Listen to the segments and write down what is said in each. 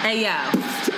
Hey yo.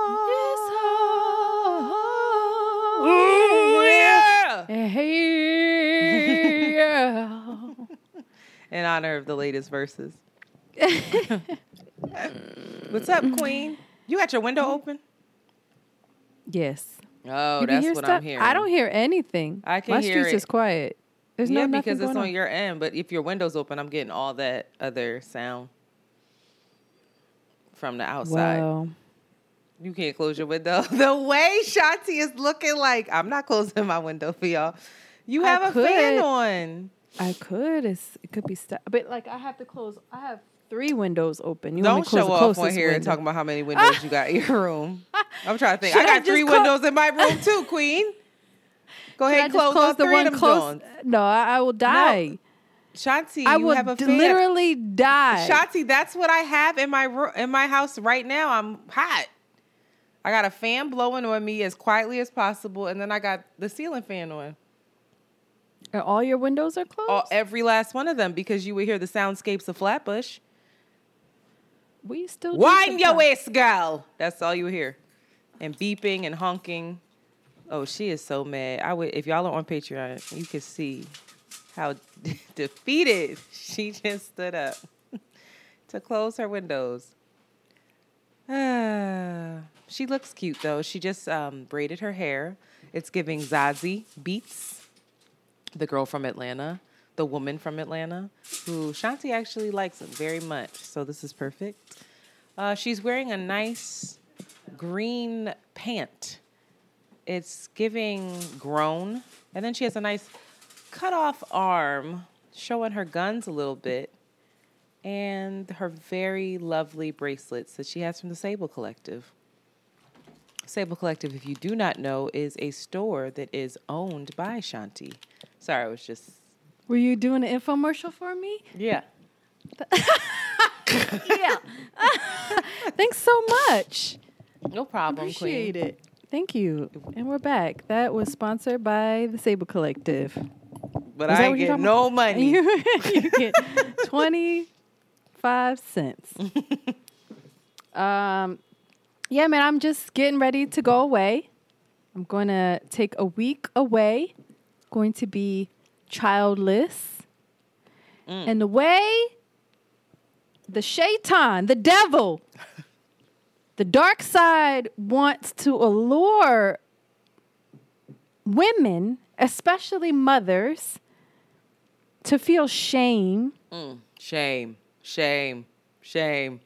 In honor of the latest Verzuz. What's up, Queen? You got your window open? yes. Oh, You that's hear what stuff? I'm hearing. I don't hear anything. I can My hear streets it. is quiet. There's yeah, no nothing because it's on on. your end. But if your window's open, I'm getting all that other sound from the outside. Well, You can't close your window. The way Shanti is looking like I'm not closing my window for y'all. You I have a fan on. I could. It's, it could be stuck. But like, I have to close. I have three windows open. You Don't show closest on here and talking about how many windows you got in your room. I'm trying to think. Should I I got three just windows in my room too, Queen. Go Should ahead and close, the three one of them close? joints. No, I, I will die. Shanti, I you will have a d- literally die. Shanti, that's what I have in my ro- in my house right now. I'm hot. I got a fan blowing on me as quietly as possible, and then I got the ceiling fan on. And all your windows are closed. All, every last one of them because you would hear the soundscapes of Flatbush. we still Wind your waist, girl. That's all you hear, and beeping and honking. Oh, she is so mad. I would if y'all are on Patreon, you can see how defeated she just stood up to close her windows. Ah, she looks cute though. She just um, braided her hair. It's giving Zazie Beetz, the girl from Atlanta, the woman from Atlanta, who Shanti actually likes very much. So this is perfect. Uh, she's wearing a nice green pant. It's giving grown, and then she has a nice cut off arm, showing her guns a little bit and her very lovely bracelets that she has from the Sable Collective. Sable Collective, if you do not know, is a store that is owned by Shanti. Sorry, I was just Were you doing an infomercial for me? yeah. Yeah. Thanks so much. No problem, Appreciate Queen. it. Thank you. And we're back. That was sponsored by the Sable Collective. But I ain't what you're getting talking no money. You, you get 25 cents. um, yeah, man, I'm just getting ready to go away. I'm going to take a week away, going to be childless. Mm. And the way the shaitan, the devil, the dark side wants to allure women, especially mothers, to feel shame, mm. Shame, shame, shame.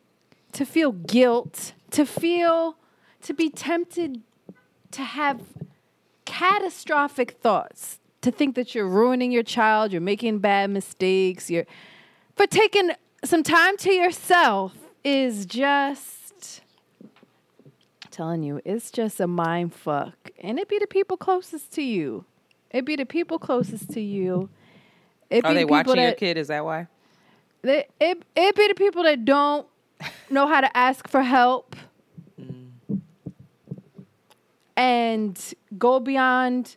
to feel guilt, to feel, to be tempted to have catastrophic thoughts, to think that you're ruining your child, you're making bad mistakes, you're, but taking some time to yourself is just, telling you, it's just a mind fuck. And it be the people closest to you. It be the people closest to you. It Are be they the people watching your kid? Is that why? they, it it be the people that don't know how to ask for help and go beyond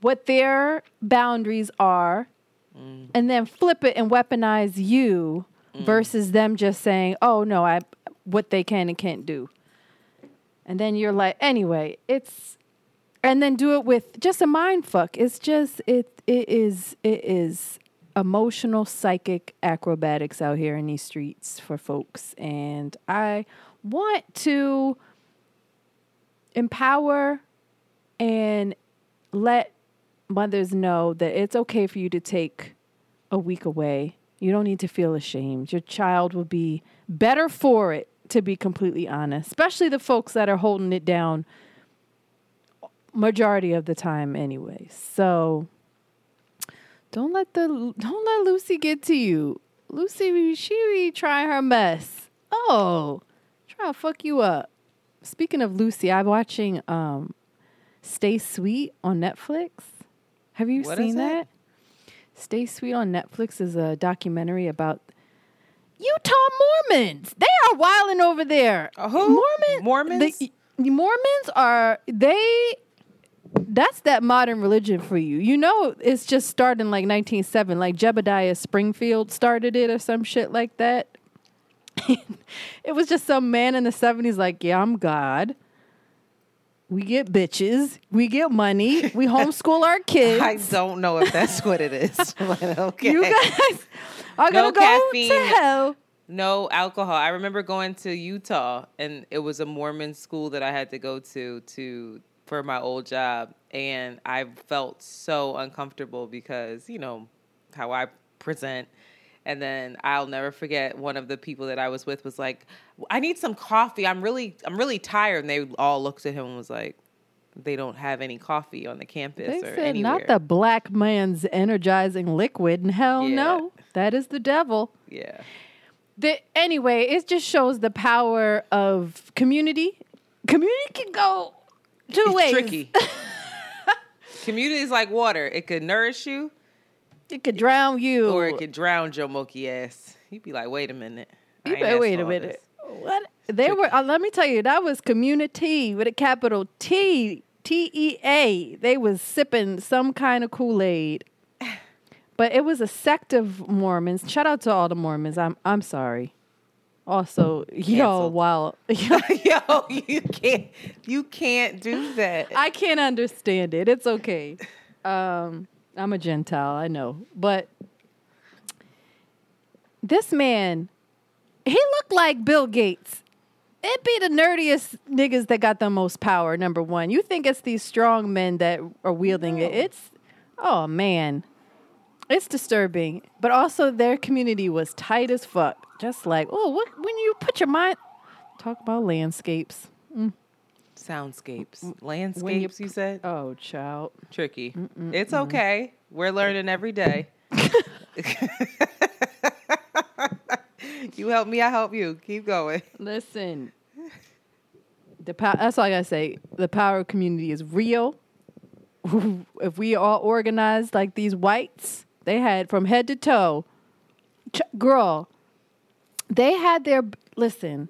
what their boundaries are and then flip it and weaponize you versus them just saying oh no i what they can and can't do. And then you're like anyway it's and then do it with just a mind fuck. It's just it it is it is emotional psychic acrobatics out here in these streets for folks. And i want to empower and let mothers know that it's okay for you to take a week away. You don't need to feel ashamed. Your child will be better for it to be completely honest, especially the folks that are holding it down majority of the time anyway. So don't let the don't let Lucy get to you. Lucy, she be trying her mess. Oh, try to fuck you up. Speaking of Lucy, I'm watching um, Stay Sweet on Netflix. Have you What seen that? Stay Sweet on Netflix is a documentary about Utah Mormons. They are wilding over there. Uh, who? Mormon, Mormons? The, the Mormons are they. That's that modern religion for you. You know, it's just starting like 1907. Like Jebediah Springfield started it or some shit like that. it was just some man in the 70s like, yeah, I'm God. We get bitches. We get money. We homeschool our kids. I don't know if that's what it is. but okay. You guys are No gonna go caffeine. to hell. No alcohol. I remember going to Utah and it was a Mormon school that I had to go to to for my old job and I felt so uncomfortable because, you know, how I present and then I'll never forget one of the people that I was with was like, "I need some coffee. I'm really I'm really tired." And they all looked at him and was like, "They don't have any coffee on the campus They or said anywhere." not the black man's energizing liquid. And hell Yeah. no, that is the devil. yeah. The, anyway, it just shows the power of community. Community can go two It's ways. tricky. Community is like water. It could nourish you It could drown you. or it could drown your monkey ass. You'd be like, wait a minute. You better wait a minute. this." What? They were. Uh, let me tell you, that was community with a capital T T E A. They was sipping some kind of Kool Aid. But it was a sect of Mormons. Shout out to all the Mormons. I'm I'm sorry. Also, yo, while Yo, you can't you can't do that. I can't understand it. It's okay. Um, I'm a Gentile, I know. But this man, he looked like Bill Gates. It be the nerdiest niggas that got the most power, number one. You think it's these strong men that are wielding it. It's, oh man. It's disturbing. But also, their community was tight as fuck. Just like, oh, what, when you put your mind, talk about landscapes. Mm. Soundscapes. Landscapes, you said? Oh, child. Tricky. It's okay. We're learning every day. you help me, I help you. Keep going. Listen, the power. That's all I gotta say. The power of community is real. if we all organized like these whites, they had from head to toe. Ch- girl, they had their listen.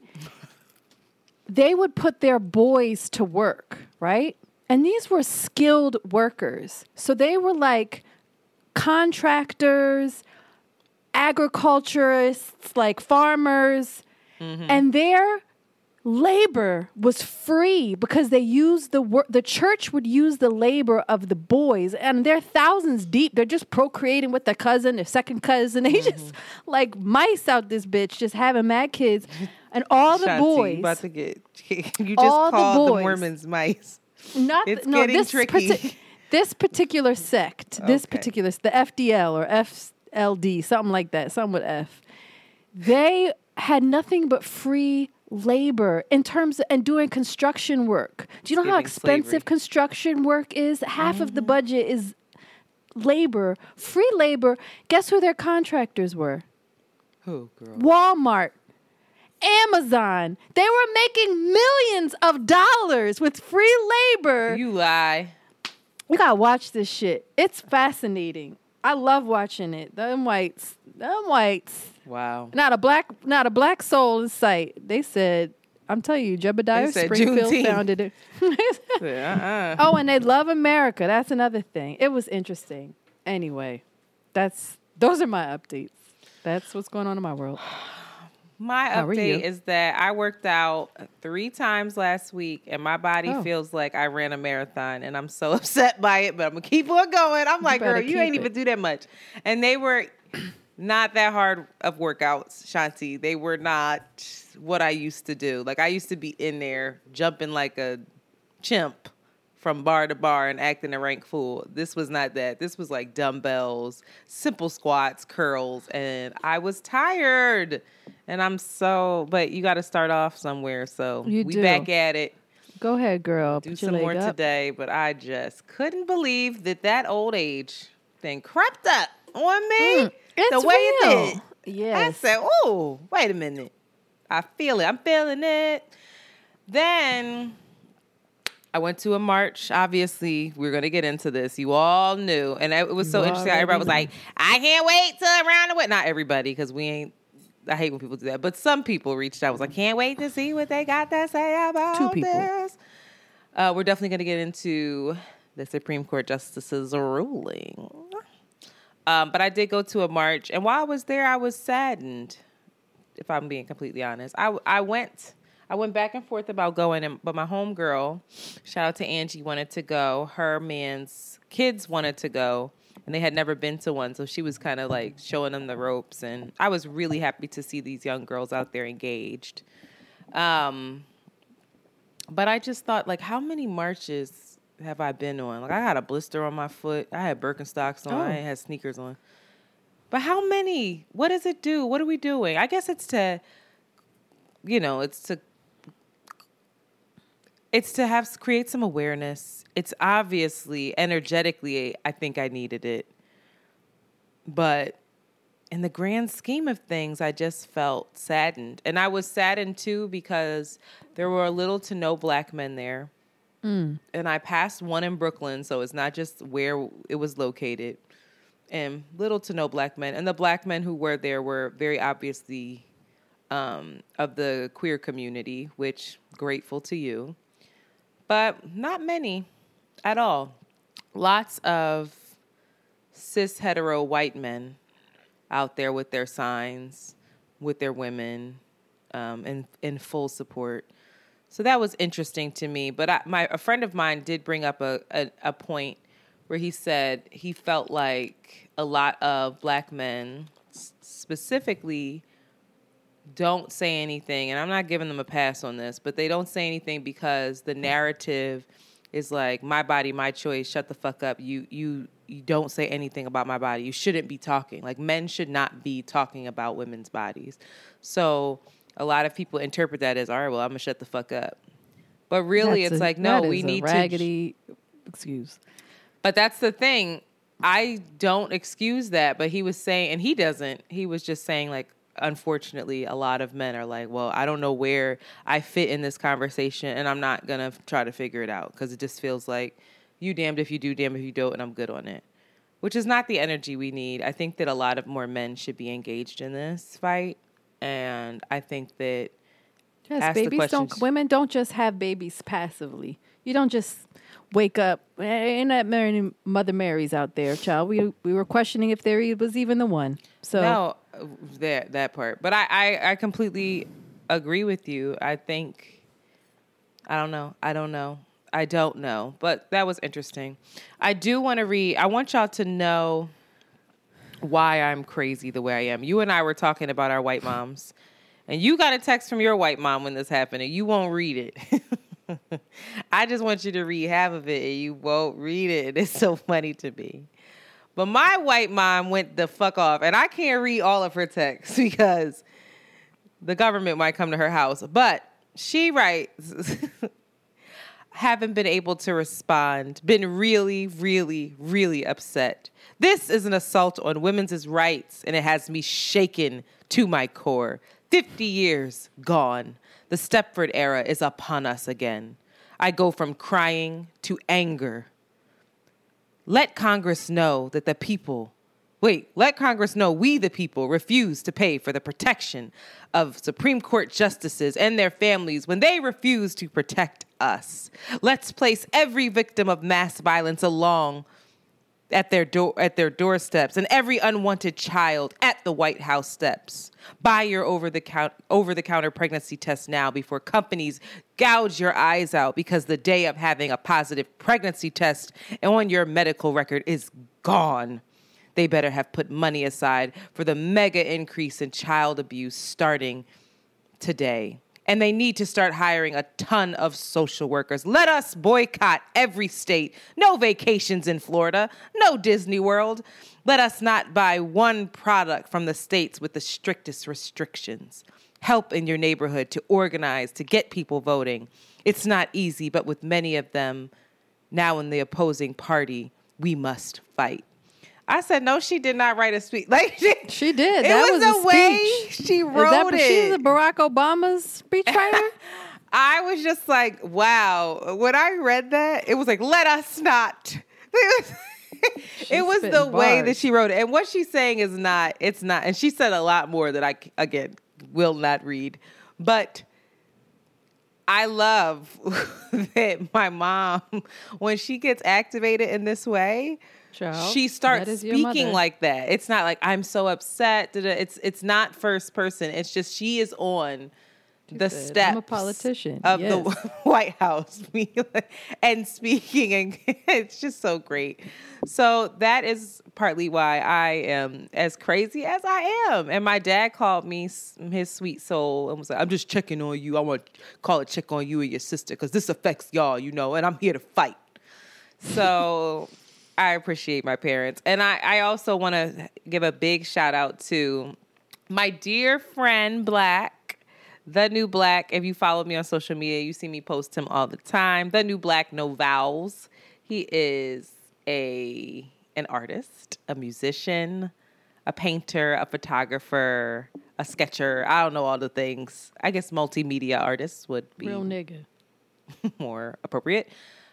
They would put their boys to work, right? And these were skilled workers. So they were like contractors, agriculturists, like farmers, mm-hmm. and their labor was free because they used the work. The church would use the labor of the boys, and they're thousands deep. They're just procreating with their cousin, their second cousin. They just mm-hmm. like mice out this bitch, just having mad kids, and all the Shanti, boys. about to get you just All called the, boys. Mormons mice. Not It's no, getting this tricky. parti- this particular sect, this particular the FDL or FLD, something like that, something with F. They had nothing but free labor in terms of and doing construction work. Do you know how expensive slavery. construction work is? Half of Mm-hmm. the budget is labor, free labor. Guess who their contractors were? Oh, girl. Walmart, Amazon. They were making millions of dollars with free labor. You lie. You gotta watch this shit. It's fascinating. I love watching it. Them whites, them whites. Wow. Not a black, not a black soul in sight. They said, "I'm telling you, Jebediah said Springfield Juneteenth. founded it." Uh-uh. oh, and they love America. That's another thing. It was interesting. Anyway, that's those are my updates. That's what's going on in my world. My How update is that I worked out three times last week and my body Oh. feels like I ran a marathon and I'm so upset by it, but I'm gonna keep on going. I'm like, girl, you ain't it. even do that much. And they were not that hard of workouts, Shanti. They were not what I used to do. Like I used to be in there jumping like a chimp from bar to bar and acting a rank fool. This was not that. This was like dumbbells, simple squats, curls, and I was tired. And I'm so, but you got to start off somewhere. So You we do. back at it. Go ahead, girl. Do Put some more up. today, but I just couldn't believe that that old age thing crept up on me Mm, it's the way it real. did. I said, "Oh, wait a minute. I feel it. I'm feeling it." Then I went to a march. Obviously, we're gonna get into this. You all knew, and it was so You interesting. Everybody was like, "I can't wait to around the way." Not everybody, because we ain't. I hate when people do that, but some people reached out. I was like, "Can't wait to see what they got to say about Two people. this." Uh, we're definitely gonna get into the Supreme Court justice's ruling. Um, but I did go to a march, and while I was there, I was saddened. If I'm being completely honest, I I went I went back and forth about going, and, but my homegirl, shout out to Angie, wanted to go. Her man's kids wanted to go, and they had never been to one, so she was kind of like showing them the ropes, and I was really happy to see these young girls out there engaged. Um, but I just thought, like, how many marches have I been on? Like, I had a blister on my foot. I had Birkenstocks on. Oh. I had sneakers on. But how many? What does it do? What are we doing? I guess it's to, you know, it's to, it's to have create some awareness. It's obviously energetically, I think I needed it, but in the grand scheme of things, I just felt saddened. And I was saddened too because there were little to no black men there. And I passed one in Brooklyn, so it's not just where it was located. And little to no black men. And the black men who were there were very obviously um, of the queer community, which grateful to you. But not many at all. Lots of cis hetero white men out there with their signs, with their women, um, in in full support. So that was interesting to me. But I, my a friend of mine did bring up a, a a point where he said he felt like a lot of black men, specifically, don't say anything, and I'm not giving them a pass on this, but they don't say anything because the narrative is like my body, my choice. Shut the fuck up. You you you don't say anything about my body. You shouldn't be talking. Like men should not be talking about women's bodies. So a lot of people interpret that as all right. Well, I'm gonna shut the fuck up. But really, That's it's a- like no, we need to. excuse. But that's the thing. I don't excuse that, but he was saying, and he doesn't. He was just saying, like, unfortunately, a lot of men are like, well, I don't know where I fit in this conversation, and I'm not gonna try to figure it out because it just feels like you damned if you do, damned if you don't, and I'm good on it. Which is not the energy we need. I think that a lot of more men should be engaged in this fight, and I think that Yes, babies don't. Women don't just have babies passively. You don't just wake up. Ain't that many Mother Marys out there, child? We we were questioning if there was even the one. So No, that that part. But I, I I completely agree with you. I think I don't know. I don't know. I don't know. But that was interesting. I do want to read. I want y'all to know why I'm crazy the way I am. You and I were talking about our white moms. And you got a text from your white mom when this happened and you won't read it. I just want you to read half of it and you won't read it. It's so funny to me. But my white mom went the fuck off, and I can't read all of her texts because the government might come to her house. But she writes, haven't been able to respond, been really, really, really upset. This is an assault on women's rights, and it has me shaken to my core. 50 years gone. The Stepford era is upon us again. I go from crying to anger. Let Congress know that the people, wait, let Congress know we, the people, refuse to pay for the protection of Supreme Court justices and their families when they refuse to protect us. Let's place every victim of mass violence along at their door at their doorsteps and every unwanted child at the White House steps. Buy your over the count over the counter pregnancy test now before companies gouge your eyes out because the day of having a positive pregnancy test on your medical record is gone. They better have put money aside for the mega increase in child abuse starting today. And they need to start hiring a ton of social workers. Let us boycott every state. No vacations in Florida, no Disney World. Let us not buy one product from the states with the strictest restrictions. Help in your neighborhood to organize, to get people voting. It's not easy, but with many of them now in the opposing party, we must fight. I said, no, she did not write a speech. Like she, She did. It That was, was the a way she wrote that it. she's a Barack Obama's speechwriter? I was just like, wow. When I read that, it was like, let us not. It was, the spitting way that she wrote it. And what she's saying is not, it's not. And she said a lot more that I, again, will not read. But I love that my mom, when she gets activated in this way, Child, she starts that is your speaking like that. It's not like I'm so upset. da-da. It's it's not first person. It's just she is on the said, steps. "I'm a politician." of Yes. the White House and speaking, and it's just so great. So that is partly why I am as crazy as I am. And my dad called me his sweet soul and was like, "I'm just checking on you. I want to call a check on you and your sister because this affects y'all, you know, and I'm here to fight." So I appreciate my parents. And I, I also want to give a big shout out to my dear friend Black, the new Black. If you follow me on social media, you see me post him all the time. The new Black, no vowels. He is a an artist, a musician, a painter, a photographer, a sketcher. I don't know all the things. I guess multimedia artists would be Real nigga. more appropriate.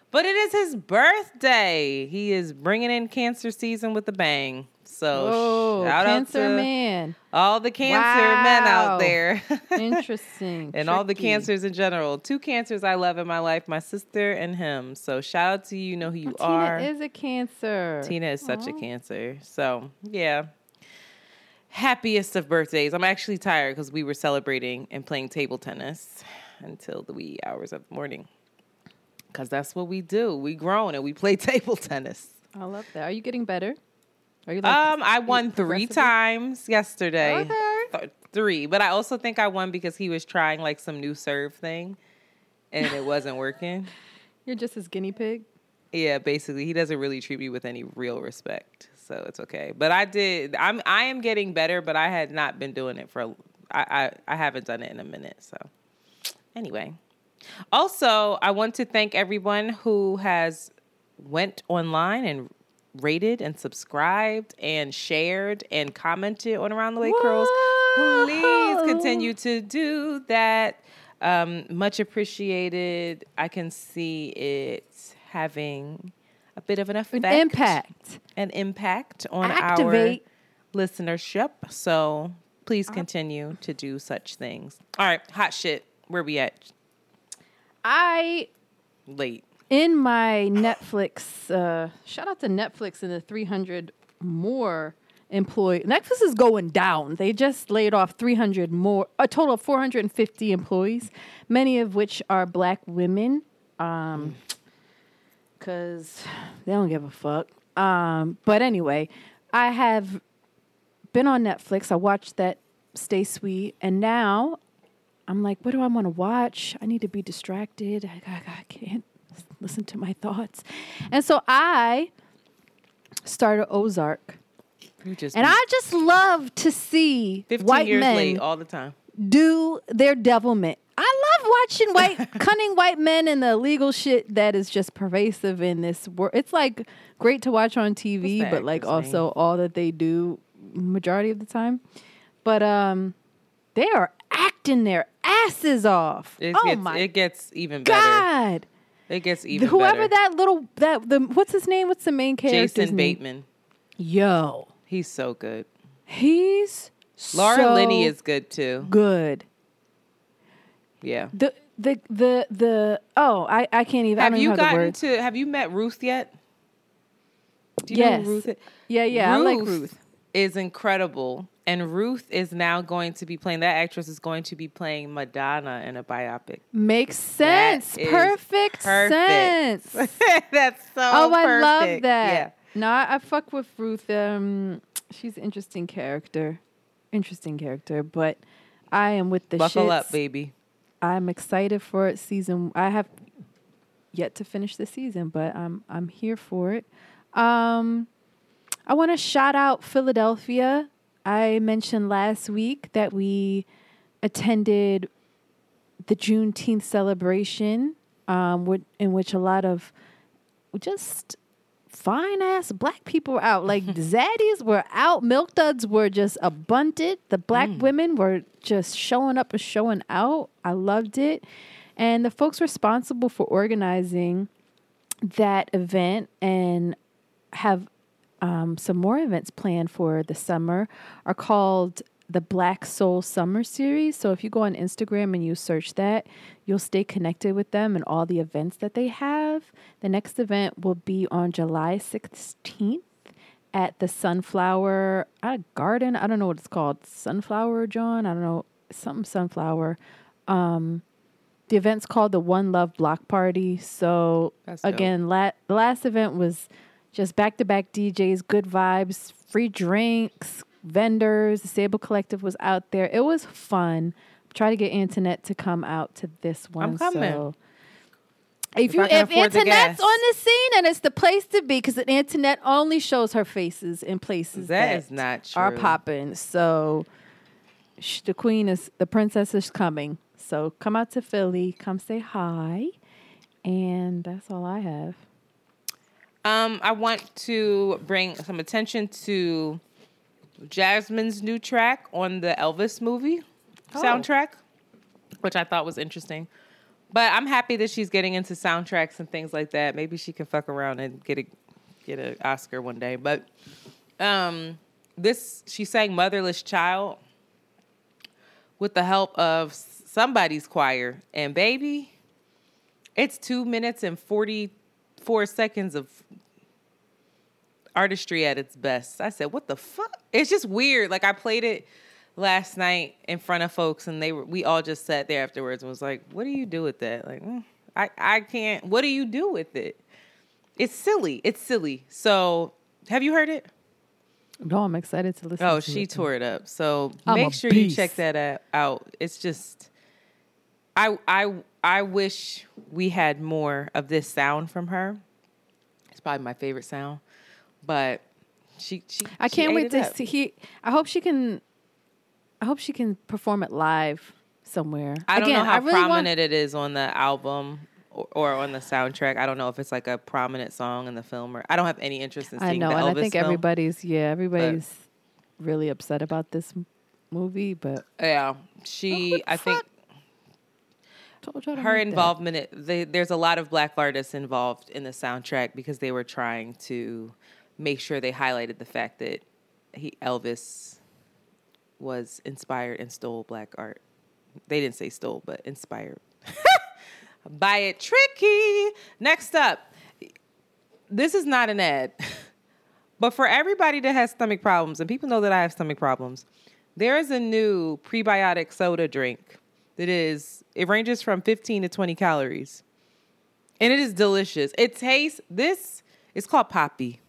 But it is his birthday. He is bringing in cancer season with a bang. So Oh, shout cancer out to man. all the cancer men out there. Interesting. and all the cancers in general. Two cancers I love in my life, my sister and him. So shout out to you, you know who you are. Tina is a cancer. Tina is such a cancer. So, yeah. Happiest of birthdays. I'm actually tired because we were celebrating and playing table tennis until the wee hours of the morning. Because that's what we do. We grown and we play table tennis. I love that. Are you getting better? Are you like Um, I won three times yesterday. Okay. Th- three, but I also think I won because he was trying like some new serve thing, and it wasn't working. You're just his guinea pig. Yeah, basically, he doesn't really treat me with any real respect, so it's okay. But I did. I'm. I am getting better, but I had not been doing it for. I. I, I haven't done it in a minute. So, anyway. Also, I want to thank everyone who has went online and rated and subscribed and shared and commented on Around the Way Curls. Please continue to do that. Um, much appreciated. I can see it having a bit of an effect, An impact. an impact on Activate. our listenership. So please continue to do such things. All right, hot shit. Where we at? I Late. in my Netflix. Uh, shout out to Netflix and the 300 more employee. Netflix is going down. They just laid off 300 more, a total of 450 employees, many of which are black women. Um, cause they don't give a fuck. Um, but anyway, I have been on Netflix. I watched that Stay Sweet, and now I'm like, what do I want to watch? I need to be distracted. I, I, I can't listen to my thoughts. And so I started Ozark. And I just love to see 15 white years men late all the time. do their devilment. I love watching white cunning white men and the illegal shit that is just pervasive in this world. It's like great to watch on TV, but like also all that they do majority of the time. But um they are acting their asses off. It oh gets my it gets even better. god. It gets even Whoever better. that little that the what's his name? What's the main character's Jason name? Bateman. Yo. He's so good. He's Laura so Linney is good too. good. Yeah. The the the the oh I I can't even Have you even gotten to have you met Ruth yet? Do you Yes. who Ruth is? Yeah, yeah, I like Ruth. is incredible. And Ruth is now going to be playing that actress is going to be playing Madonna in a biopic. Makes sense. Perfect, perfect. sense. That's so oh, I love that. Yeah. No, I, I fuck with Ruth. Um, she's an interesting character. Interesting character, but I am with the Buckle shits. up, baby. I'm excited for it. Season I have yet to finish the season, but I'm I'm here for it. Um, I want to shout out Philadelphia. I mentioned last week that we attended the Juneteenth celebration, um, in which a lot of just fine ass black people were out. Like zaddies were out, milk duds were just abundant. The black mm. women were just showing up and showing out. I loved it. And the folks responsible for organizing that event and have um, some more events planned for the summer are called the Black Soul Summer Series. So if you go on Instagram and you search that, you'll stay connected with them and all the events that they have. The next event will be on July 16th at the Sunflower uh, Garden. I don't know what it's called. Sunflower John. I don't know. Something Sunflower. Um, the event's called the One Love Block Party. So That's again, la- the last event was just back to back DJs, good vibes, free drinks, vendors. The Sable Collective was out there. It was fun. Try to get Antoinette to come out to this one. I'm coming. So if, if you if Antoinette's on the scene and it's the place to be because Antoinette only shows her faces in places that, that is not true. are popping. So sh- the queen is the princess is coming. So come out to Philly, come say hi, and that's all I have. Um, I want to bring some attention to Jasmine's new track on the Elvis movie oh. soundtrack, which I thought was interesting. But I'm happy that she's getting into soundtracks and things like that. Maybe she can fuck around and get a get an Oscar one day. But um, this she sang "Motherless Child" with the help of somebody's choir, and baby, it's two minutes and forty four seconds of artistry at its best. I said, "What the fuck?" It's just weird. Like I played it last night in front of folks, and they were we all just sat there afterwards and was like, "What do you do with that?" Like, mm, I I can't. What do you do with it? It's silly. It's silly. So, have you heard it? No, I'm excited to listen. Oh, to she it. tore it up. So I'm make sure beast. you check that out. It's just, I I I wish we had more of this sound from her. It's probably my favorite sound, but she she. I can't she wait to see. He, I hope she can I hope she can perform it live somewhere. I don't Again, know how really prominent want... it is on the album or, or, on the soundtrack. I don't know if it's like a prominent song in the film or I don't have any interest in seeing I know, and Elvis I think film, everybody's yeah, everybody's but, really upset about this movie, but yeah, she I think her involvement it, they, there's a lot of black artists involved in the soundtrack because they were trying to make sure they highlighted the fact that he Elvis was inspired and stole black art. They didn't say stole, but inspired. Buy it tricky. Next up, this is not an ad, but for everybody that has stomach problems, and people know that I have stomach problems, there is a new prebiotic soda drink that is, it ranges from 15 to 20 calories. And it is delicious. It tastes, this is called Poppi.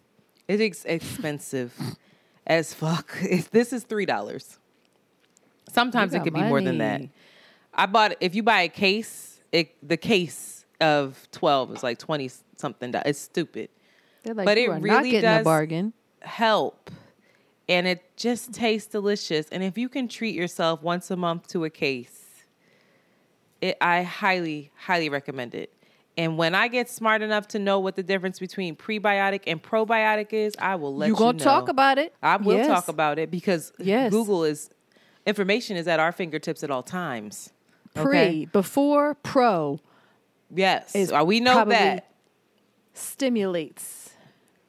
It is expensive as fuck. This is $3. Sometimes it could money. be more than that. I bought if you buy a case, it the case of twelve is like twenty something. It's stupid, like, but it really does bargain. help, and it just tastes delicious. And if you can treat yourself once a month to a case, it I highly highly recommend it. And when I get smart enough to know what the difference between prebiotic and probiotic is, I will let you, you know. talk about it. I will yes. talk about it because yes. Google is information is at our fingertips at all times. Pre, okay? before, pro. Yes, is uh, we know that stimulates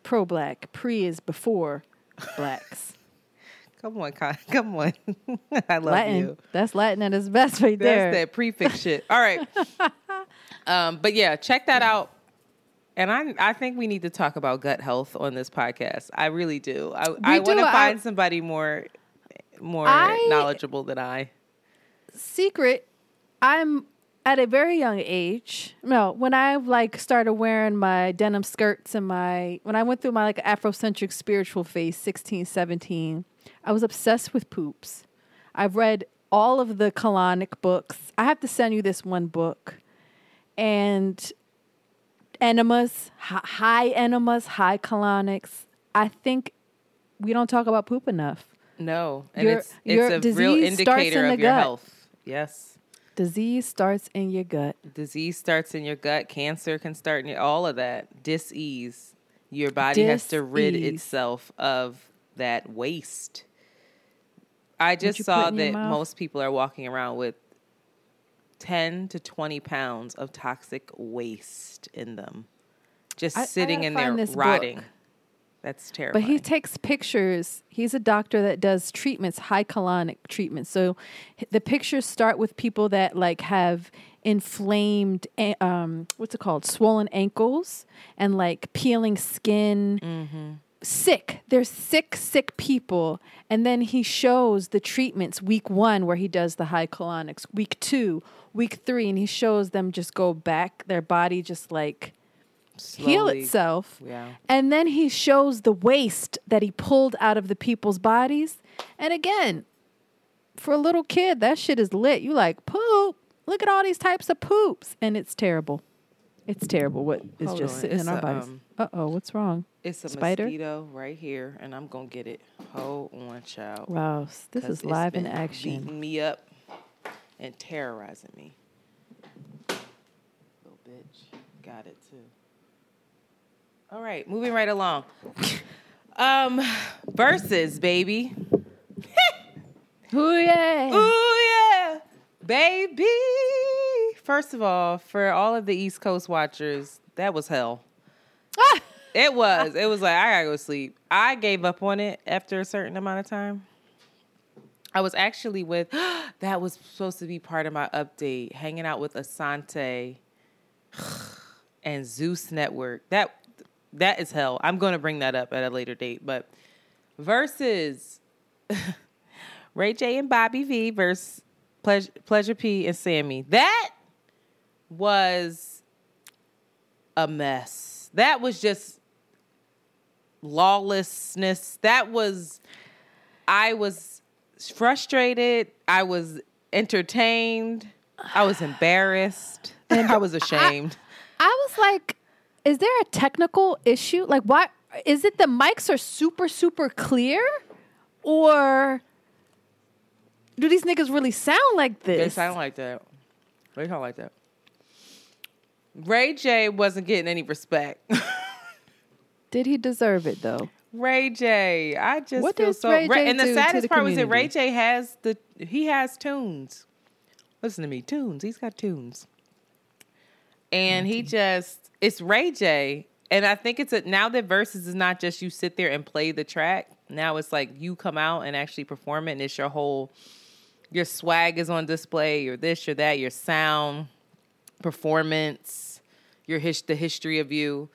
pro black. Pre is before blacks. Come on, come on. I love Latin. you. That's Latin at its best right That's there. That's that prefix shit. All right. um, but yeah, check that out. And I, I think we need to talk about gut health on this podcast. I really do. I, I want to find somebody more more I, knowledgeable than I. Secret, I'm at a very young age. No, when I like started wearing my denim skirts and my when I went through my like Afrocentric spiritual phase, 16, 17, I was obsessed with poops. I've read all of the colonic books. I have to send you this one book. And enemas, high enemas, high colonics. I think we don't talk about poop enough. No, and Your- it's your a real disease indicator in of your gut. health. Yes, Disease starts in your gut. disease starts in your gut. Cancer can start in your, all of that. Disease. Your body has to rid itself of that waste. I just saw put in your that most people are walking around with 10 to 20 pounds of toxic waste in them, just I- I sitting gotta in there this book. rotting. That's terrible. But he takes pictures. He's a doctor that does treatments, high colonic treatments. So the pictures start with people that like have inflamed, um, what's it called, swollen ankles and like peeling skin. Sick. They're sick, sick people. And then he shows the treatments week one, where he does the high colonics, week two, week three, and he shows them just go back, their body just like heal itself. Yeah. And then he shows the waste that he pulled out of the people's bodies. And again, for a little kid, that shit is lit. You like poop. Look at all these types of poops. And it's terrible. It's terrible what is Hold just on. sitting It's in our a, bodies. um, uh oh, what's wrong? It's a Spider? mosquito right here, and I'm gonna get it. Hold on, child. Wow, s- this is live in action. Beating me up and terrorizing me. Little bitch. Got it too. All right, moving right along. um, Verzuz, baby. Ooh, yeah. Ooh yeah, baby. First of all, for all of the East Coast watchers, that was hell. Ah! It was. It was like I gotta go sleep. I gave up on it after a certain amount of time. I was actually with that was supposed to be part of my update, hanging out with Asante and Zeus Network. That that is hell. I'm gonna bring that up at a later date, but Verzuz Ray J and Bobby V versus Pleasure, Pleasure P and Sammie. That was a mess. That was just lawlessness. That was I was frustrated. I was entertained. I was embarrassed. And I was ashamed. I was like, is there a technical issue? Like, why is it the mics are super, super clear? Or do these niggas really sound like this? they sound like that. They sound like that. Ray J wasn't getting any respect. Did he deserve it though? Ray J. I just What feel so Ray J and the saddest the part was that Ray? J has the he has tunes. Listen to me, tunes. He's got tunes. And he just it's Ray J. And I think it's a now that Verzuz is not just you sit there and play the track. Now it's like you come out and actually perform it and it's your whole your swag is on display, your this, your that, your sound, performance, your his the history of you.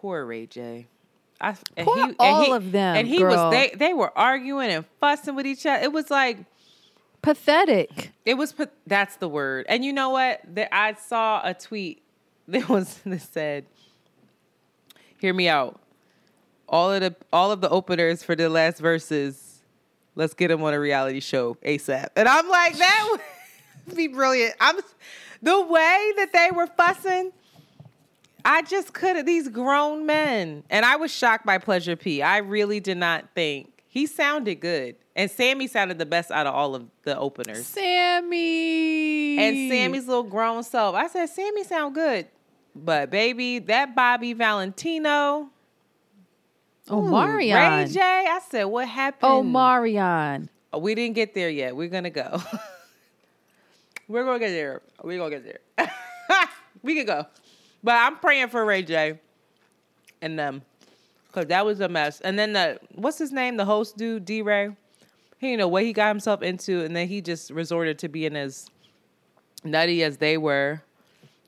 Poor Ray J. I, and Poor and all of them, And he girl. was they they were arguing and fussing with each other. It was like Pathetic. it was that's the word. And you know what? That I saw a tweet that was that said, "Hear me out. All of the all of the openers for the last Verzuz, let's get them on a reality show ASAP." And I'm like, that would be brilliant. I'm the way that they were fussing. I just couldn't. These grown men, and I was shocked by Pleasure P. I really did not think he sounded good, and Sammie sounded the best out of all of the openers. Sammie. And Sammie's little grown self. I said, Sammie sound good. But baby, that Bobby Valentino, Oh, Marion. Ray J. I said, what happened? Oh, Marion. Oh, we didn't get there yet. We're gonna go. We're gonna get there. We're gonna get there. we can go. But I'm praying for Ray J and them. Cause that was a mess. And then the what's his name? The host dude, D Ray. He didn't know what he got himself into, and then he just resorted to being as nutty as they were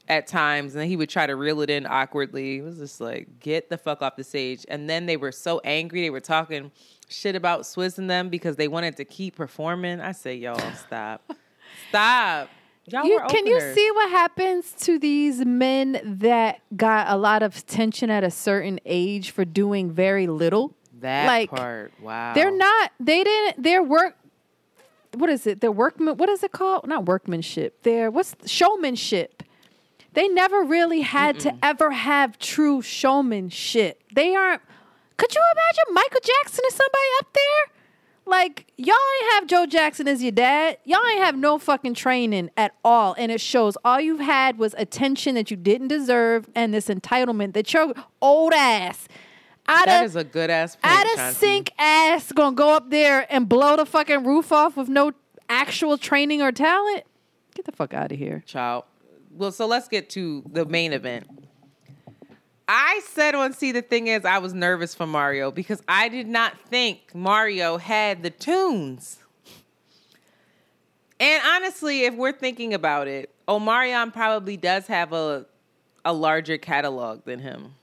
at times, and then he would try to reel it in awkwardly. It was just like, get the fuck off the stage. And then they were so angry, they were talking shit about Swizz and them because they wanted to keep performing. I say, y'all, stop. stop. Y'all You, can you see what happens to these men that got a lot of attention at a certain age for doing very little? that like, part? Wow. They're not. They didn't. Their work what is it? Their workman. What is it called? Not workmanship. Their what's showmanship. They never really had Mm-mm. to ever have true showmanship. They aren't. Could you imagine Michael Jackson or somebody up there? Like y'all ain't have Joe Jackson as your dad. Y'all ain't have no fucking training at all, and it shows. All you've had was attention that you didn't deserve, and this entitlement that your old ass out that is a good ass point, out of sync ass gonna go up there and blow the fucking roof off with no actual training or talent. Get the fuck out of here, child. Well, so let's get to the main event. I said on See the thing is I was nervous for Mario because I did not think Mario had the tunes. And honestly, if we're thinking about it, Omarion probably does have a a larger catalog than him.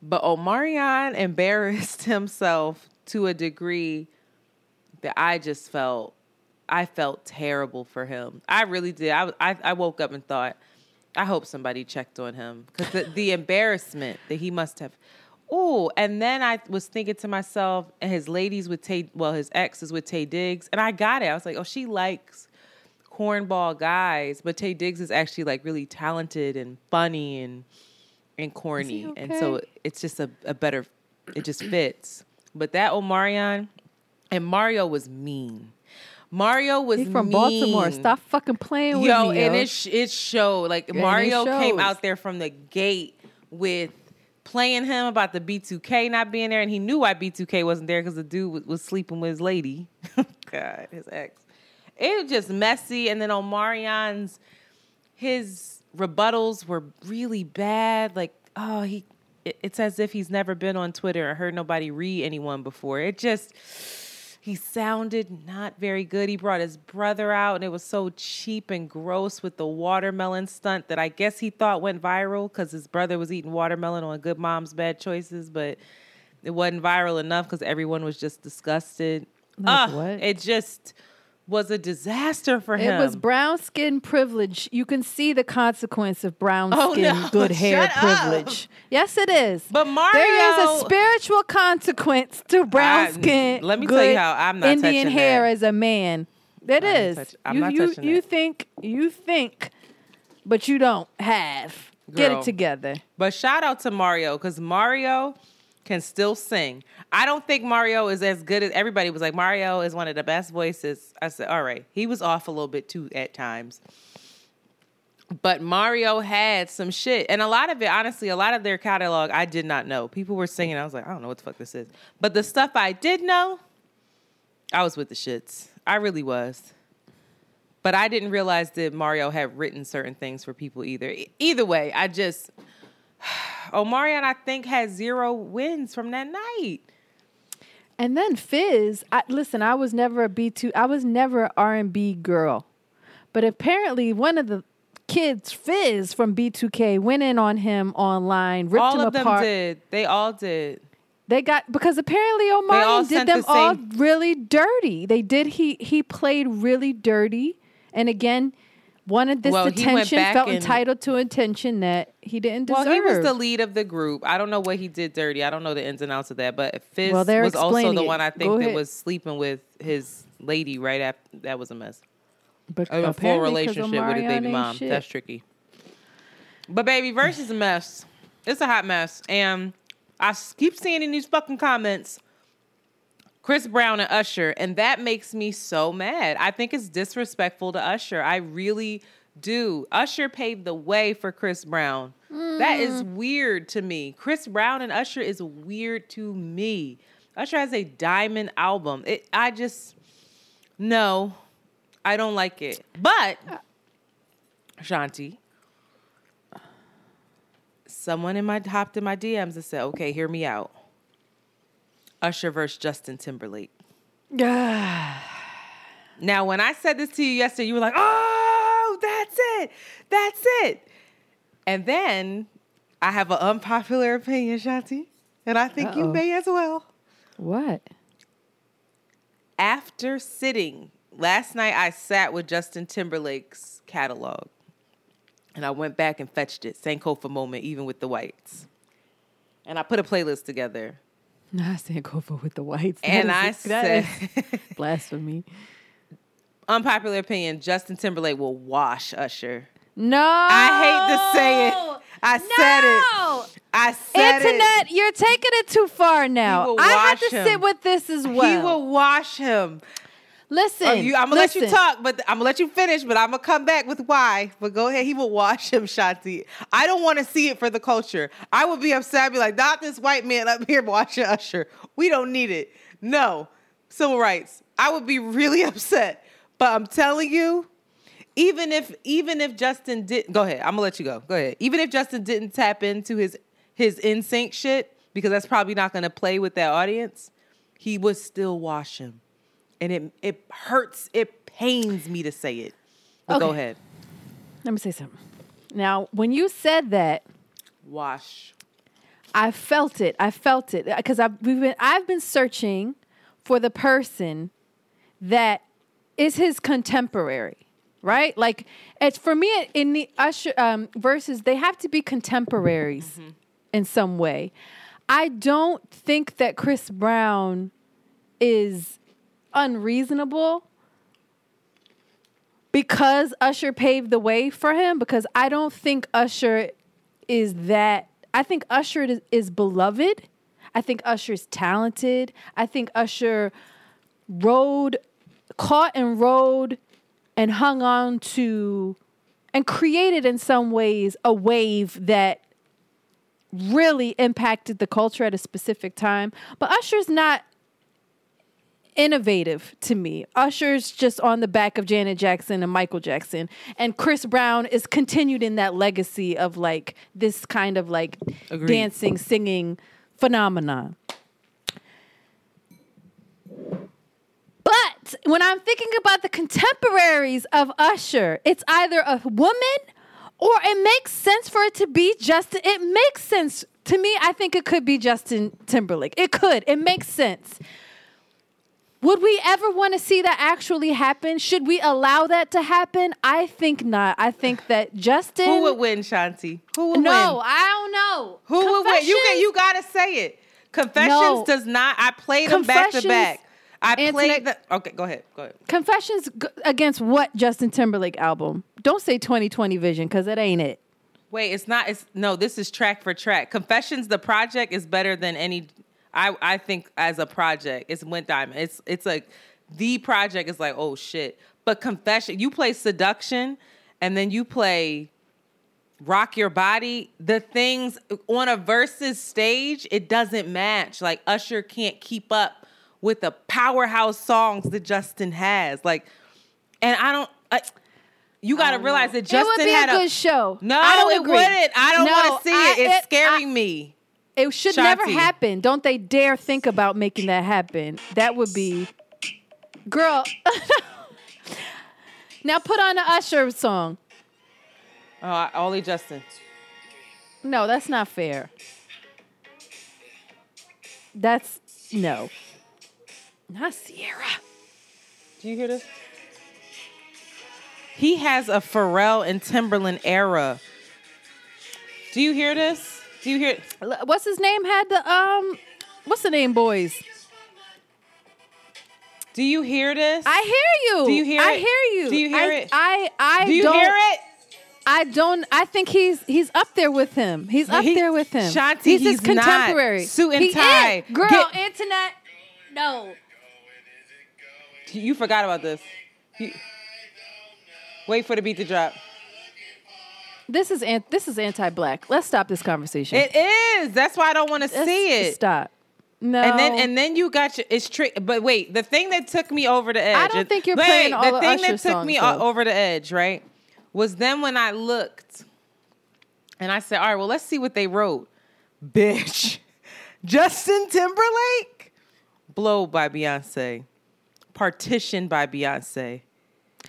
But Omarion embarrassed himself to a degree that I just felt I felt terrible for him. I really did. I I, I woke up and thought I hope somebody checked on him because the, the embarrassment that he must have. Oh, and then I was thinking to myself, and his ladies with Taye, well, his ex is with Taye Diggs, and I got it. I was like, oh, she likes cornball guys, but Taye Diggs is actually like really talented and funny and and corny, okay? and so it's just a, a better, it just fits. But that Omarion and Mario was mean. Mario was He's from mean. Baltimore. Stop fucking playing with yo, me, yo. And it sh- it showed. Like and Mario came out there from the gate with playing him about the B2K not being there, and he knew why B2K wasn't there because the dude was, was, sleeping with his lady. God, his ex. It was just messy. And then Omarion's his rebuttals were really bad. Like, oh, he. It, it's as if he's never been on Twitter or heard nobody read anyone before. It just he sounded not very good. He brought his brother out, and it was so cheap and gross with the watermelon stunt that I guess he thought went viral because his brother was eating watermelon on Good Mom's Bad Choices, but it wasn't viral enough because everyone was just disgusted. Like uh, what? It just was a disaster for him. It was brown skin privilege. You can see the consequence of brown oh, skin, no. good hair privilege. Yes, it is. But Mario, there is a spiritual consequence to brown I, skin. Let me tell you how I'm not Indian hair that. as a man. That I'm is. Touch, I'm you, not you, touching you think you think, but you don't have. Girl. Get it together. But shout out to Mario because Mario can still sing. I don't think Mario is as good as everybody was like, Mario is one of the best voices. I said, all right. He was off a little bit too at times. But Mario had some shit. And a lot of it, honestly, a lot of their catalog I did not know. People were singing. I was like, I don't know what the fuck this is. But the stuff I did know, I was with the shits. I really was. But I didn't realize that Mario had written certain things for people either. Either way, I just Omarion, I think, has zero wins from that night. And then Fizz, I, listen, I was never a B two. I was never R and B girl, but apparently one of the kids, Fizz from B two K, went in on him online, ripped all him apart. All of them did. They all did. They got because apparently Omar did them the all really dirty. They did. He he played really dirty, and again, wanted this well, attention, felt entitled to attention that he didn't deserve. Well, he was the lead of the group. I don't know what he did dirty. I don't know the ins and outs of that. But Fizz well, was also the one I think that was sleeping with his lady right after. That was a mess. But a full relationship with his baby mom. Shit. That's tricky. But baby, verse is a mess. It's a hot mess, and I keep seeing in these fucking comments Chris Brown and Usher, and that makes me so mad. I think it's disrespectful to Usher. I really do. Usher paved the way for Chris Brown. Mm. That is mm. weird to me. Chris Brown and Usher is weird to me. Usher has a diamond album. It I just no. I don't like it. But Shanti, someone in my hopped in my DMs and said, "Okay, hear me out." Usher versus Justin Timberlake. Yeah. now, when I said this to you yesterday, you were like, "Oh, that's it, that's it," and then I have an unpopular opinion, Shanti, and I think Uh-oh. you may as well. What? After sitting last night, I sat with Justin Timberlake's catalog, and I went back and fetched it, Sankofa moment, even with the whites, and I put a playlist together I said go vote with the whites. That And is- I said, blasphemy. unpopular opinion: Justin Timberlake will wash Usher. No, I hate to say it. I said No! it. I said it. Internet, you're taking it too far now. I wash to him. sit with this as well. He will wash him. Listen. Oh, you, I'm gonna let you talk, but I'm gonna let you finish. But I'm gonna come back with why. But go ahead. He will wash him, Shanti. I don't want to see it for the culture. I would be upset. I'd be like, not this white man up here washing Usher. We don't need it. No, civil rights. I would be really upset. But I'm telling you, even if even if Justin didn't go ahead. I'm gonna let you go. Go ahead. Even if Justin didn't tap into his his NSYNC shit, because that's probably not gonna play with that audience, he would still wash him and it it hurts. It pains me to say it. But go ahead. Let me say something. Now, when you said that, Wash. I felt it. I felt it because I've we've been I've been searching for the person that is his contemporary, right? Like it's for me in the Usher um, verses, they have to be contemporaries in some way. I don't think that Chris Brown is unreasonable because Usher paved the way for him because I don't think Usher is that I think Usher is, is beloved. I think Usher is talented. I think Usher rode caught and rode and hung on to and created in some ways a wave that really impacted the culture at a specific time. But Usher's not innovative to me. Usher's just on the back of Janet Jackson and Michael Jackson. And Chris Brown is continued in that legacy of like this kind of like Agreed. dancing, singing phenomenon. But when I'm thinking about the contemporaries of Usher, it's either a woman or it makes sense for it to be Justin. It makes sense to me. I think it could be Justin Timberlake. It could. It makes sense. Would we ever want to see that actually happen? Should we allow that to happen? I think not. I think that Justin. Who would win, Shanti? Who would no, win? I don't know. Who would win? You you gotta say it. Confessions No. does not. I played them back to back. I played the. Okay, go ahead. Go ahead. Confessions g- against what Justin Timberlake album? Don't say 2020 Vision because it ain't it. Wait, it's not. It's no. This is track for track. Confessions, the project is better than any. I I think as a project, it's went diamond. It's it's like the project is like oh shit. But confession, you play seduction, and then you play rock your body. The things on a versus stage, it doesn't match. Like Usher can't keep up with the powerhouse songs that Justin has. Like, and I don't. I, you got to realize that Justin it would be had a good show. no, I don't it agree. wouldn't. I don't No, want to see I- it. It's it- scaring I- me. It should never happen. Don't they dare think about making that happen. That would be, girl. now put on the Usher song. Oh, only Justin. No, that's not fair. That's no. Not Sierra. Do you hear this? He has a Pharrell and Timberland era. Do you hear this? Do you hear? What's his name? Had the um, what's the name, boys? Do you hear this? I hear you. Do you hear it? I it? hear you. Do you hear I, it? I I Do you don't, hear it? I don't. I think he's he's up there with him. He's up He- there with him. Shanti, he's, his he's not. contemporary. Suit and He tie. is. Girl, Get- internet. No. You forgot about this. You- wait for the beat to drop. This is an, this is anti-black. Let's stop this conversation. It is. That's why I don't want to see it. Stop. No. And then and then you got your it's trick. But wait, the thing that took me over the edge. I don't think you're wait, playing all the the thing Usher that took me songs, o- though. over the edge, right? Was then when I looked, and I said, "All right, well, let's see what they wrote." Bitch, Justin Timberlake, "Blow" by Beyonce, "Partition" by Beyonce.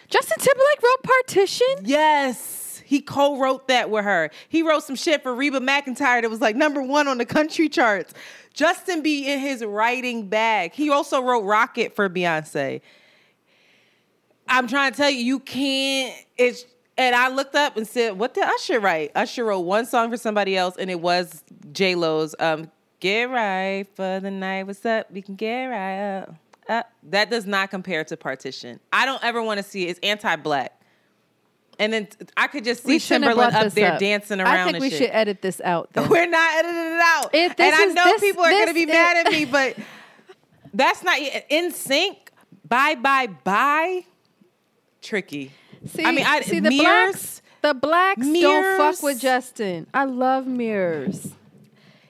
Justin Timberlake wrote Partition. Yes, he co-wrote that with her. He wrote some shit for Reba McEntire that was like number one on the country charts. Justin be in his writing bag. He also wrote Rocket for Beyonce. I'm trying to tell you, you can't. It's and I looked up and said, "What did Usher write?" Usher wrote one song for somebody else, and it was J Lo's um, Get right for the night. What's up? We can get right up. up. That does not compare to partition. I don't ever want to see it. It's anti-black. And then t- I could just see Timberland up there up. dancing around. I think we shit. should edit this out. Then. We're not editing it out. And I is- know this- people are going to be is- mad at me, but that's not NSYNC. Bye, bye, bye. Tricky. See, I mean, I- see the mirrors- blacks. The blacks don't fuck with. Justin. I love mirrors.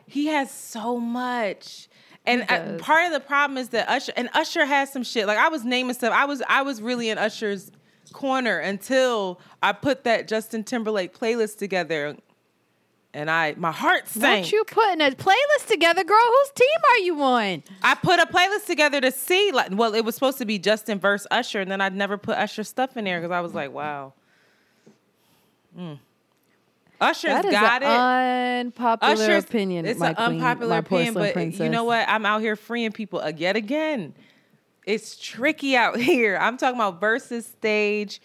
He has so much. And I- part of the problem is that Usher and Usher has some shit. Like I was naming stuff. I was I was really in Usher's corner until I put that Justin Timberlake playlist together. And I my heart sank. What you putting a playlist together, girl? Whose team are you on? I put a playlist together to see like well, it was supposed to be Justin versus Usher, and then I'd never put Usher stuff in there because I was like, wow. Mm. Usher's That is got it. an unpopular Usher's opinion. It's my an queen, unpopular opinion, but princess. you know what? I'm out here freeing people yet again. It's tricky out here. I'm talking about versus stage,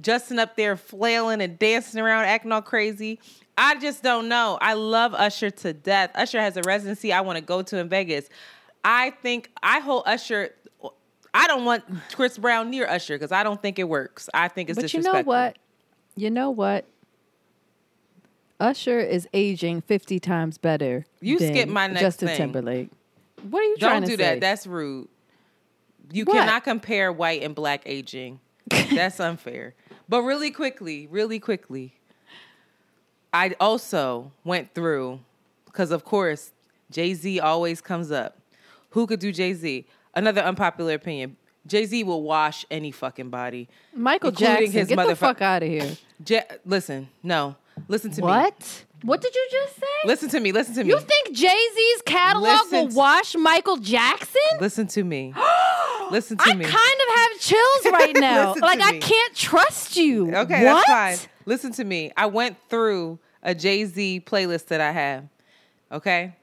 Justin up there flailing and dancing around, acting all crazy. I just don't know. I love Usher to death. Usher has a residency I want to go to in Vegas. I think I hold Usher. I don't want Chris Brown near Usher because I don't think it works. I think it's But you disrespectful. know what? You know what? Usher is aging fifty times better. You skip my next Justin thing. Timberlake. What are you trying to Don't to do say? that. That's rude. You What? cannot compare white and black aging. That's unfair. But really quickly, really quickly, I also went through because of course Jay Z always comes up. Who could do Jay Z? Another unpopular opinion. Jay Z will wash any fucking body. Michael including Jackson. his Get the fuck out of here. Ja- listen, no, listen to me. What? What did you just say? Listen to me. Listen to me. You think Jay Z's catalog Listen will wash Michael Jackson? listen to me. listen to I me. I kind of have chills right now. Like I me. can't trust you. Okay, what? that's fine. Listen to me. I went through a Jay Z playlist that I have. Okay,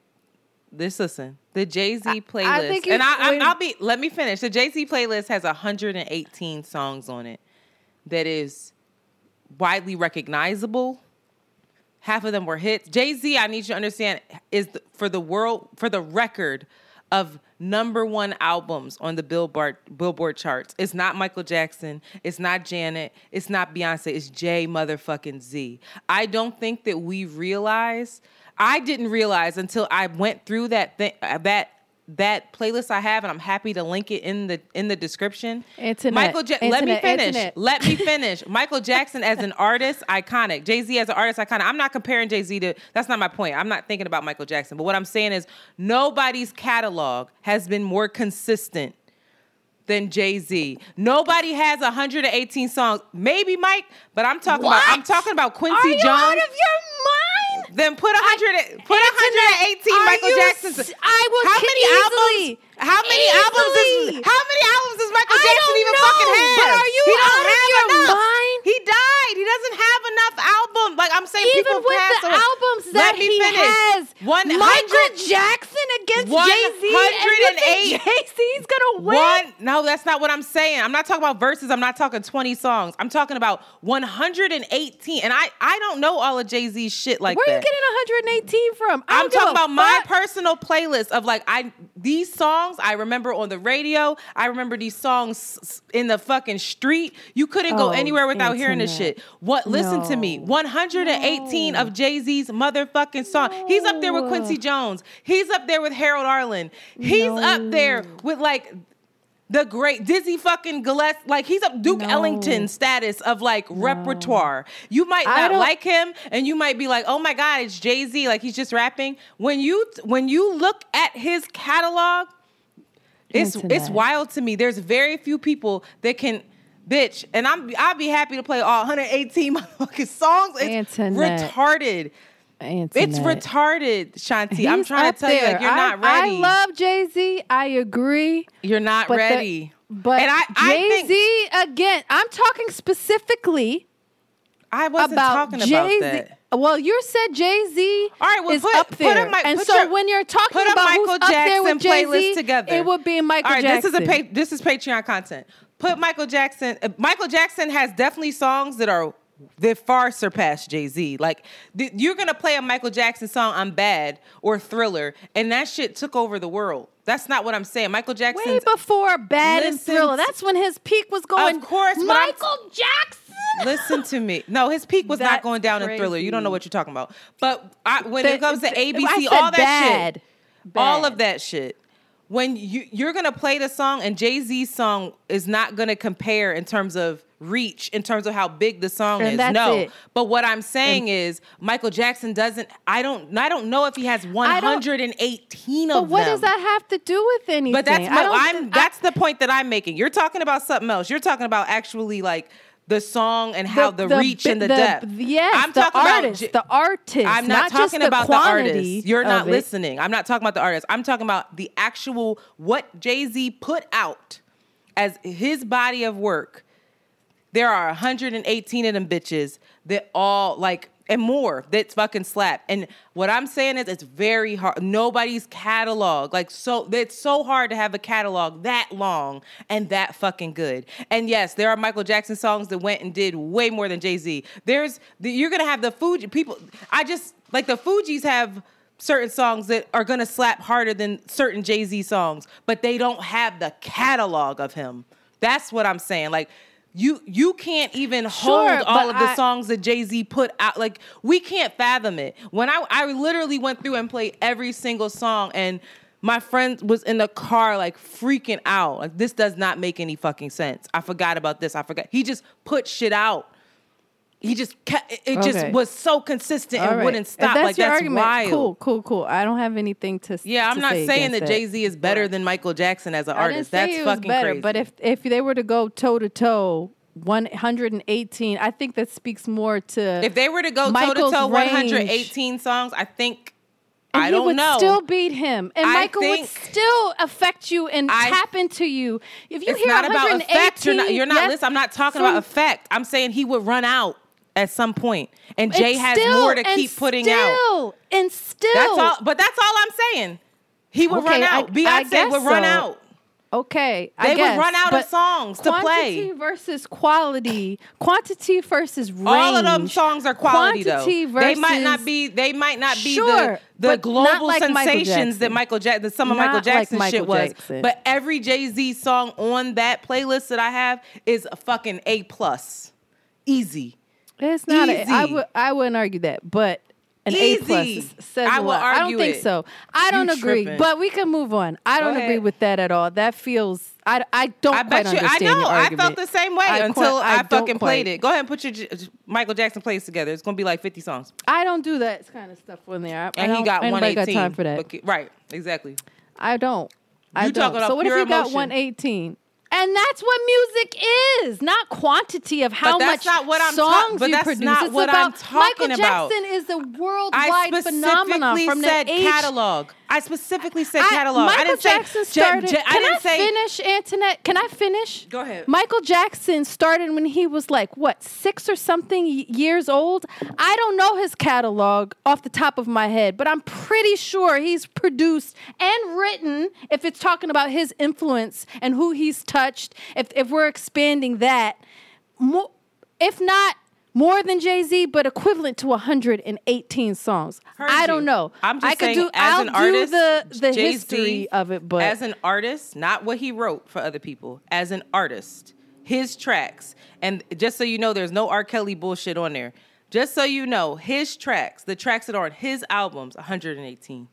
this listen the Jay Z playlist, think you- and I, I, I'll be. Let me finish. The Jay Z playlist has 118 songs on it. That is widely recognizable. Half of them were hits. Jay Z, I need you to understand, is the, for the world for the record of number one albums on the Billboard Billboard charts. It's not Michael Jackson. It's not Janet. It's not Beyonce. It's Jay motherfucking Z. I don't think that we realize. I didn't realize until I went through that thing uh, that that playlist I have, and I'm happy to link it in the in the description. Internet. Michael, ja- let me finish. internet. Let me finish. Michael Jackson as an artist, iconic. Jay Z as an artist, iconic. I'm not comparing Jay Z to. That's not my point. I'm not thinking about Michael Jackson. But what I'm saying is, nobody's catalog has been more consistent than Jay Z. Nobody has 118 songs. Maybe Mike, but I'm talking about. I'm talking about Quincy Are you Jones. out of your mind? Then put a 100. Put 118 Michael you Jacksons. I will How many easily. albums? How many albums? Is, how many albums does Michael I Jackson even know, fucking have? but are you he don't of have your enough. mind? He died. He doesn't have enough albums. Like I'm saying, Even people with pass the away. albums Let that me he finish. has, 100 Michael Jackson against Jay Z, and 108. Jay Z's gonna win. One, no, that's not what I'm saying. I'm not talking about verses. I'm not talking 20 songs. I'm talking about 118. And I, I don't know all of Jay Z's shit like Where are that. you getting 118 from? I I'm talking about my personal playlist of like I these songs I remember on the radio. I remember these songs in the fucking street. You couldn't go Oh, anywhere without hearing this shit. What? Listen to me. No. 118 of Jay Z's motherfucking song. He's up there with Quincy Jones. He's up there with Harold Arlen. He's up there with like. The great Dizzy fucking Gillespie, like he's up Duke No. Ellington status of like repertoire. You might not like him, and you might be like, "Oh my God, it's Jay Z!" Like he's just rapping. When you when you look at his catalog, it's it's wild to me. There's very few people that can, bitch, and I'm I'll be happy to play all 118 motherfucking songs. It's Internet. retarded. It's retarded, Shanti. I'm trying to tell you, like you're I- not ready. I love Jay Z. I agree. you're not But the- ready. but and I, I Jay think Z again. I'm talking specifically I wasn't about talking Jay about that. Well, you said Jay Z All right, well, is put- up put there, a Mi- and put so your- when you're talking put a about Michael who's up there with Jackson Jay playlist Z, together. it would be Michael All right, Jackson. this is a pa- this is Patreon content. Put Michael Jackson. uh, Michael Jackson has definitely songs that are they far surpassed Jay Z. Like th- you're gonna play a Michael Jackson song, "I'm Bad" or Thriller, and that shit took over the world. That's not what I'm saying. Michael Jackson. Way before Bad and Thriller. That's when his peak was going. Of course, Michael Jackson. Listen to me. No, his peak was not going down in Thriller. You don't know what you're talking about. But I, when The- it comes to ABC, all that bad. shit, all of that shit. When you you're gonna play the song, and Jay Z's song is not gonna compare in terms of reach, in terms of how big the song And is. no, it. but what I'm saying is Michael Jackson doesn't. I don't. I don't know if he has 118 of them. But what them. does that have to do with anything? But that's my, I'm that's the point that I'm making. You're talking about something else. You're talking about actually like the song and how the, reach bi- and the, depth. Yes, I'm the talking artist, about the artist. I'm not, just talking the about the artist. You're not of it. listening. I'm not talking about the artist. I'm talking about the actual what Jay-Z put out as his body of work. There are 118 of them bitches that all like and more that fucking slap. And what I'm saying is it's very hard. Nobody's catalog. Like so it's so hard to have a catalog that long and that fucking good. And yes, there are Michael Jackson songs that went and did way more than Jay-Z. There's the, you're going to have the Fugee people I just like the Fugees have certain songs that are gonna slap harder than certain Jay Z songs, but they don't have the catalog of him. That's what I'm saying. Like you you can't even hold Sure, all of the I- songs that Jay Z put out. Like we can't fathom it. When I I literally went through and played every single song and. My friend was in the car like freaking out. Like this does not make any fucking sense. I forgot about this. I forgot. He just put shit out. He just kept, it, just Okay. was so consistent All and right. wouldn't If stop. that's like your that's argument, wild. Cool, cool, cool. I don't have anything to. Say. Yeah, I'm to not say saying that Jay Z is better than Michael Jackson as an I artist. That's fucking better, crazy. But if if they were to go toe to toe, 118, I think that speaks more to. if they were to go toe to toe range. 118 songs, I think and I he don't would know. still beat him, and I Michael would still affect you and I- tap into you. If you it's hear not about 118, effect. You're not. You're not yes, listening. I'm not talking from- about effect. I'm saying he would run out at some point, and Jay and has still- more to keep putting out. still, and still. That's all. But that's all I'm saying. He would Okay, run out. I Beyonce guess would run so. out. Okay, They I would run out of songs to play. Quantity versus quality. Quantity versus range. All of them songs are quality Quantity though. They might not be. They might not be Sure, the the global like Michael sensations that Michael Jackson, some of Not Michael like Jackson's Michael shit was. But every Jay Z song on that playlist that I have is a fucking A plus, easy. It's not. A, I would. I wouldn't argue that, but an A plus Easy. says I a will lot. I don't think it. so. I don't You agree. tripping. But we can move on. I Go don't agree with that at all. That feels. I. I don't I quite bet you. I know. I felt the same way I until quite- I, don't fucking played it. Go ahead and put your J- Michael Jackson plays together. It's gonna be like 50 songs. I don't do that kind of stuff on there. I, I And he got 118. got time for that. Right. Exactly. I don't. I You don't. talking about So what if you got 118? And that's what music is, not quantity of how But that's much not what I'm ta- songs but you that's produce. not it's what about I'm talking Michael about. Jackson is a worldwide phenomenon from said the age. catalog. I specifically said I- catalog. Michael I didn't Jackson say started. J- J- I can didn't I say finish, Antoinette? Can I finish? Go ahead. Michael Jackson started when he was like what six or something years old. I don't know his catalog off the top of my head, but I'm pretty sure he's produced and written. If it's talking about his influence and who he's touched, if if we're expanding that, more, if not. More than Jay Z, but equivalent to 118 songs. Heard I don't know. I'm just I could saying, do. as I'll an artist, do the the Jay-Z, history of it, but as an artist, not what he wrote for other people. As an artist, his tracks, and just so you know, there's no R. Kelly bullshit on there. Just so you know, his tracks, the tracks that are on his albums, 118.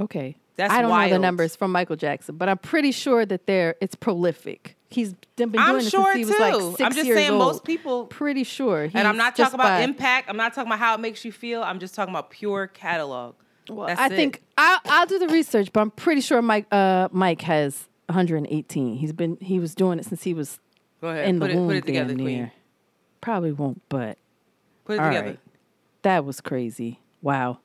Okay. That's I don't know the numbers from Michael Jackson, but I'm pretty sure that they're it's prolific. He's been doing I'm it sure since he was too. like I'm just years saying old. most people- pretty sure. And I'm not talking about by- impact. I'm not talking about how it makes you feel. I'm just talking about pure catalog. Well, That's I it. think I'll, I'll do the research, but I'm pretty sure Mike uh, Mike has 118. He's been he was doing it since he was Go ahead. in put the it, womb put it together, damn Queen. Probably won't, but Put it all together. right. That was crazy. Wow.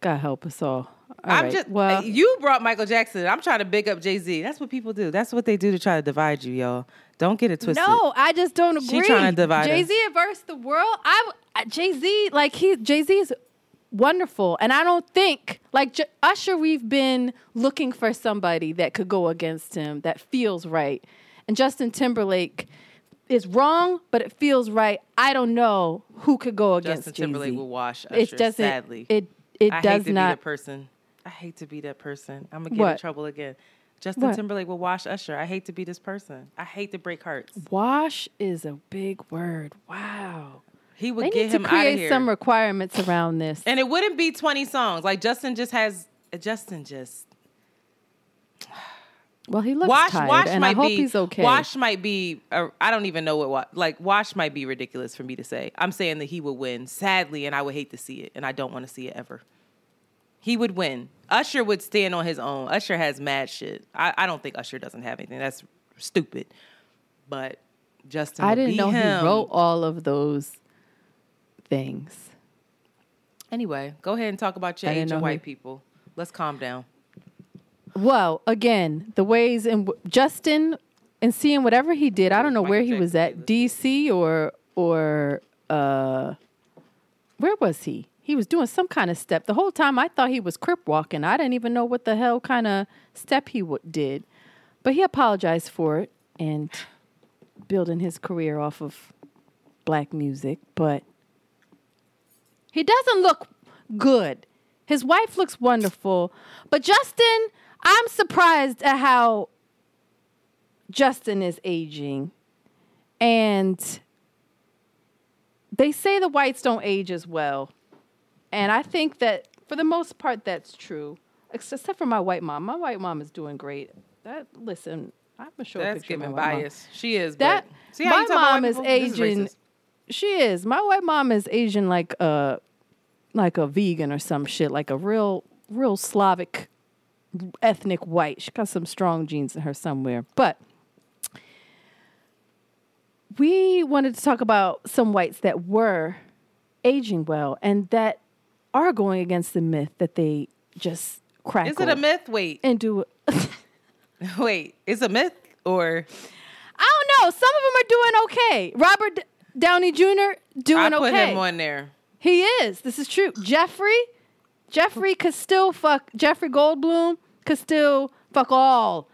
God help us all. All I'm right, just well. Uh, you brought Michael Jackson. I'm trying to big up Jay Z. That's what people do. That's what they do to try to divide you, y'all. Don't get it twisted. No, I just don't agree. She trying to divide Jay Z versus the world. I Jay Z like he Jay Z is wonderful, and I don't think like J- Usher. We've been looking for somebody that could go against him that feels right, and Justin Timberlake. is wrong, but it feels right. I don't know who could go against Justin Timberlake Jay-Z. will wash Usher. It doesn't. sadly, It it I does hate to not. be that person. I hate to be that person. I'm gonna get in trouble again. Justin What? Timberlake will wash Usher. I hate to be this person. I hate to break hearts. Wash is a big word. Wow. He would They get him out of create here. some requirements around this. and it wouldn't be 20 songs. Like Justin just has. Justin just well, he looks Wash. tired, Wash and might I hope be. he's okay. Wash might be. Uh, I don't even know what. Like Wash might be ridiculous for me to say. I'm saying that he would win. Sadly, and I would hate to see it, and I don't want to see it ever. He would win. Usher would stand on his own. Usher has mad shit. I, I don't think Usher doesn't have anything. That's stupid. But Justin, I didn't know him. he wrote all of those things. Anyway, go ahead and talk about your I age he- white people. Let's calm down. Well, again, the ways in w- Justin and seeing whatever he did, I don't know where he was at, DC or or uh, where was he? He was doing some kind of step. The whole time I thought he was crip walking. I didn't even know what the hell kind of step he w- did, but he apologized for it and building his career off of black music. But he doesn't look good. His wife looks wonderful, but Justin, I'm surprised at how Justin is aging. And they say the whites don't age as well. And I think that for the most part that's true. Except for my white mom. My white mom is doing great. That listen, I'm a That's picture of my giving bias. She is. That- but see how my mom is people? This aging- She is. My white mom is Asian like a like a vegan or some shit, like a real real Slavic ethnic white. She got some strong genes in her somewhere. But we wanted to talk about some whites that were aging well and that are going against the myth that they just crack. Is it a myth? Wait, And do wait. Is it a myth or I don't know. Some of them are doing okay. Robert D- Downey Jr. doing okay. I put okay. him on there? He is. This is true. Jeffrey, Jeffrey could still fuck. Jeffrey Goldblum could still fuck all.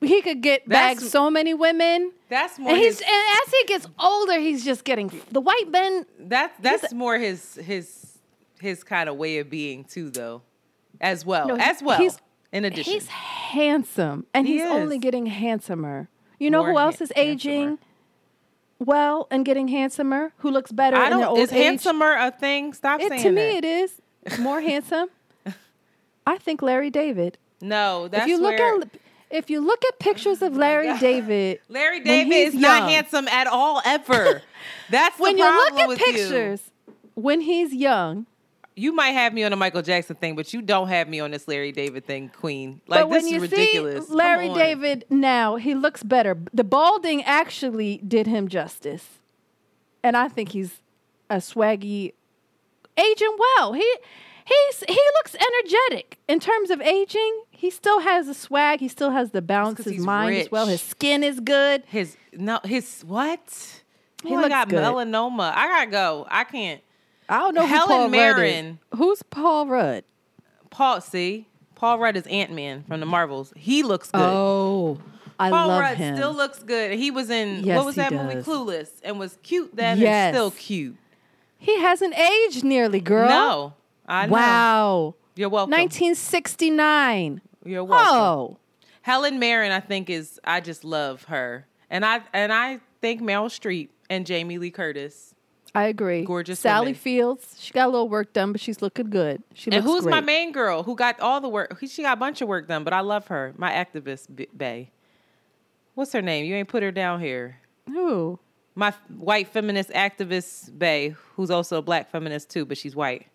He could get That's- back so many women. That's more And he's his. and as he gets older, he's just getting the white men. That that's more his his his kind of way of being too, though, as well No, as well. he's- in addition, He's handsome, and He he's only getting handsomer. You know More who else ha- is aging handsomer. well and getting handsomer? Who looks better I don't. Is age? handsomer a thing? Stop saying It, saying to me, it is more handsome. I think Larry David. no, that's if you look where at if you look at pictures of Larry David, Larry David is not handsome at all ever. That's when the you problem look at with you. pictures when he's young, You might have me on the Michael Jackson thing, but you don't have me on this Larry David thing, Queen. Like but when this you is ridiculous. see Larry. David now, he looks better. The balding actually did him justice, and I think he's a swaggy, aging well. He he's he looks energetic in terms of aging. He still has the swag. He still has the bounce. His mind as well. His skin is good. His no, his what? He He looks got good. melanoma. I gotta go. I can't. I don't know who Helen Paul Rudd Mirren. is. Who's Paul Rudd? Paul, see, Paul Rudd is Ant Man from the Marvels. He looks good. Oh, I love that. Paul love Rudd him. still looks good. He was in Yes, what was he that movie? does. Clueless, and was cute then, Yes. and still cute. he hasn't aged nearly, girl. No, I know. Wow. You're welcome. 1969. You're welcome. Oh, Helen Mirren, I think is I just love her, and I and I think Meryl Streep and Jamie Lee Curtis. I agree. Gorgeous Sally women. Fields. She got a little work done, but she's looking good. She And who's great. my main girl who got all the work? She got a bunch of work done, but I love her. My activist b- bae. What's her name? You ain't put her down here. Who? My white feminist activist bae, who's also a black feminist too, but she's white.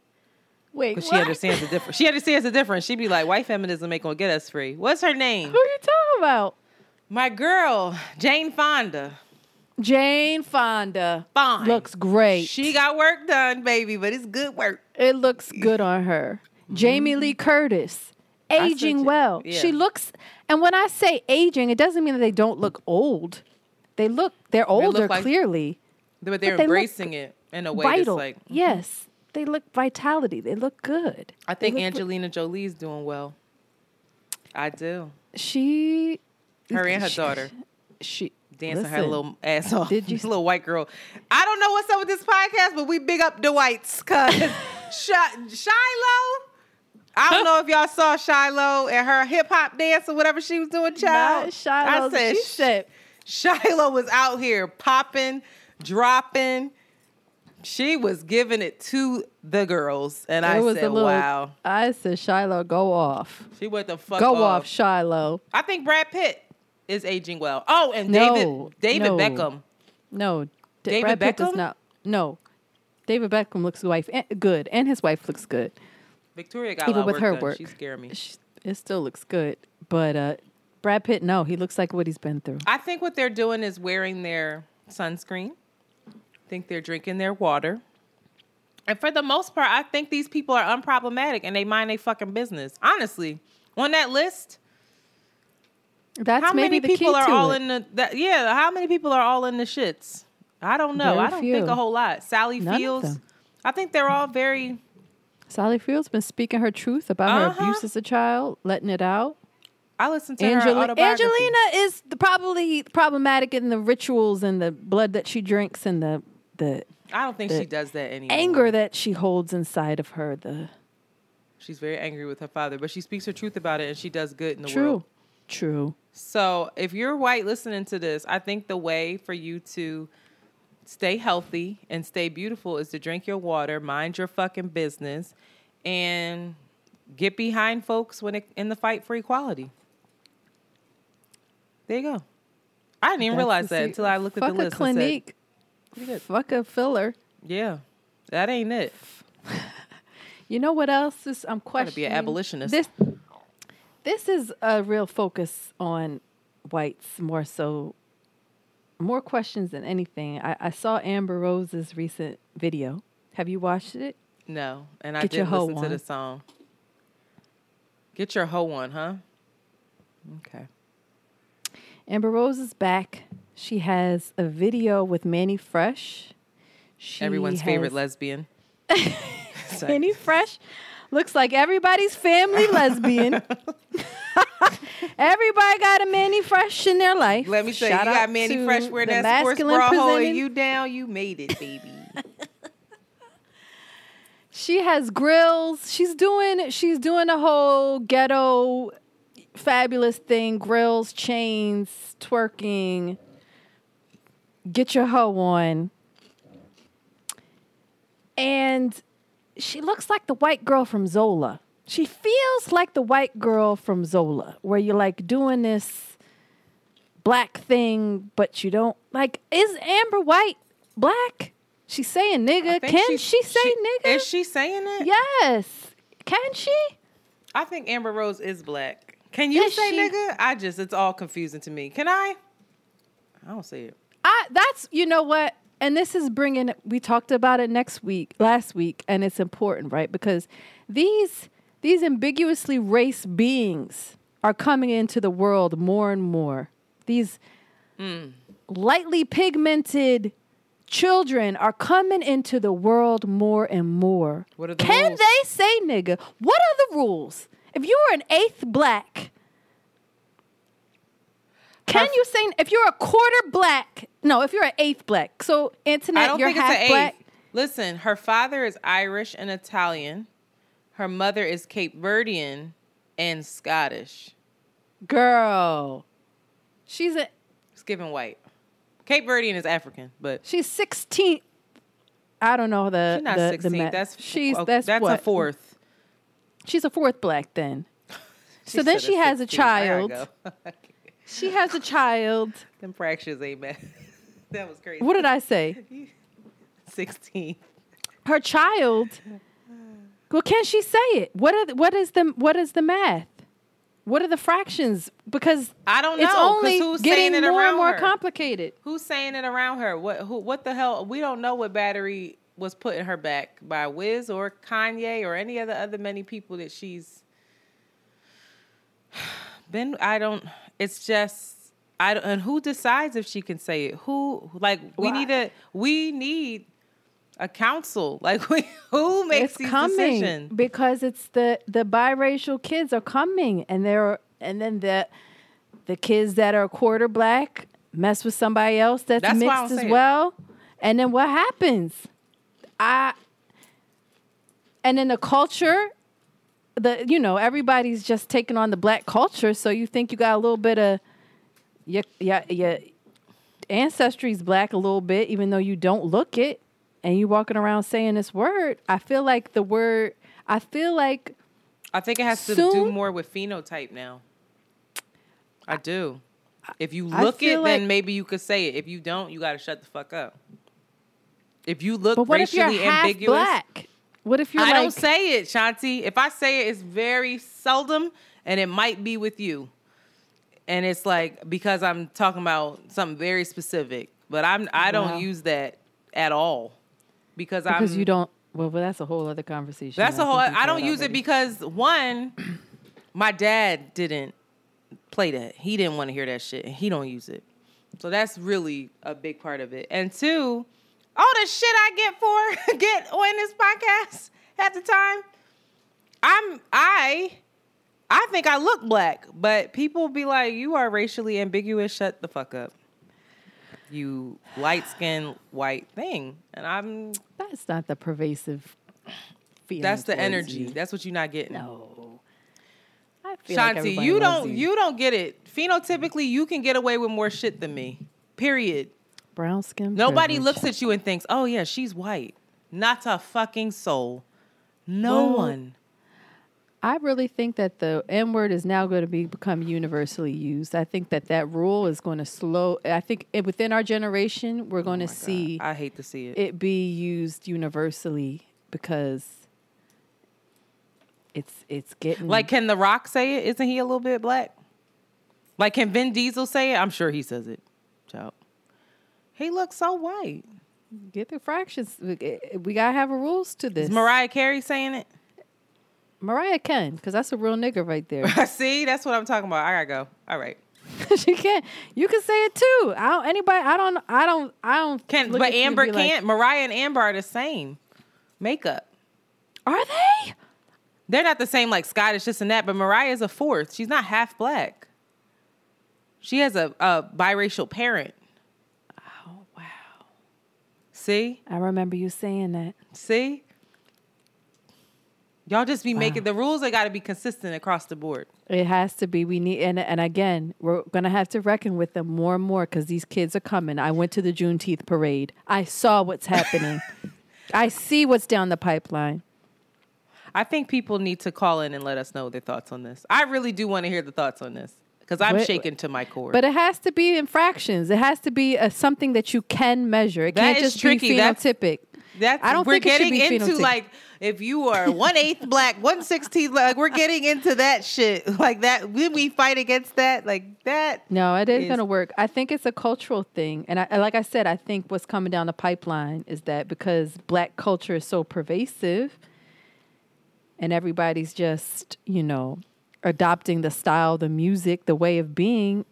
Wait, But she understands the difference. She understands the difference. She'd be like, white feminism ain't gonna get us free. What's her name? Who are you talking about? My girl, Jane Fonda. Jane Fonda. Fine. Looks great. She got work done, baby, but it's good work. it looks good on her. Mm-hmm. Jamie Lee Curtis. Aging well. yeah. She looks and when I say aging, it doesn't mean that they don't look old. They look they're older like- clearly. But they're they look embracing it in a way Vital. that's like, mm-hmm. yes. They look vitality. They look good. I They think look- Angelina Jolie's doing well. I do. she Her and her daughter. She dancing her Listen, little ass off. did you- This little white girl? I don't know what's up with this podcast, but we big up the whites, cause Sh- Shiloh. I don't know if y'all saw Shiloh and her hip hop dance or whatever she was doing, child. Not Shiloh. I said, she said, Shiloh was out here popping, dropping. She was giving it to the girls, and I was said, a little. "Wow." I said, Shiloh, go off, She went the fuck go off. off, Shiloh. I think Brad Pitt is aging well. Oh, and No, David David no. Beckham. No, D- David Brad Pitt does Beckham? not. No, David Beckham looks wife eh, good, and his wife looks good. Victoria got Even with of her work. done. work. She scared me. Sh- It still looks good, but uh, Brad Pitt, no, he looks like what he's been through. I think what they're doing is wearing their sunscreen. I think they're drinking their water. And for the most part, I think these people are unproblematic and they mind their fucking business. Honestly, on that list, That's how many people are all it. in the that yeah, how many people are all in the shits? I don't know. Very I don't think a whole lot. Sally None Fields. I think they're all very Sally Fields been speaking her truth about her Uh-huh. abuse as a child, letting it out. I listen to her Angela- autobiography. Angelina is the, probably problematic in the rituals and the blood that she drinks and the the I don't think she does that anymore. anger that she holds inside of her. The She's very angry with her father, but she speaks her truth about it and she does good in the true, world. True. So if you're white listening to this, I think the way for you to stay healthy and stay beautiful is to drink your water, mind your fucking business, and get behind folks when it, in the fight for equality. There you go. I didn't even That's realize that until I looked at Fuck the a list. clinique. and said, Fuck a filler. yeah, that ain't it. You know what else is I'm Gotta be an abolitionist. This this is a real focus on whites more so more questions than anything. I, I saw Amber Rose's recent video. Have you watched it? No, and I Get your did listen to the on. song. Get your hoe on, huh? Okay. Amber Rose is back. She has a video with Mannie Fresh. She Everyone's favorite lesbian. Mannie Fresh looks like everybody's family lesbian. Everybody got a Mannie Fresh in their life. Let me say, Shout you got Mannie Fresh wearing the that sports masculine bra holding you down. You made it, baby. She has grills. She's doing she's doing a whole ghetto fabulous thing, grills, chains, twerking. Get your hoe on. And she looks like the white girl from Zola. She feels like the white girl from Zola, where you're like doing this black thing, but you don't like. Is Amber White black? She's saying nigga. Can she say nigga? Is she saying it? Yes. Can she? I think Amber Rose is black. Can you Is say she? nigga? I just it's all confusing to me. Can I? I don't say it. I that's you know what? And this is bringing we talked about it next week, last week, and it's important, right? Because these these ambiguously race beings are coming into the world more and more. These mm. lightly pigmented children are coming into the world more and more. What are the Can rules? they say nigga? What are the rules? If you are an eighth black, can you say if you're a quarter black? No, if you're an eighth black. So Antoinette, you're think it's half an black. eighth. Listen, her father is Irish and Italian. Her mother is Cape Verdean and Scottish. Girl, she's a It's giving white. Cape Verdean is African, but she's sixteen. I don't know the she's not the, the sixteen. ma- that's she's that's, that's what a fourth. She's a fourth black then. so then she has a 16. Child. She has a child. Them fractions ain't bad. that was crazy. What did I say? Sixteen. Her child. Well, can she say it? What are the, what is the what is the math? What are the fractions? Because I don't know. it's only who's getting saying it more and around more her? complicated. Who's saying it around her? What who what the hell? We don't know what battery was put in her back by Wiz or Kanye or any of the other many people that she's been I don't it's just I don't, and who decides if she can say it? Who like we Well, need a we need a council. Like we who makes it's these coming decisions? because it's the the biracial kids are coming, and they're and then the the kids that are quarter black mess with somebody else that's, That's mixed as say it. well. And then what happens? I and then the culture, the you know, everybody's just taking on the black culture, so you think you got a little bit of your your, your ancestry's black a little bit, even though you don't look it, and you walking around saying this word. I feel like the word I feel like I think it has to do more with phenotype now. I do. If you look it, feel then maybe you could say it. If you don't, you got to shut the fuck up. If you look But what if racially you're half ambiguous, black? What if you're I like don't say it, Shanti. If I say it, it's very seldom, and it might be with you. And it's like because I'm talking about something very specific, but I'm I don't Wow. use that at all because, because I'm because you don't? Well, but that's a whole other conversation. That's I a whole. I don't use it because one, my dad didn't play that. He didn't want to hear that shit, and he don't use it. So that's really a big part of it. And two, all the shit I get for get on this podcast at the time, I'm I. I think I look black, but people be like, "You are racially ambiguous. Shut the fuck up." You light skinned white thing, and I'm. That's not the pervasive. feeling That's the energy. you. That's what you're not getting. No. I feel Shanti, everybody you don't you. don't get it. Phenotypically, you can get away with more shit than me. Period. Brown skin. Nobody privilege. looks at you and thinks, "Oh yeah, she's white." Not a fucking soul. No Well, one. I really think that the N word is now going to be become universally used. I think that that rule is going to slow. I think it, within our generation, we're going oh to see I hate to see it. it be used universally because it's it's getting Like, can The Rock say it? Isn't he a little bit black? Like, can Vin Diesel say it? I'm sure he says it. He looks so white. get the fractions. We, eh, eh, we gotta have rules to this. Is Mariah Carey saying it? Mariah can because that's a real nigga right there. See, that's what I'm talking about. I gotta go. All right. she can't. You can say it too. I don't. Anybody. I don't. I don't. I don't. Can but at you and Amber can't. Mariah and Amber are the same makeup. Are they? They're not the same like Scottish this and that, but Mariah is a fourth. She's not half black. She has a, a biracial parent. Wow. See? I remember you saying that. See? Y'all just be making the rules they gotta be consistent across the board. It has to be. We need, and and again, we're gonna have to reckon with them more and more because these kids are coming. I went to the Juneteenth parade. I saw what's happening. I see what's down the pipeline. I think people need to call in and let us know their thoughts on this. I really do want to hear the thoughts on this. Because I'm shaken to my core. But it has to be in fractions. It has to be a, something that you can measure. It That can't just tricky. be phenotypic. That's I don't we're think getting into phenotypic. like if you are one eighth black, one sixteenth like we're getting into that shit. Like that when we fight against that, like that No, it ain't is- gonna work. I think it's a cultural thing, and I, like I said, I think what's coming down the pipeline is that because black culture is so pervasive, and everybody's just you know adopting the style, the music, the way of being.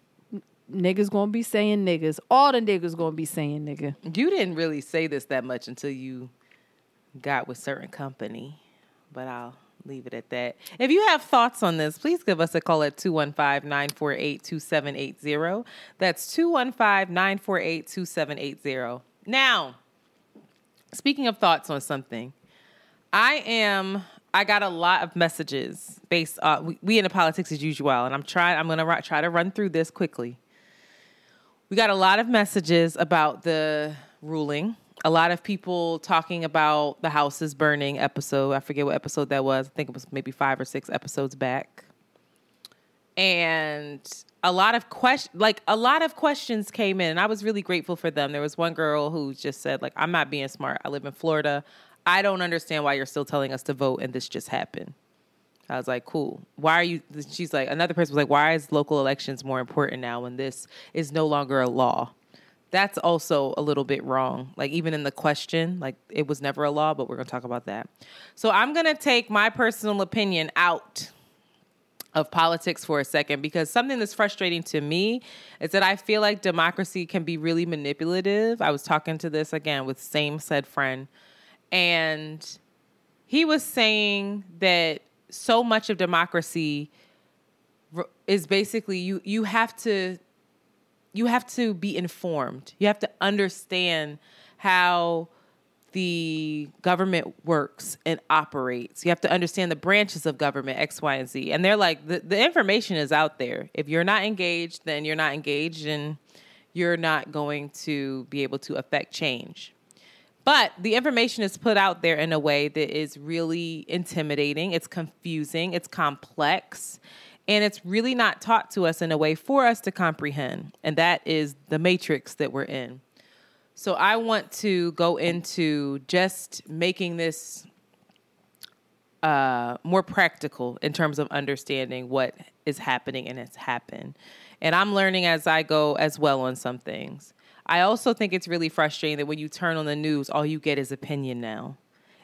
Niggas gonna be saying niggas. All the niggas gonna be saying nigga. You didn't really say this that much until you got with certain company, but I'll leave it at that. If you have thoughts on this, please give us a call at 215-948-2780. That's 215-948-2780. Now, speaking of thoughts on something, I am I got a lot of messages based uh we, we in the politics as usual and I'm trying I'm to try to run through this quickly. We got a lot of messages about the ruling. A lot of people talking about the house is burning episode. I forget what episode that was. I think it was maybe 5 or 6 episodes back. And a lot of question like a lot of questions came in and I was really grateful for them. There was one girl who just said like I'm not being smart. I live in Florida. I don't understand why you're still telling us to vote and this just happened. I was like, cool. Why are you? She's like, another person was like, why is local elections more important now when this is no longer a law? That's also a little bit wrong. Like, even in the question, like, it was never a law, but we're to talk about that. So, I'm to take my personal opinion out of politics for a second because something that's frustrating to me is that I feel like democracy can be really manipulative. I was talking to this again with same said friend, and he was saying that so much of democracy is basically you you have to you have to be informed. You have to understand how the government works and operates. You have to understand the branches of government X, Y, and Z. And they're like the, the information is out there. If you're not engaged, then you're not engaged and you're not going to be able to affect change. But the information is put out there in a way that is really intimidating, it's confusing, it's complex, and it's really not taught to us in a way for us to comprehend. And that is the matrix that we're in. So I want to go into just making this uh, more practical in terms of understanding what is happening and has happened. And I'm learning as I go as well on some things. I also think it's really frustrating that when you turn on the news, all you get is opinion now.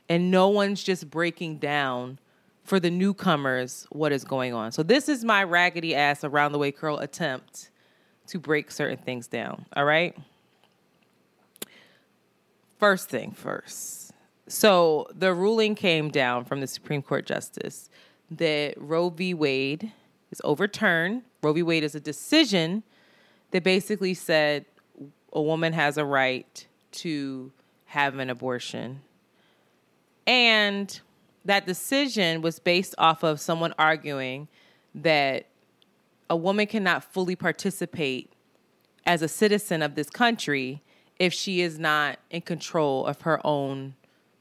And no one's just breaking down for the newcomers what is going on. So this is my raggedy ass around the way curl attempt to break certain things down. All right? First thing first. So the ruling came down from the Supreme Court justice that Roe v. Wade is overturned. Roe v. Wade is a decision that basically said a woman has a right to have an abortion. And that decision was based off of someone arguing that a woman cannot fully participate as a citizen of this country if she is not in control of her own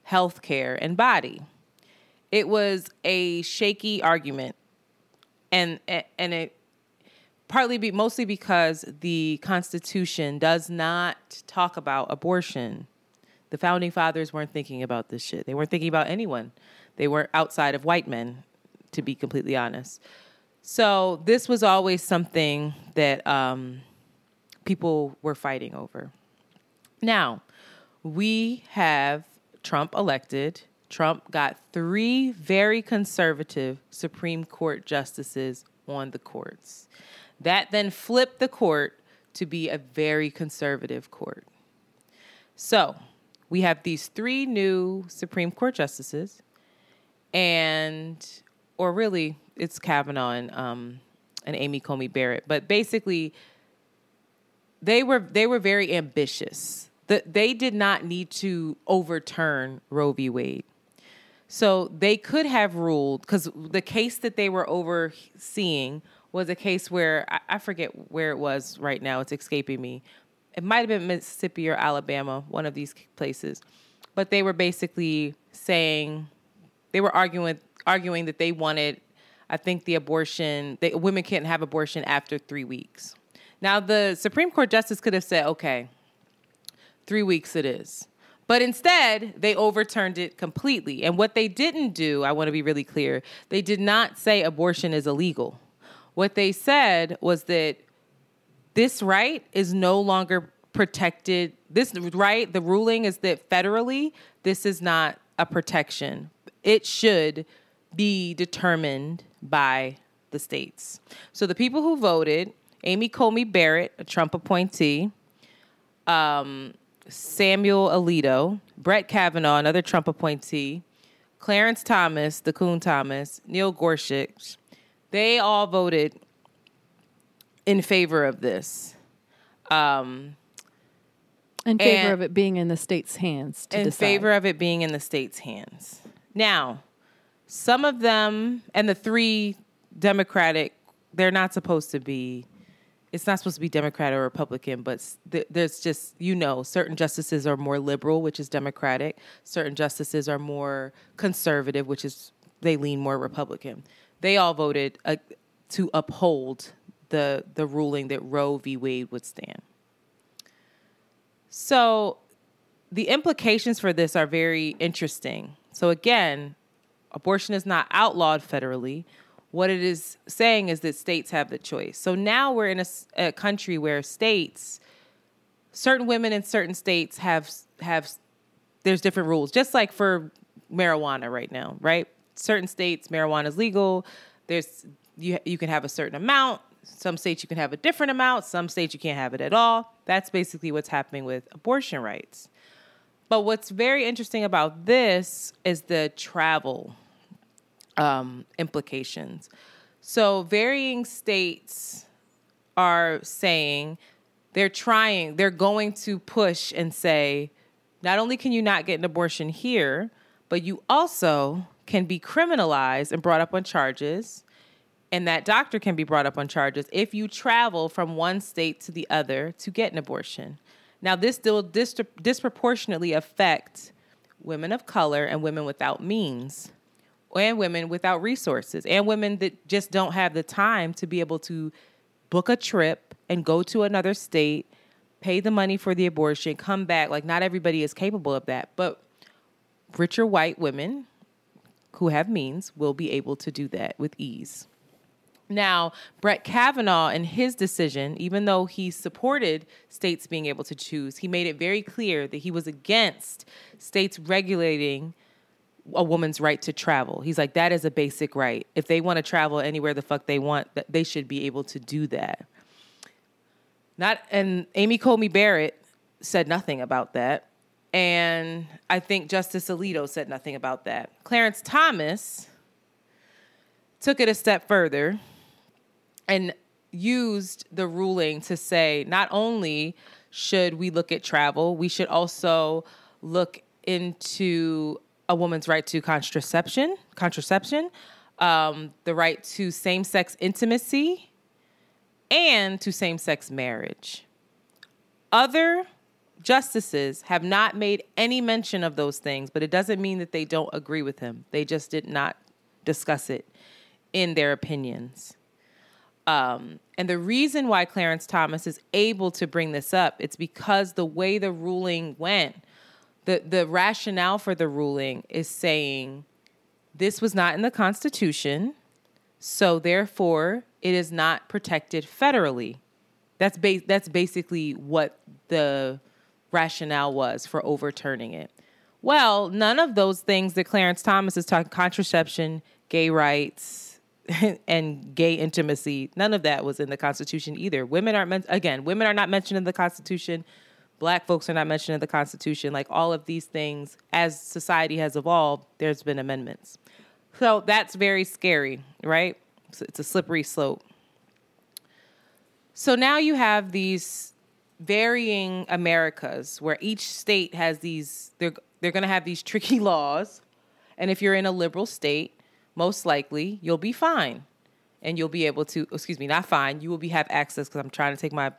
health care and body. It was a shaky argument and and it partly be mostly because the constitution does not talk about abortion. The founding fathers weren't thinking about this shit. They weren't thinking about anyone. They weren't outside of white men, to be completely honest. So this was always something that um, people were fighting over. Now, we have Trump elected. Trump got three very conservative Supreme Court justices on the courts. That then flipped the court to be a very conservative court. So we have these three new Supreme Court justices, and, or really, it's Kavanaugh and, um, and Amy Coney Barrett, but basically, they were they were very ambitious. The, they did not need to overturn Roe v. Wade. So they could have ruled because the case that they were overseeing was a case where I, I forget where it was right now. It's escaping me. It might have been Mississippi or Alabama, one of these places. But they were basically saying they were arguing arguing that they wanted, I think, the abortion. They, women can't have abortion after three weeks. Now the Supreme Court justice could have said, okay, three weeks it is. But instead, they overturned it completely. And what they didn't do, I want to be really clear, they did not say abortion is illegal. What they said was that this right is no longer protected. This right, the ruling is that federally, this is not a protection. It should be determined by the states. So the people who voted Amy Coney Barrett, a Trump appointee, um, Samuel Alito, Brett Kavanaugh, another Trump appointee, Clarence Thomas, the Coon Thomas, Neil Gorsuch, they all voted in favor of this. Um, in favor of it being in the state's hands. in decide. favor of it being in the state's hands. Now, some of them and the three Democratic, they're not supposed to be. It's not supposed to be Democrat or Republican, but th- there's just you know certain justices are more liberal, which is Democratic. Certain justices are more conservative, which is they lean more Republican they all voted uh, to uphold the the ruling that Roe v. Wade would stand. So the implications for this are very interesting. So again, abortion is not outlawed federally. What it is saying is that states have the choice. So now we're in a, a country where states, certain women in certain states have have there's different rules, just like for marijuana right now, right? Certain states marijuana is legal. There's you you can have a certain amount. Some states you can have a different amount. Some states you can't have it at all. That's basically what's happening with abortion rights. But what's very interesting about this is the travel um, implications. So varying states are saying they're trying, they're going to push and say, not only can you not get an abortion here, but you also can be criminalized and brought up on charges. And that doctor can be brought up on charges if you travel from one state to the other to get an abortion. Now, this will dis- disproportionately affect women of color and women without means, and women without resources, and women that just don't have the time to be able to book a trip and go to another state, pay the money for the abortion, come back. Like, not everybody is capable of that. But richer white women who have means will be able to do that with ease. Now, Brett Kavanaugh and his decision, even though he supported states being able to choose, he made it very clear that he was against states regulating a woman's right to travel. He's like, that is a basic right. If they want to travel anywhere the fuck they want, they should be able to do that. Not and Amy Coney Barrett said nothing about that. And I think Justice Alito said nothing about that. Clarence Thomas took it a step further and used the ruling to say not only should we look at travel, we should also look into a woman's right to contraception, contraception, um, the right to same-sex intimacy, and to same-sex marriage. Other justices have not made any mention of those things, but it doesn't mean that they don't agree with him. They just did not discuss it in their opinions. Um, and the reason why Clarence Thomas is able to bring this up, it's because the way the ruling went, the, the rationale for the ruling is saying this was not in the Constitution, so therefore it is not protected federally. That's ba- that's basically what the rationale was for overturning it. Well, none of those things that Clarence Thomas is talking contraception, gay rights, and gay intimacy, none of that was in the Constitution either. Women aren't meant again, women are not mentioned in the Constitution. Black folks are not mentioned in the Constitution. Like all of these things, as society has evolved, there's been amendments. So that's very scary, right? It's a slippery slope. So now you have these varying Americas where each state has these they're they're going to have these tricky laws. And if you're in a liberal state most likely you'll be fine. And you'll be able to excuse me not fine you will be have access cuz I'm trying to take my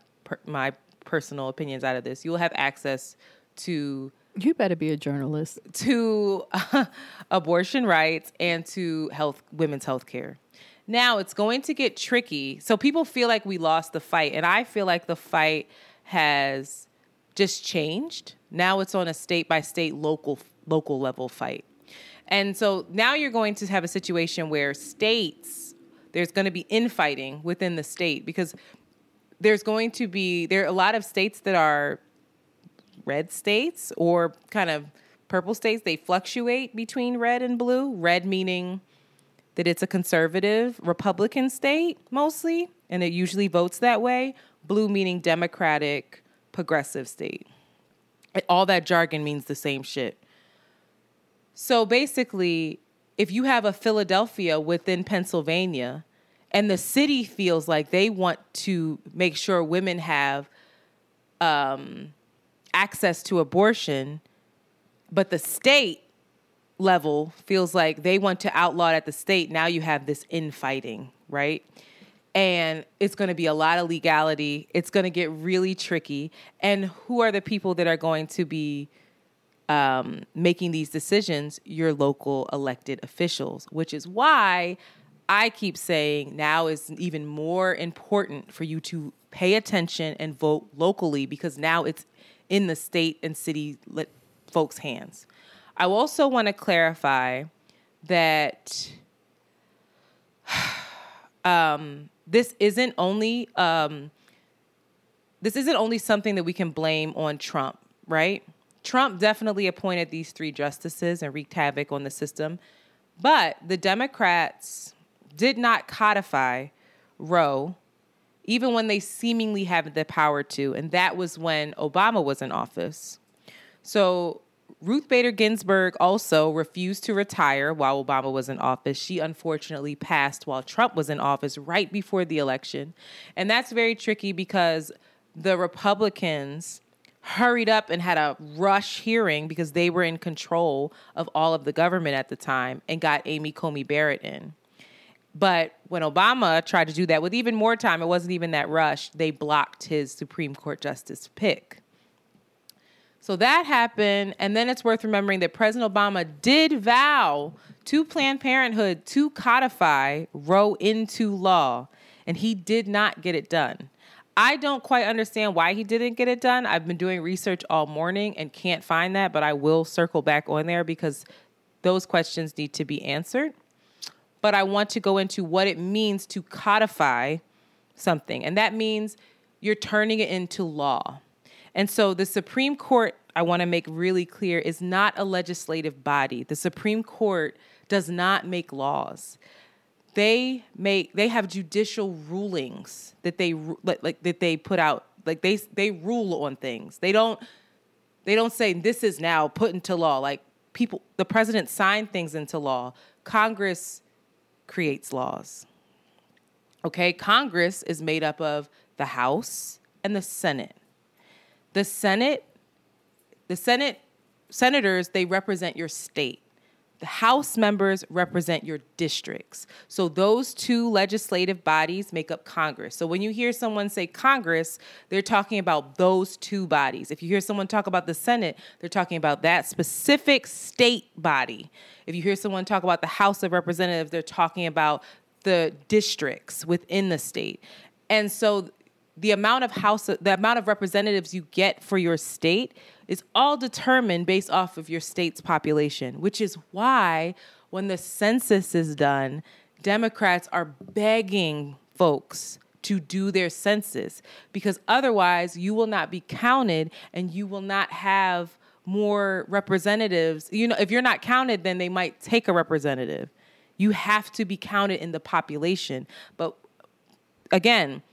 my personal opinions out of this. You'll have access to you better be a journalist. to uh, abortion rights and to health women's health care. Now it's going to get tricky. So people feel like we lost the fight and i feel like the fight has just changed. Now it's on a state by state local local level fight. And so now you're going to have a situation where states there's going to be infighting within the state because there's going to be there are a lot of states that are red states or kind of purple states they fluctuate between red and blue red meaning that it's a conservative republican state mostly and it usually votes that way blue meaning democratic progressive state. All that jargon means the same shit. So basically, if you have a Philadelphia within Pennsylvania and the city feels like they want to make sure women have um, access to abortion, but the state level feels like they want to outlaw it at the state, now you have this infighting, right? And it's going to be a lot of legality. It's going to get really tricky. And who are the people that are going to be um, making these decisions? Your local elected officials, which is why I keep saying now is even more important for you to pay attention and vote locally because now it's in the state and city folks' hands. I also want to clarify that. Um, this isn't only um, this isn't only something that we can blame on Trump, right? Trump definitely appointed these three justices and wreaked havoc on the system, but the Democrats did not codify Roe, even when they seemingly had the power to, and that was when Obama was in office. So Ruth Bader Ginsburg also refused to retire while Obama was in office. She unfortunately passed while Trump was in office right before the election. And that's very tricky because the Republicans hurried up and had a rush hearing because they were in control of all of the government at the time and got Amy Coney Barrett in. But when Obama tried to do that with even more time, it wasn't even that rush. They blocked his Supreme Court justice pick. So that happened. And then it's worth remembering that President Obama did vow to Planned Parenthood to codify Roe into law, and he did not get it done. I don't quite understand why he didn't get it done. I've been doing research all morning and can't find that, but I will circle back on there because those questions need to be answered. But I want to go into what it means to codify something, and that means you're turning it into law. And so the Supreme Court, I want to make really clear, is not a legislative body. The Supreme Court does not make laws. They make they have judicial rulings that they like, like that they put out like they they rule on things. They don't they don't say this is now put into law. Like people the president signed things into law. Congress creates laws. Okay? Congress is made up of the house and the senate the senate the senate senators they represent your state the House members represent your districts. So those two legislative bodies make up Congress. So when you hear someone say Congress, they're talking about those two bodies. If you hear someone talk about the Senate, they're talking about that specific state body. If you hear someone talk about the House of Representatives, they're talking about the districts within the state. And so the amount of house the amount of representatives you get for your state is all determined based off of your state's population, which is why when the census is done, Democrats are begging folks to do their census because otherwise you will not be counted and you will not have more representatives. You know, if you're not counted, then they might take a representative. You have to be counted in the population. But again,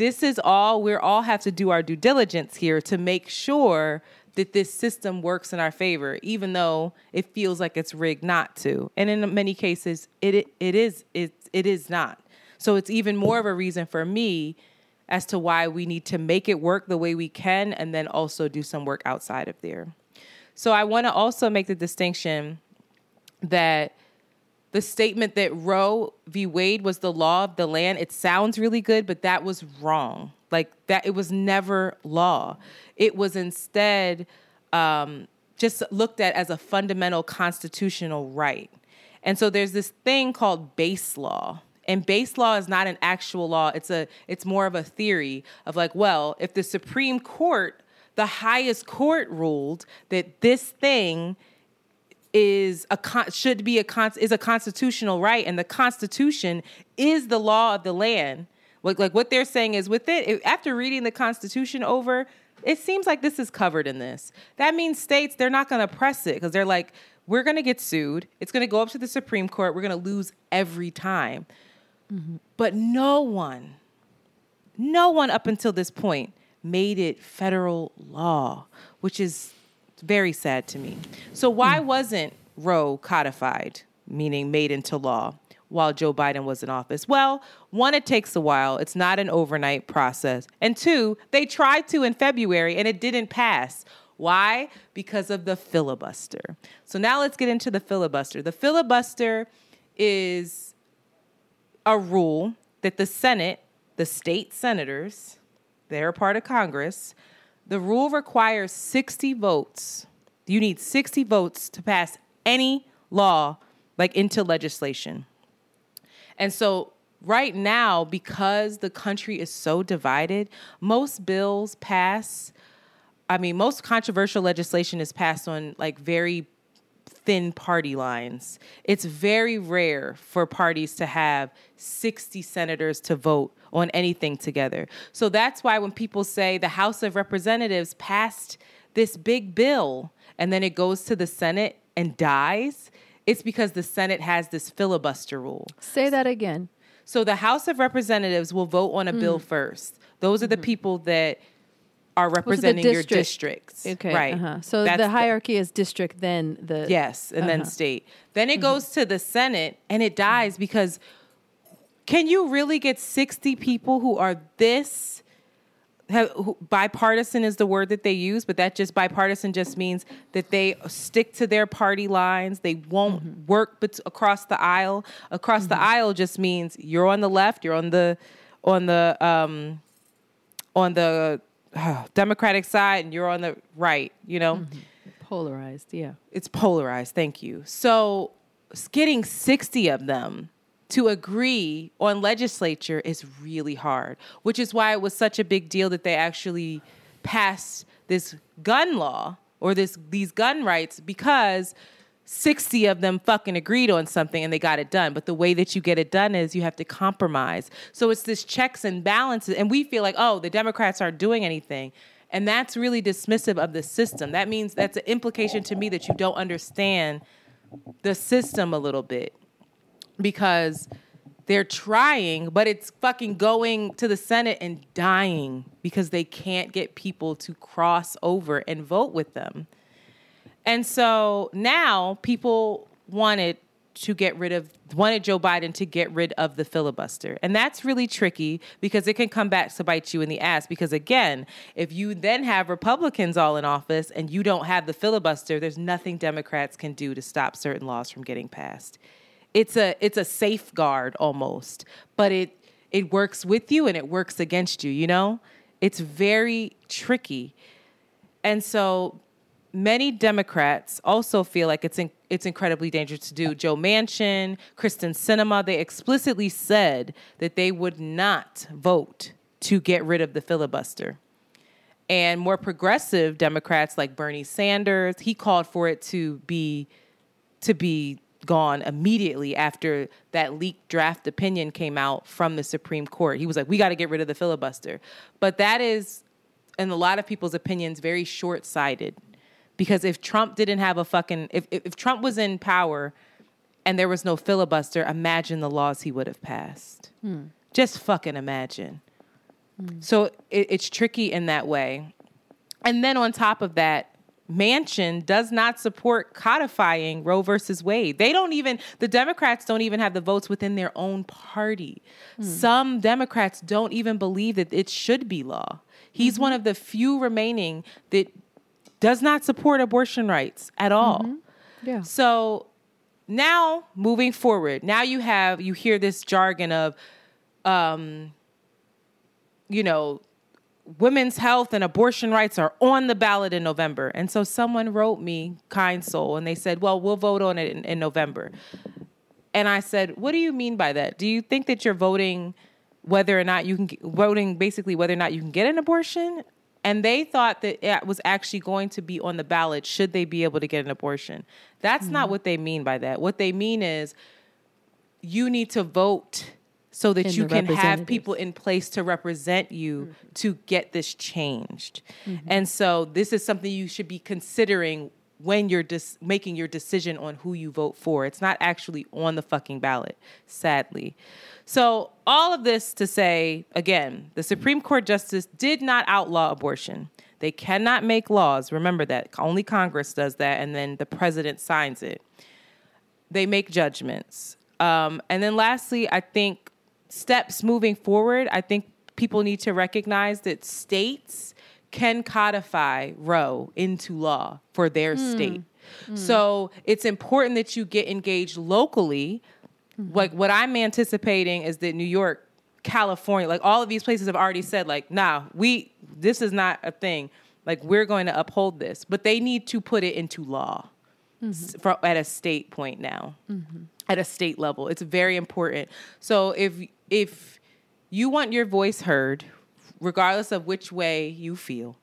this is all we all have to do our due diligence here to make sure that this system works in our favor, even though it feels like it's rigged not to. And in many cases, it it, it is it, it is not. So it's even more of a reason for me as to why we need to make it work the way we can and then also do some work outside of there. So I want to also make the distinction that the statement that Roe v. Wade was the law of the land, it sounds really good, but that was wrong. Like that, it was never law. It was instead um, just looked at as a fundamental constitutional right. And so there's this thing called case law. And case law is not an actual law. It's a it's more of a theory of like, well, if the Supreme Court, the highest court ruled that this thing is a con- should be a con- is a constitutional right and the constitution is the law of the land. Like, like what they're saying is with it, after reading the constitution over it seems like this is covered in this. That means states they're not going to press it because they're like we're going to get sued. It's going to go up to the supreme court. We're going to lose every time. Mm-hmm. but no one no one up until this point made it federal law which is very sad to me. So why mm. wasn't Roe codified, meaning made into law? While Joe Biden was in office? Well, one, it takes a while. It's not an overnight process. And two, they tried to in February and it didn't pass. Why? Because of the filibuster. So now let's get into the filibuster. The filibuster is a rule that the Senate, the state senators, they're a part of Congress, the rule requires 60 votes. You need 60 votes to pass any law like into legislation. And so right now because the country is so divided, most bills pass I mean most controversial legislation is passed on like very thin party lines. It's very rare for parties to have 60 senators to vote on anything together. So that's why when people say the House of Representatives passed this big bill and then it goes to the Senate and dies, it's because the Senate has this filibuster rule. Say that again. So the House of Representatives will vote on a mm. bill first. Those are the mm-hmm. people that are representing district? your districts. Okay. Right. Uh-huh. So That's the hierarchy the, is district, then the. Yes, and uh-huh. then state. Then it mm-hmm. goes to the Senate and it dies because can you really get 60 people who are this have, who, bipartisan is the word that they use, but that just bipartisan just means that they stick to their party lines. They won't mm-hmm. work bet- across the aisle. Across mm-hmm. the aisle just means you're on the left, you're on the on the um, on the uh, Democratic side, and you're on the right. You know, mm-hmm. polarized. Yeah, it's polarized. Thank you. So getting sixty of them to agree on legislature is really hard, which is why it was such a big deal that they actually passed this gun law or this these gun rights because 60 of them fucking agreed on something and they got it done. But the way that you get it done is you have to compromise. So it's this checks and balances. And we feel like, oh, the Democrats aren't doing anything. And that's really dismissive of the system. That means that's an implication to me that you don't understand the system a little bit because they're trying, but it's fucking going to the Senate and dying because they can't get people to cross over and vote with them. And so now people wanted to get rid of wanted Joe Biden to get rid of the filibuster. And that's really tricky because it can come back to bite you in the ass because again, if you then have Republicans all in office and you don't have the filibuster, there's nothing Democrats can do to stop certain laws from getting passed it's a it's a safeguard almost, but it it works with you and it works against you, you know? It's very tricky. And so many Democrats also feel like it's in, it's incredibly dangerous to do. Joe Manchin, Kyrsten Sinema, they explicitly said that they would not vote to get rid of the filibuster. And more progressive Democrats like Bernie Sanders, he called for it to be to be gone immediately after that leaked draft opinion came out from the Supreme Court. He was like, we got to get rid of the filibuster. But that is, in a lot of people's opinions, very short sighted. Because if Trump didn't have a fucking, if, if Trump was in power and there was no filibuster, imagine the laws he would have passed. Hmm. Just fucking imagine. Hmm. So it, it's tricky in that way. And then on top of that, Manchin does not support codifying Roe versus Wade. They don't even, the Democrats don't even have the votes within their own party. Mm. Some Democrats don't even believe that it should be law. He's mm-hmm. one of the few remaining that does not support abortion rights at all. Mm-hmm. Yeah. So now moving forward, now you have, you hear this jargon of, um, you know, women's health and abortion rights are on the ballot in November. And so someone wrote me, kind soul, and they said, well, we'll vote on it in, in, November. And I said, what do you mean by that? Do you think that you're voting whether or not you can, voting basically whether or not you can get an abortion? And they thought that it was actually going to be on the ballot should they be able to get an abortion. That's mm-hmm. not what they mean by that. What they mean is you need to vote so that you can have people in place to represent you mm-hmm. to get this changed. Mm-hmm. And so this is something you should be considering when you're dis- making your decision on who you vote for. It's not actually on the fucking ballot, sadly. So, all of this to say, again, the Supreme Court justice did not outlaw abortion. They cannot make laws. Remember that. Only Congress does that, and then the president signs it. They make judgments. Um, and then lastly, I think steps moving forward, I think people need to recognize that states can codify Roe into law for their mm. state. Mm. So it's important that you get engaged locally. Mm-hmm. Like what I'm anticipating is that New York, California, like all of these places have already said, like, nah, we this is not a thing. Like we're going to uphold this, but they need to put it into law mm-hmm. for, at a state point now. Mm-hmm. At a state level, it's very important. So if if you want your voice heard, regardless of which way you feel,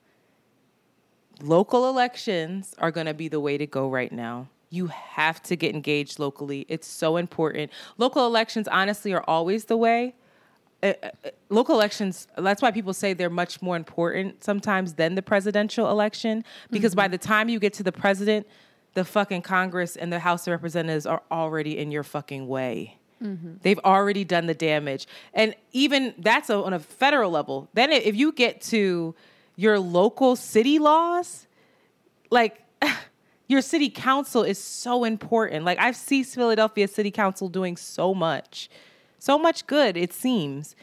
local elections are going to be the way to go right now. You have to get engaged locally. It's so important. Local elections, honestly, are always the way. Uh, uh, uh local elections, that's why people say they're much more important sometimes than the presidential election, because mm-hmm. by the time you get to the president, the fucking Congress and the House of Representatives are already in your fucking way. Mm-hmm. They've already done the damage. And even that's on a federal level. Then if you get to your local city laws, like your city council is so important. Like I've seen Philadelphia City Council doing so much, so much good, it seems.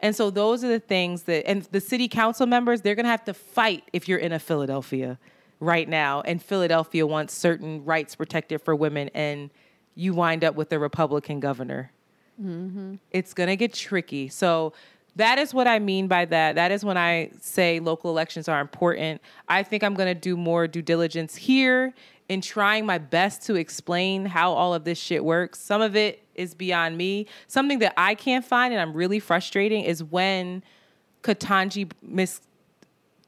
And so those are the things that, and the city council members, they're going to have to fight if you're in a Philadelphia right now. And Philadelphia wants certain rights protected for women, and you wind up with a Republican governor. Mm-hmm. It's going to get tricky. So that is what I mean by that. That is when I say local elections are important. I think I'm going to do more due diligence here in trying my best to explain how all of this shit works. Some of it is beyond me. Something that I can't find and I'm really frustrating is when Ketanji Miss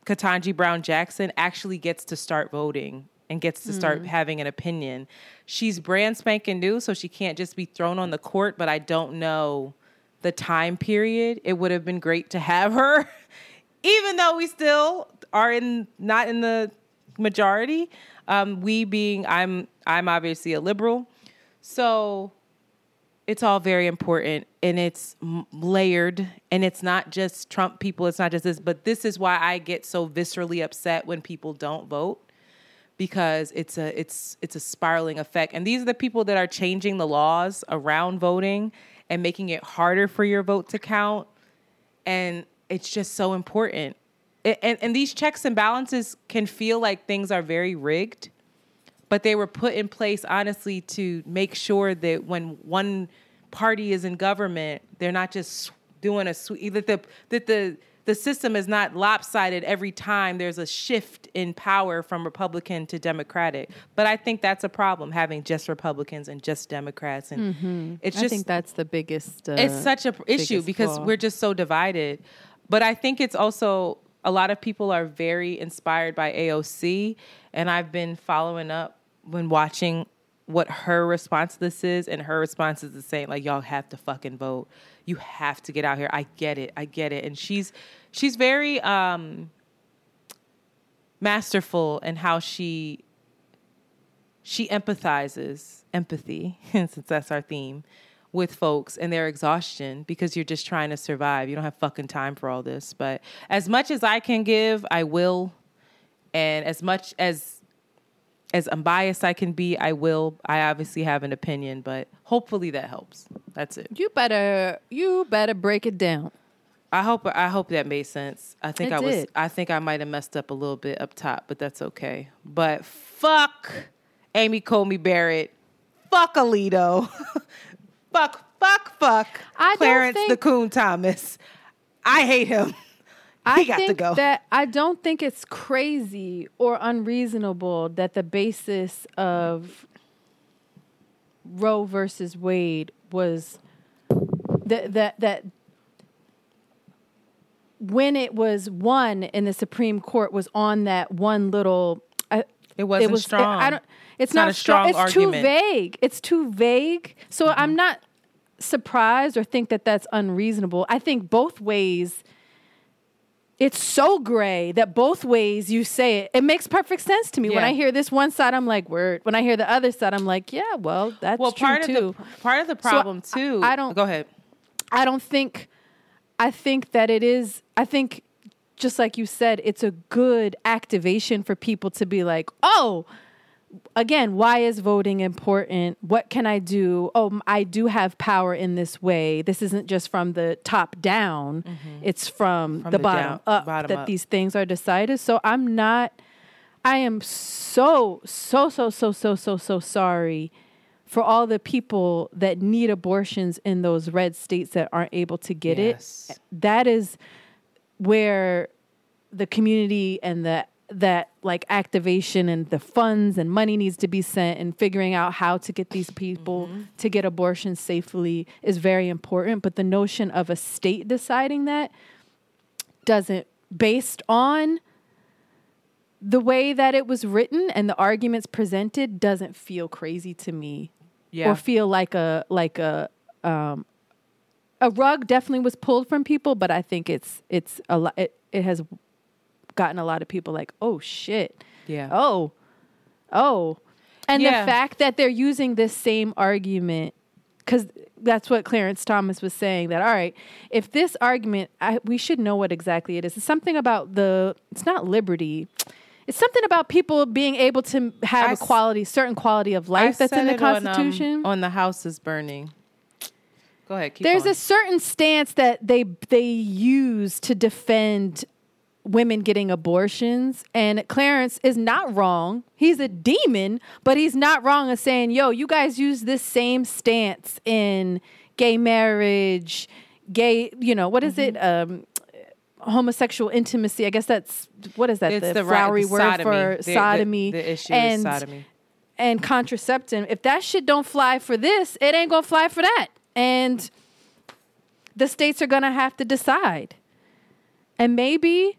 Ketanji Brown Jackson actually gets to start voting and gets to start mm. having an opinion. She's brand spanking new, so she can't just be thrown on the court, but I don't know the time period. It would have been great to have her, even though we still are in not in the majority. Um, we being I'm I'm obviously a liberal, so it's all very important and it's layered and it's not just Trump people. It's not just this, but this is why I get so viscerally upset when people don't vote because it's a it's it's a spiraling effect. And these are the people that are changing the laws around voting and making it harder for your vote to count. And it's just so important. And, and these checks and balances can feel like things are very rigged, but they were put in place honestly to make sure that when one party is in government, they're not just doing a sweep that the that the the system is not lopsided every time there's a shift in power from Republican to Democratic. But I think that's a problem having just Republicans and just Democrats, and mm-hmm. it's just I think that's the biggest. Uh, it's such a issue because flaw. we're just so divided. But I think it's also a lot of people are very inspired by AOC, and I've been following up when watching what her response to this is, and her response is the same. Like y'all have to fucking vote. You have to get out here. I get it. I get it. And she's she's very um, masterful in how she she empathizes empathy, since that's our theme, with folks and their exhaustion because you're just trying to survive. You don't have fucking time for all this. But as much as I can give, I will. And as much as as unbiased I can be, I will. I obviously have an opinion, but hopefully that helps. That's it. You better you better break it down. I hope I hope that made sense. I think it I was did. I think I might have messed up a little bit up top, but that's okay. But fuck Amy Coney Barrett. Fuck Alito. fuck, fuck, fuck I Clarence think, the Coon Thomas. I hate him. I think that I don't think it's crazy or unreasonable that the basis of Roe versus Wade was that that that when it was won in the Supreme Court was on that one little. Uh, it wasn't it was, strong. It, I don't. It's, it's not, not, a strong. It's argument. too vague. It's too vague. So mm-hmm. I'm not surprised or think that that's unreasonable. I think both ways it's so gray that both ways you say it, it makes perfect sense to me. Yeah. When I hear this one side, I'm like, word. When I hear the other side, I'm like, yeah, well, that's well, part too. Of the, part of the problem so too. I, I don't go ahead. I don't think. I think that it is. I think, just like you said, it's a good activation for people to be like, oh, again, why is voting important? What can I do? Oh, I do have power in this way. This isn't just from the top down, mm-hmm. it's from, from the, the, bottom down, up bottom that up. these things are decided. So I'm not, I am so, so, so, so, so, so, so sorry for all the people that need abortions in those red states that aren't able to get yes. it. That is where the community and the that like activation and the funds and money needs to be sent and figuring out how to get these people mm-hmm. to get abortions safely is very important but the notion of a state deciding that doesn't based on the way that it was written and the arguments presented doesn't feel crazy to me yeah. or feel like a like a um, a rug definitely was pulled from people but i think it's it's a lot it, it has gotten a lot of people like, oh shit. Yeah. Oh. Oh. And yeah. the fact that they're using this same argument, because that's what Clarence Thomas was saying that, all right, if this argument, I, we should know what exactly it is. It's something about the, it's not liberty. It's something about people being able to have I a quality, certain quality of life I that's in the Constitution. On, um, on the house is burning. Go ahead. Keep there's going. a certain stance that they they use to defend women getting abortions and Clarence is not wrong. He's a demon, but he's not wrong in saying, "Yo, you guys use this same stance in gay marriage, gay, you know, what is it? Mm-hmm. Um homosexual intimacy. I guess that's what is that? It's the, the right- flowery the word sodomy. for The- sodomy. the issue is and, sodomy. And contraception. If that shit don't fly for this, it ain't gonna fly for that. And the states are gonna have to decide. And maybe,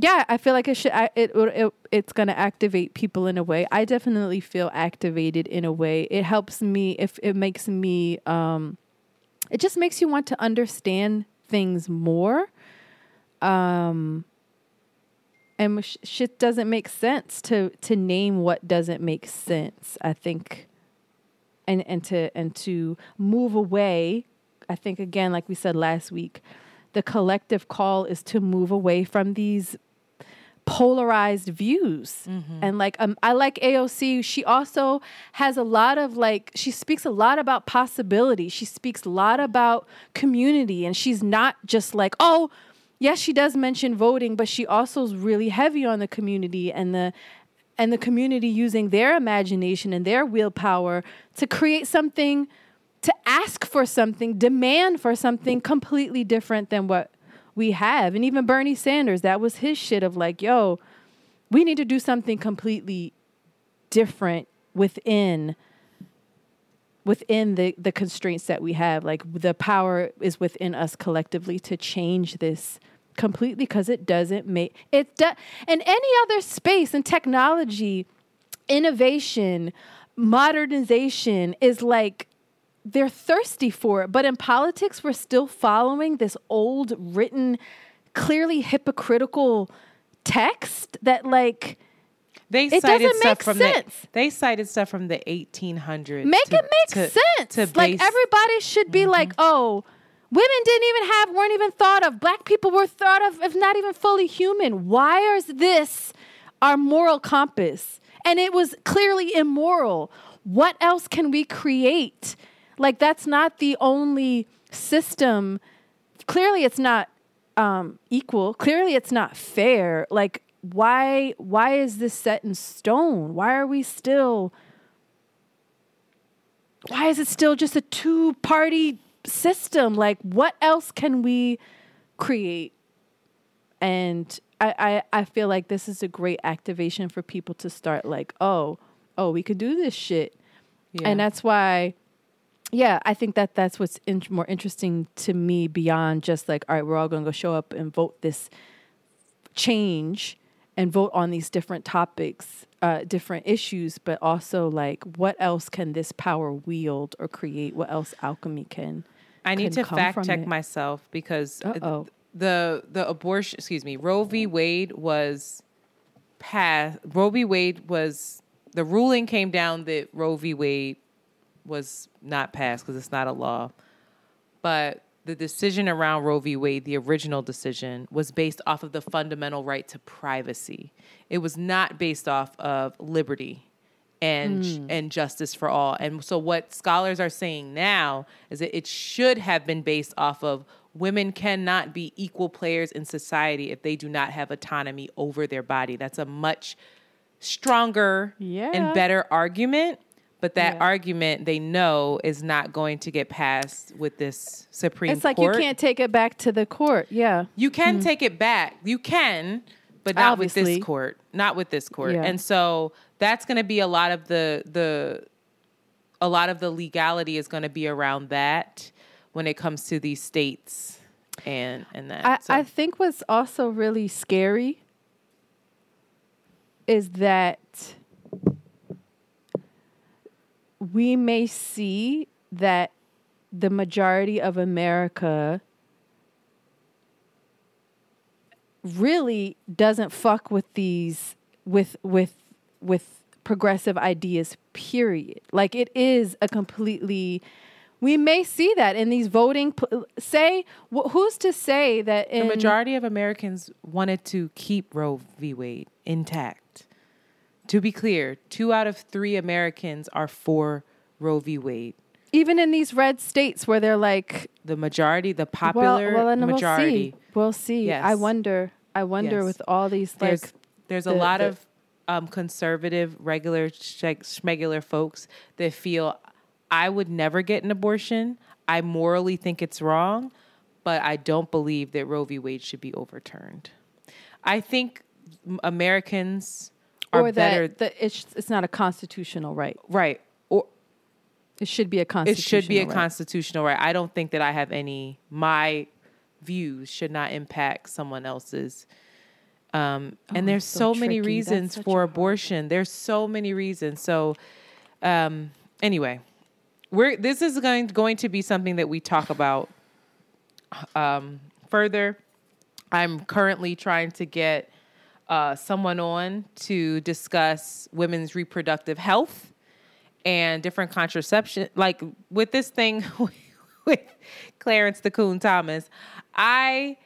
yeah, I feel like it should. I- It, it it's gonna activate people in a way. I definitely feel activated in a way. It helps me. If it makes me, um, it just makes you want to understand things more. Um, and sh- shit doesn't make sense to to name what doesn't make sense. I think, and and to and to move away. I think again, like we said last week, the collective call is to move away from these polarized views. And like um, i like aoc she also has a lot of like she speaks a lot about possibility. She speaks a lot about community. And she's not just like oh yes she does mention voting but she also is really heavy on the community and the and the community using their imagination and their willpower to create something to ask for something demand for something completely different than what we have. And even Bernie Sanders, that was his shit of like, yo, we need to do something completely different within within the the constraints that we have. Like the power is within us collectively to change this completely because it doesn't make it do, in any other space and technology innovation modernization is like they're thirsty for it. But in politics, we're still following this old, written, clearly hypocritical text that, like, They It cited doesn't stuff make from sense. the they cited stuff from the 1800s. make to- it make to- sense. To like, everybody should be mm-hmm. like, oh, women didn't even have, weren't even thought of. Black people were thought of, if not even fully human. Why is this our moral compass? And it was clearly immoral. What else can we create? Like, that's not the only system. Clearly, it's not um, equal. Clearly, it's not fair. Like, why? Why is this set in stone? Why are we still? Why is it still just a two-party system? Like, what else can we create? And I, I, I feel like this is a great activation for people to start like, oh, oh, we could do this shit. Yeah. And that's why, yeah, I think that that's what's in, more interesting to me beyond just like, all right, we're all going to go show up and vote this change and vote on these different topics, uh, different issues, but also like, what else can this power wield or create? What else alchemy can? I need can to fact check it? myself because uh, Uh-oh. the the abortion, excuse me, Roe v. Wade was passed. Roe v. Wade was the ruling came down that Roe v. Wade was not passed because it's not a law, but the decision around Roe v. Wade, the original decision, was based off of the fundamental right to privacy. It was not based off of liberty and hmm. and justice for all. And so what scholars are saying now is that it should have been based off of women cannot be equal players in society if they do not have autonomy over their body. That's a much stronger Yeah. and better argument. But that Yeah. argument they know is not going to get passed with this Supreme Court. It's like Court. you can't take it back to the court. Yeah. You can hmm. take it back. You can, but not with this court. Not with this court. Yeah. And so that's going to be a lot of the the a lot of the legality is going to be around that when it comes to these states and and that. I, So- I think what's also really scary is that we may see that the majority of America really doesn't fuck with these with with with progressive ideas period like it is a completely we may see that in these voting pl- say wh- who's to say that in the majority of Americans wanted to keep Roe v. Wade intact. To be clear, two out of three Americans are for Roe v. Wade. even in these red states where they're like The majority, the well, popular well, then majority. we'll see. We'll see. I wonder. I wonder Yes. with all these There's like there's a the- lot the- of um, conservative, regular, schmegular folks that feel I would never get an abortion. I morally think it's wrong, but I don't believe that Roe v. Wade should be overturned. I think Americans are or better. that, that it's it's not a constitutional right. right. Or It should be a constitutional. it should be a right. constitutional right. I don't think that I have any my views should not impact someone else's. Um, and there's Oh, so so, many tricky. Reasons for abortion. There's so many reasons. So, um, anyway, we're this is going going to be something that we talk about um, further. I'm currently trying to get uh, someone on to discuss women's reproductive health and different contraception. Like with this thing with Clarence the Coon Thomas, I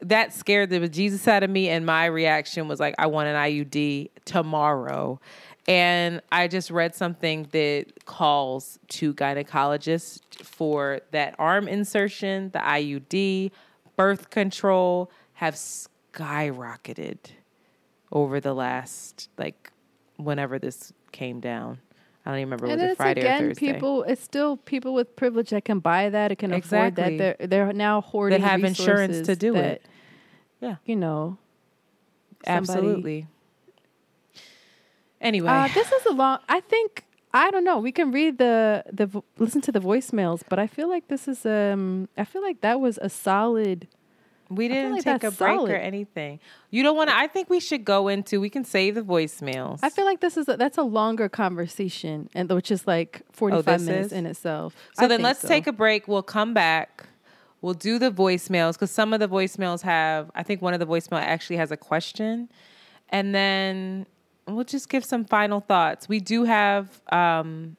that scared the Jesus out of me, and my reaction was like, I want an IUD tomorrow. And I just read something that calls to gynecologists for that arm insertion, the IUD, birth control have skyrocketed over the last like whenever this came down. I don't even remember And was it it's Friday again or Thursday. people. It's still people with privilege that can buy that. It can afford that. They're they're now hoarding They have insurance to do that, it. Yeah. you know. Absolutely. Anyway, Uh, this is a long. I think I don't know. We can read the the listen to the voicemails, but I feel like this is um. I feel like that was a solid. We didn't like take a break solid. or anything. You don't want to. I think we should go into. We can save the voicemails. I feel like this is a, that's a longer conversation, and which is like forty five Oh, minutes is? in itself. So then let's take a break. We'll come back. We'll do the voicemails because some of the voicemails have, I think one of the voicemail actually has a question. And then we'll just give some final thoughts. We do have, um,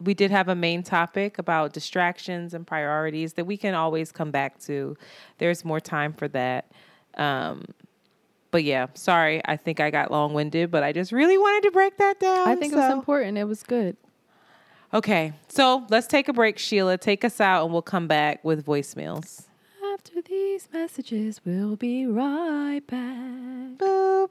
we did have a main topic about distractions and priorities that we can always come back to. There's more time for that. Um, but yeah, sorry. I think I got long winded, but I just really wanted to break that down. I think it was important. It was good. Okay, so let's take a break, Sheila. Take us out, and we'll come back with voicemails. After these messages, we'll be right back. Boop.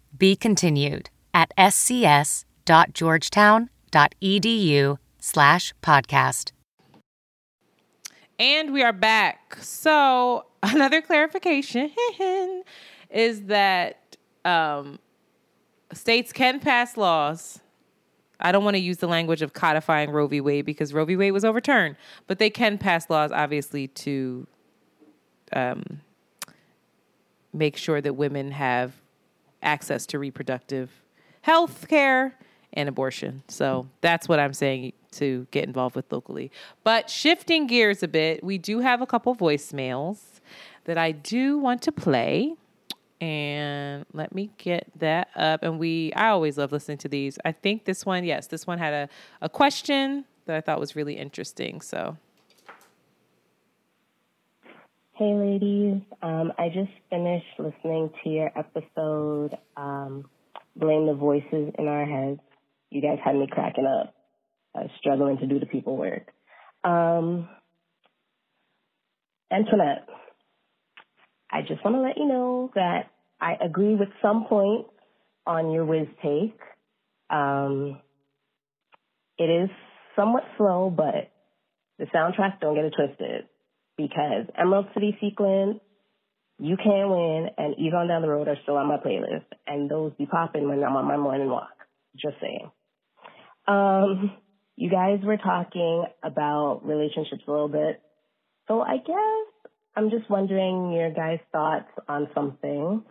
Be continued at scs.georgetown.edu slash podcast. And we are back. So another clarification is that um, states can pass laws. I don't want to use the language of codifying Roe v. Wade because Roe v. Wade was overturned, but they can pass laws, obviously, to um, make sure that women have access to reproductive health care and abortion. So that's what I'm saying to get involved with locally. But shifting gears a bit, we do have a couple voicemails that I do want to play. And let me get that up. And we, I always love listening to these. I think this one, yes, this one had a, a question that I thought was really interesting. So, hey, ladies. Um, I just finished listening to your episode, um, Blame the Voices in Our Heads. You guys had me cracking up, uh, struggling to do the people work. Um, Antoinette, I just want to let you know that I agree with some points on your Wiz take. Um, it is somewhat slow, but the soundtrack, don't get it twisted, because Emerald City Sequence, You Can Win, and Ease on Down the Road are still on my playlist, and those be popping when I'm on my morning walk. Just saying. Um, you guys were talking about relationships a little bit. So I guess I'm just wondering your guys' thoughts on something.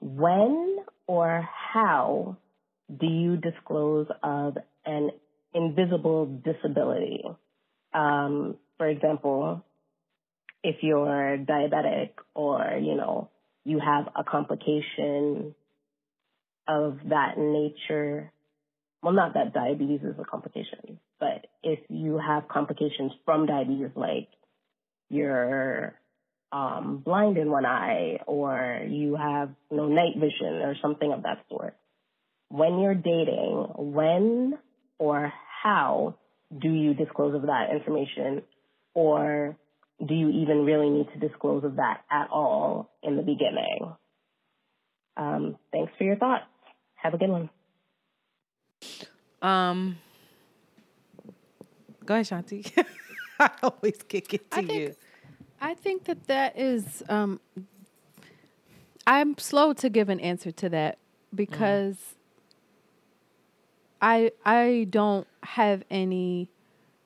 When or how do you disclose of an invisible disability? Um, for example, if you're diabetic or, you know, you have a complication of that nature, well, not that diabetes is a complication, but if you have complications from diabetes, like you're um, blind in one eye or you have you know, night vision or something of that sort. When you're dating, when or how do you disclose of that information or do you even really need to disclose of that at all in the beginning? Um, thanks for your thoughts. Have a good one. Um, go ahead, Shanti. I always kick it to I think, you. I think that that is. Um, I'm slow to give an answer to that because I I don't have any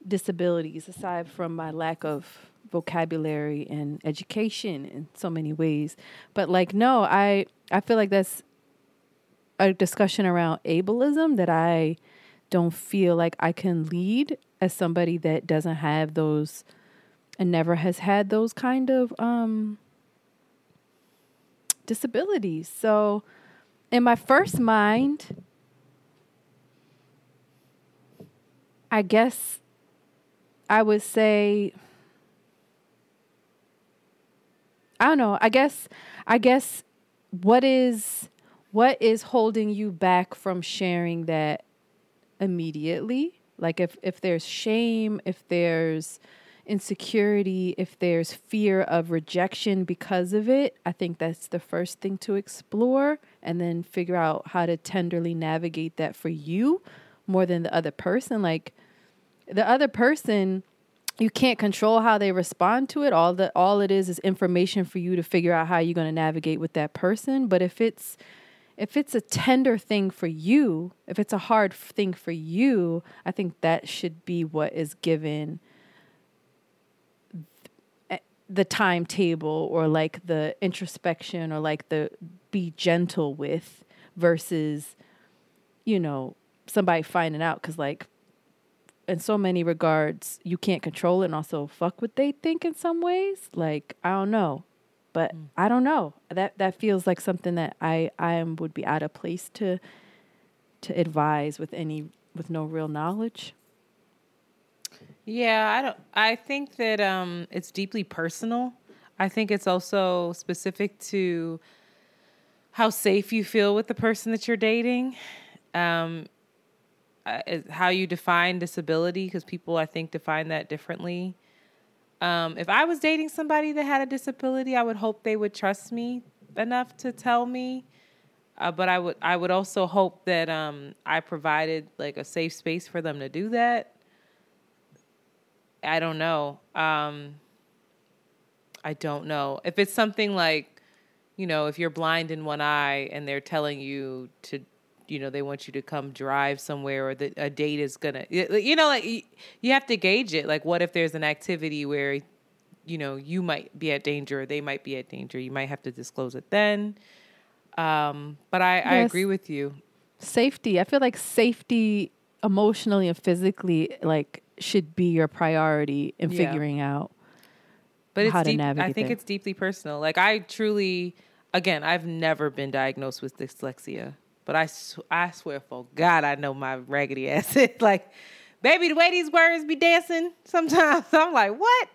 disabilities aside from my lack of vocabulary and education in so many ways. But like no, I I feel like that's a discussion around ableism that I don't feel like I can lead as somebody that doesn't have those and never has had those kind of um disabilities. So in my first mind, I guess I would say I don't know. I guess I guess what is what is holding you back from sharing that immediately? Like if if there's shame, if there's insecurity, if there's fear of rejection because of it, I think that's the first thing to explore and then figure out how to tenderly navigate that for you more than the other person. Like the other person you can't control how they respond to it. All that all it is is information for you to figure out how you're going to navigate with that person. But if it's if it's a tender thing for you, if it's a hard thing for you, I think that should be what is given eh, the timetable or like the introspection or like the be gentle with versus you know somebody finding out because like in so many regards you can't control it and also fuck what they think in some ways. Like i don't know but mm. i don't know. That that feels like something that i i am, would be out of place to to advise with any with no real knowledge. Yeah i don't i think that um it's deeply personal. I think it's also specific to how safe you feel with the person that you're dating. Um uh, how you define disability because people I think define that differently. Um, if I was dating somebody that had a disability, I would hope they would trust me enough to tell me. Uh, but I would I would also hope that um, I provided like a safe space for them to do that. I don't know. Um, I don't know if it's something like, you know, if you're blind in one eye and they're telling you to you know they want you to come drive somewhere or the, a date is gonna you know like you have to gauge it. Like what if there's an activity where you know you might be at danger or they might be at danger? You might have to disclose it then. Um, but I, yes. I agree with you. Safety. I feel like safety emotionally and physically like should be your priority in yeah. figuring out but it's how deep, to navigate i think it's deeply personal. Like i truly again, I've never been diagnosed with dyslexia, but I, I swear for God, I know my raggedy ass. Is like, baby, the way these words be dancing sometimes, I'm like, what?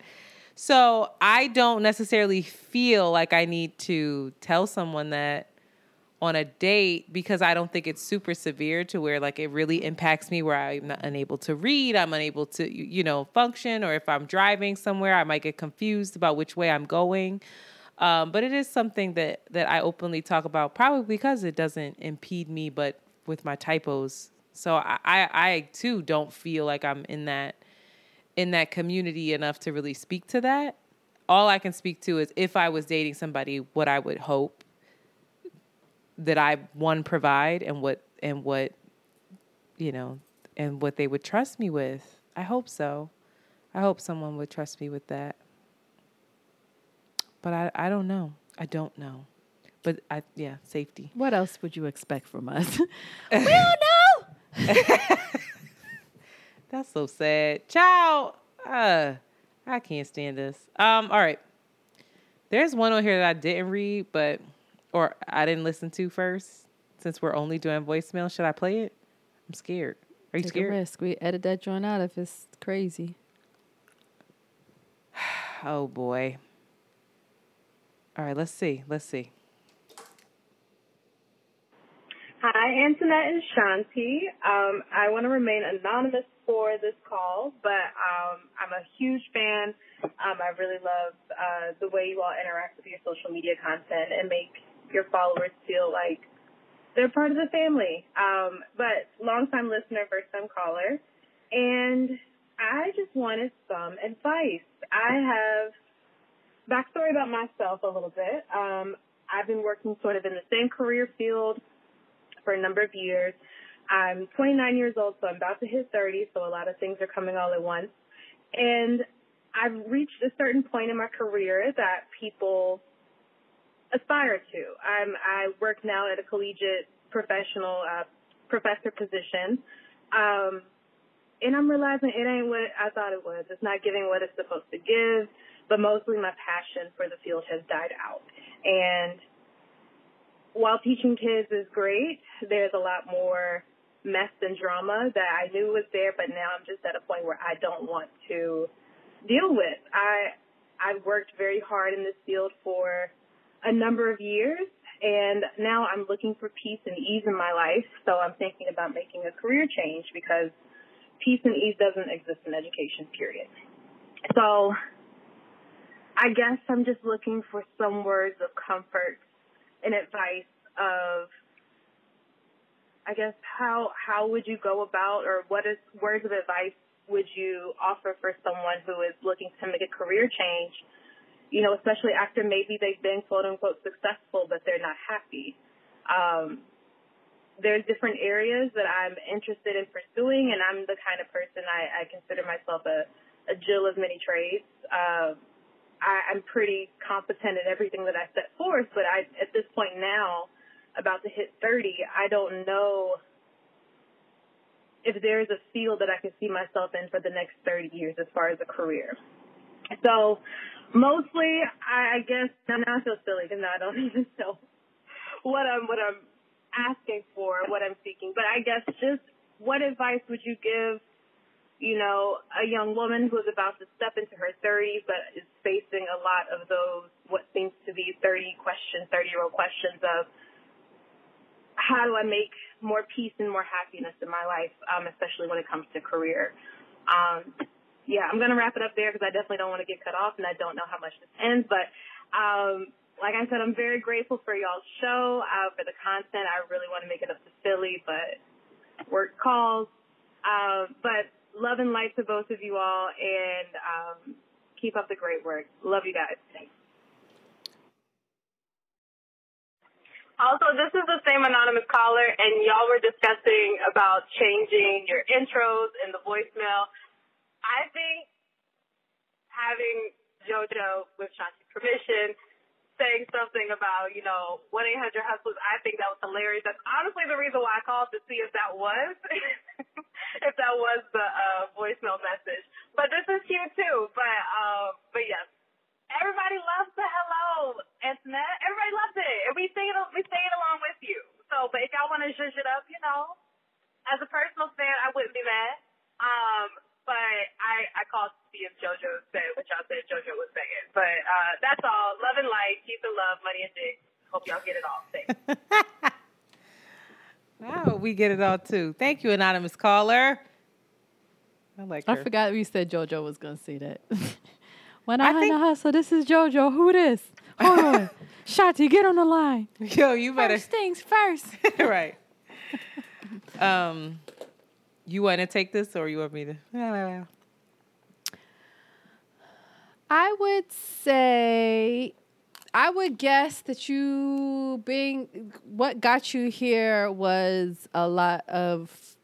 So I don't necessarily feel like I need to tell someone that on a date because I don't think it's super severe to where like it really impacts me where I'm not unable to read, I'm unable to you know function, or if I'm driving somewhere, I might get confused about which way I'm going. Um, but it is something that that I openly talk about, probably because it doesn't impede me, but with my typos. So I, I, I too don't feel like I'm in that in that community enough to really speak to that. All I can speak to is if I was dating somebody, what I would hope that I one provide and what and what you know and what they would trust me with. I hope so. I hope someone would trust me with that. But I I don't know. I don't know. But I yeah, safety. What else would you expect from us? we don't know. That's so sad. Ciao. Uh, I can't stand this. Um, all right. There's one on here that I didn't read, but or I didn't listen to first. Since we're only doing voicemail, should I play it? I'm scared. Are you Take scared? A risk. We edit that joint out if it's crazy. oh boy. All right, let's see. Let's see. Hi, Antoinette and Shanti. Um, I want to remain anonymous for this call, but um, I'm a huge fan. Um, I really love uh, the way you all interact with your social media content and make your followers feel like they're part of the family. Um, but longtime listener, first time caller, and I just wanted some advice. I have backstory about myself a little bit. Um, I've been working sort of in the same career field for a number of years. I'm 29 years old, so I'm about to hit 30, so a lot of things are coming all at once. And I've reached a certain point in my career that people aspire to. I'm, I work now at a collegiate professional uh, professor position. Um, and I'm realizing it ain't what I thought it was. It's not giving what it's supposed to give, but mostly my passion for the field has died out. And while teaching kids is great, there's a lot more mess and drama that I knew was there, but now I'm just at a point where I don't want to deal with. I I've worked very hard in this field for a number of years and now I'm looking for peace and ease in my life. So I'm thinking about making a career change because peace and ease doesn't exist in education, period. So I guess I'm just looking for some words of comfort and advice of I guess how how would you go about or what is words of advice would you offer for someone who is looking to make a career change? You know, especially after maybe they've been quote unquote successful but they're not happy. Um, there's different areas that I'm interested in pursuing and I'm the kind of person I, I consider myself a, a Jill of many trades. Uh, I, I'm pretty competent at everything that I set forth, but I at this point now about to hit 30, I don't know if there's a field that I can see myself in for the next 30 years as far as a career. So mostly, I, I guess now I feel silly because now I don't even know what I'm what I'm asking for, what I'm seeking. But I guess just what advice would you give, you know, a young woman who is about to step into her 30s but is facing a lot of those what seems to be 30 questions, 30 year old questions of how do I make more peace and more happiness in my life, um, especially when it comes to career. Um, yeah, I'm gonna wrap it up there because I definitely don't want to get cut off, and I don't know how much this ends. But um, like I said, I'm very grateful for y'all's show, uh, for the content. I really want to make it up to Philly, but work calls. Uh, but love and light to both of you all, and um, keep up the great work. Love you guys. Thanks. Also, this is the same anonymous caller, and y'all were discussing about changing your intros in the voicemail. I think having JoJo, with Shanti's permission, saying something about, you know, 1 800 Hustlers. I think that was hilarious. That's honestly the reason why I called to see if that was. if that was the uh, voicemail message, but this is cute too. But uh, but yes, everybody loves the hello, internet. Everybody loves it, and we sing it. We sing it along with you. So, but if y'all want to zhuzh it up, you know, as a personal fan, I wouldn't be mad. Um, but I I called to see if JoJo said what y'all said JoJo was saying. But uh, that's all. Love and light, peace and love, money and dick. Hope y'all get it all. Thanks. Oh, we get it all too. Thank you, anonymous caller. I like her. I forgot we said JoJo was gonna say that. when I, I hustle, this is JoJo. Who this? Hold on, Shotty, get on the line. Yo, you better. First things first. right. um, you want to take this, or you want me to? I would say, I would guess that you being what got you here was a lot of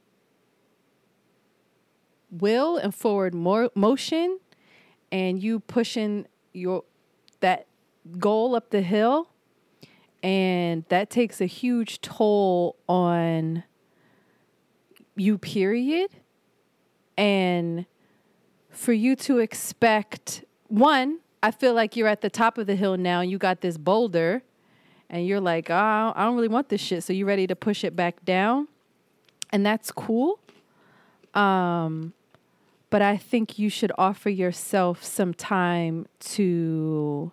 will and forward mo- motion, and you pushing your that goal up the hill, and that takes a huge toll on you. Period, and for you to expect one, I feel like you're at the top of the hill now. and You got this boulder, and you're like, oh, I don't really want this shit. So you're ready to push it back down, and that's cool. Um, but I think you should offer yourself some time to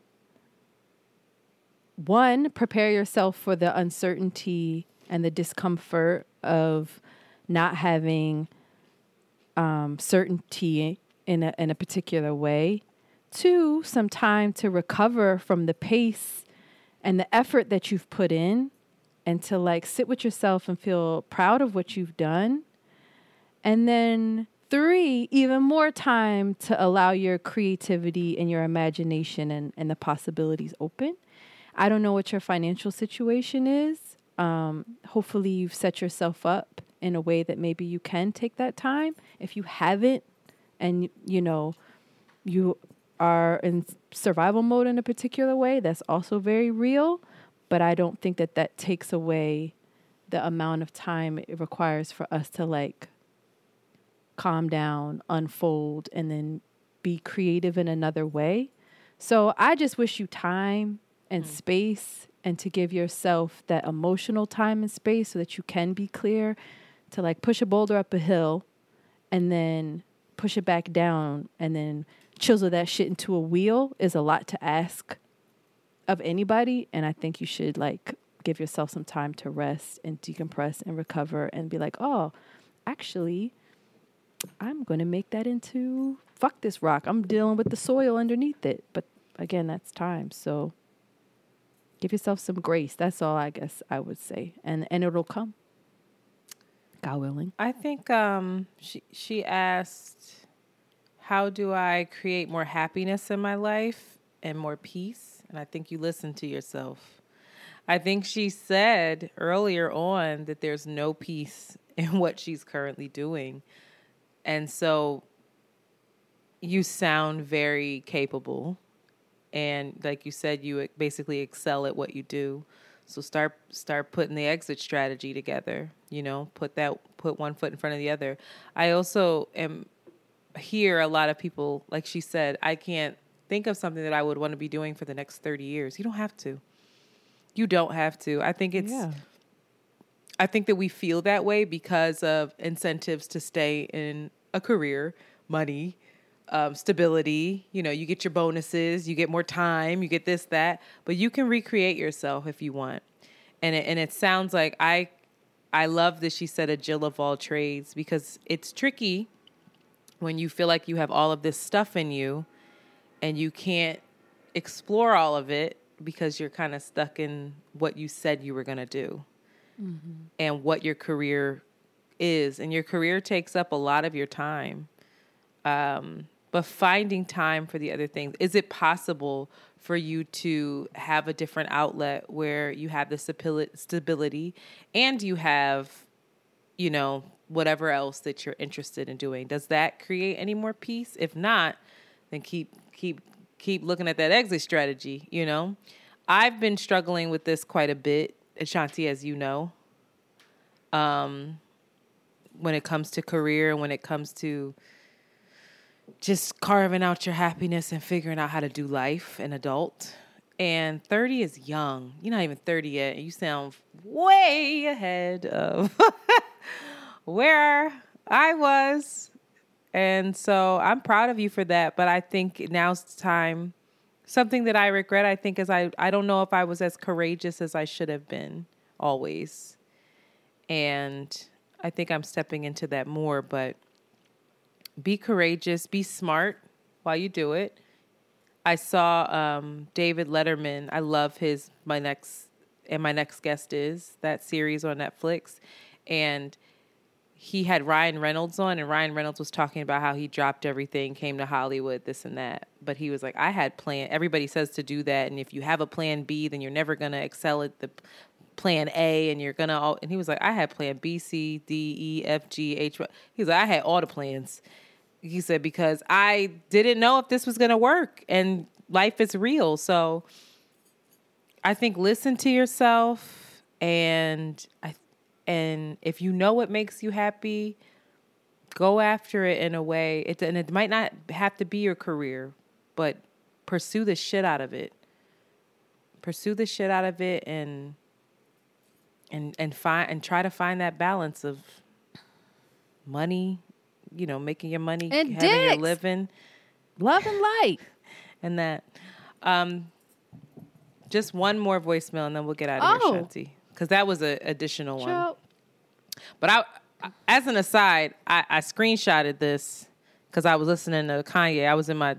one, prepare yourself for the uncertainty and the discomfort of not having um, certainty in a, in a particular way. Two, some time to recover from the pace and the effort that you've put in and to like sit with yourself and feel proud of what you've done. And then three, even more time to allow your creativity and your imagination and, and the possibilities open. I don't know what your financial situation is. Um, hopefully, you've set yourself up in a way that maybe you can take that time. If you haven't, and you know, you are in survival mode in a particular way, that's also very real. But I don't think that that takes away the amount of time it requires for us to like calm down, unfold, and then be creative in another way. So I just wish you time and mm. space and to give yourself that emotional time and space so that you can be clear to like push a boulder up a hill and then push it back down and then chisel that shit into a wheel is a lot to ask of anybody and I think you should like give yourself some time to rest and decompress and recover and be like, "Oh, actually, I'm going to make that into fuck this rock. I'm dealing with the soil underneath it. But again, that's time. So give yourself some grace. That's all I guess I would say. And and it'll come. God willing. I think um she she asked how do I create more happiness in my life and more peace? And I think you listen to yourself. I think she said earlier on that there's no peace in what she's currently doing. And so you sound very capable. And like you said, you basically excel at what you do. So start start putting the exit strategy together. You know, put that put one foot in front of the other. I also am hear a lot of people like she said, I can't think of something that I would want to be doing for the next 30 years. You don't have to. You don't have to. I think it's yeah. I think that we feel that way because of incentives to stay in a career, money, um, stability. You know, you get your bonuses, you get more time, you get this, that, but you can recreate yourself if you want. And it, and it sounds like I, I love that she said a Jill of all trades because it's tricky when you feel like you have all of this stuff in you and you can't explore all of it because you're kind of stuck in what you said you were going to do mm-hmm. and what your career is, and your career takes up a lot of your time. Um, but finding time for the other things. Is it possible for you to have a different outlet where you have the stability and you have you know whatever else that you're interested in doing? Does that create any more peace? If not then keep keep keep looking at that exit strategy you know? I've been struggling with this quite a bit ashanti as you know. Um when it comes to career, and when it comes to just carving out your happiness and figuring out how to do life an adult. And 30 is young. You're not even 30 yet. You sound way ahead of where I was. And so I'm proud of you for that. But I think now's the time. Something that I regret, I think, is I, I don't know if I was as courageous as I should have been always. And I think I'm stepping into that more. But be courageous, be smart while you do it. I saw um, David Letterman. I love his my next and my next guest is that series on Netflix, and he had Ryan Reynolds on, and Ryan Reynolds was talking about how he dropped everything, came to Hollywood, this and that. But he was like, I had plan. Everybody says to do that, and if you have a plan B, then you're never gonna excel at the plan A, and you're gonna. And he was like, I had plan B, C, D, E, F, G, H. He was like, I had all the plans he said because I didn't know if this was going to work and life is real. So I think listen to yourself and I and if you know what makes you happy, go after it in a way. It and it might not have to be your career, but pursue the shit out of it. Pursue the shit out of it and and and find and try to find that balance of money, you know, making your money, And having your living, Love and light. and that. Um, just one more voicemail, and then we'll get out of Oh. here, Shanti, because that was an additional one. Joe. But I, as an aside, I, I screenshotted this because I was listening to Kanye. I was in my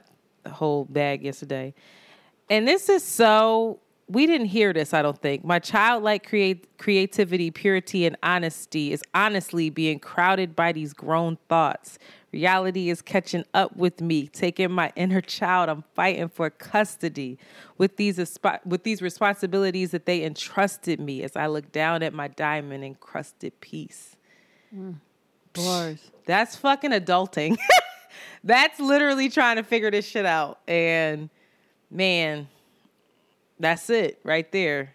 whole bag yesterday, and this is so. We didn't hear this, I don't think. My childlike create, creativity, purity, and honesty is honestly being crowded by these grown thoughts. Reality is catching up with me, taking my inner child. I'm fighting for custody with these with these responsibilities that they entrusted me as I look down at my diamond encrusted piece. Mm. Bars. That's fucking adulting. That's literally trying to figure this shit out. And man, that's it right there.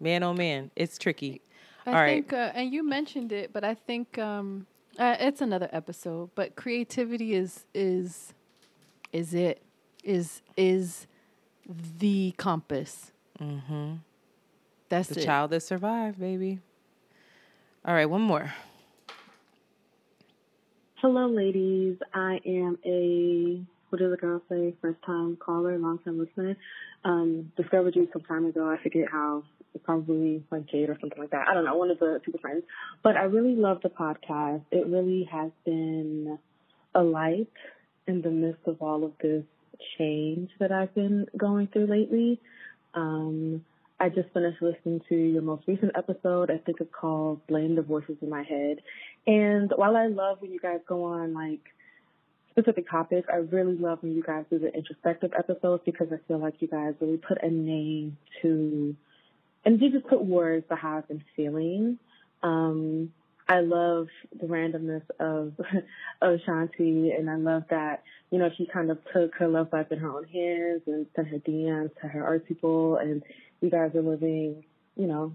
Man, oh man, it's tricky. I All right. think, uh, and you mentioned it, but I think um, uh, it's another episode. But creativity is is is it is is the compass. Mm-hmm. That's the it. child that survived, baby. All right, one more. Hello, ladies. I am a what does the girl say? First time caller, long time listener. Um, discovered you some time ago. I forget how. Probably like Jade or something like that. I don't know. One of the super friends. But I really love the podcast. It really has been a light in the midst of all of this change that I've been going through lately. Um, I just finished listening to your most recent episode. I think it's called Blame the Voices in My Head. And while I love when you guys go on like specific topics, I really love when you guys do the introspective episodes because I feel like you guys really put a name to, and you just put words to how I've been feeling. Um, I love the randomness of of Shanti, and I love that you know she kind of took her love life in her own hands and sent her DMs to her art people, and you guys are living, you know,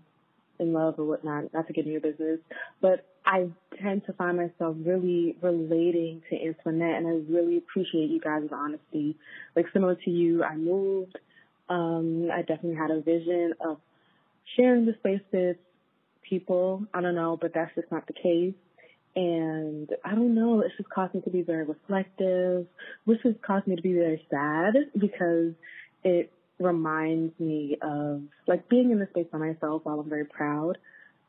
in love or whatnot. Not to get in your business, but I tend to find myself really relating to Antoinette, and I really appreciate you guys' honesty. Like similar to you, I moved. Um, I definitely had a vision of sharing the space with people. I don't know, but that's just not the case. And I don't know, it's just caused me to be very reflective, which has caused me to be very sad because it reminds me of like being in the space by myself while I'm very proud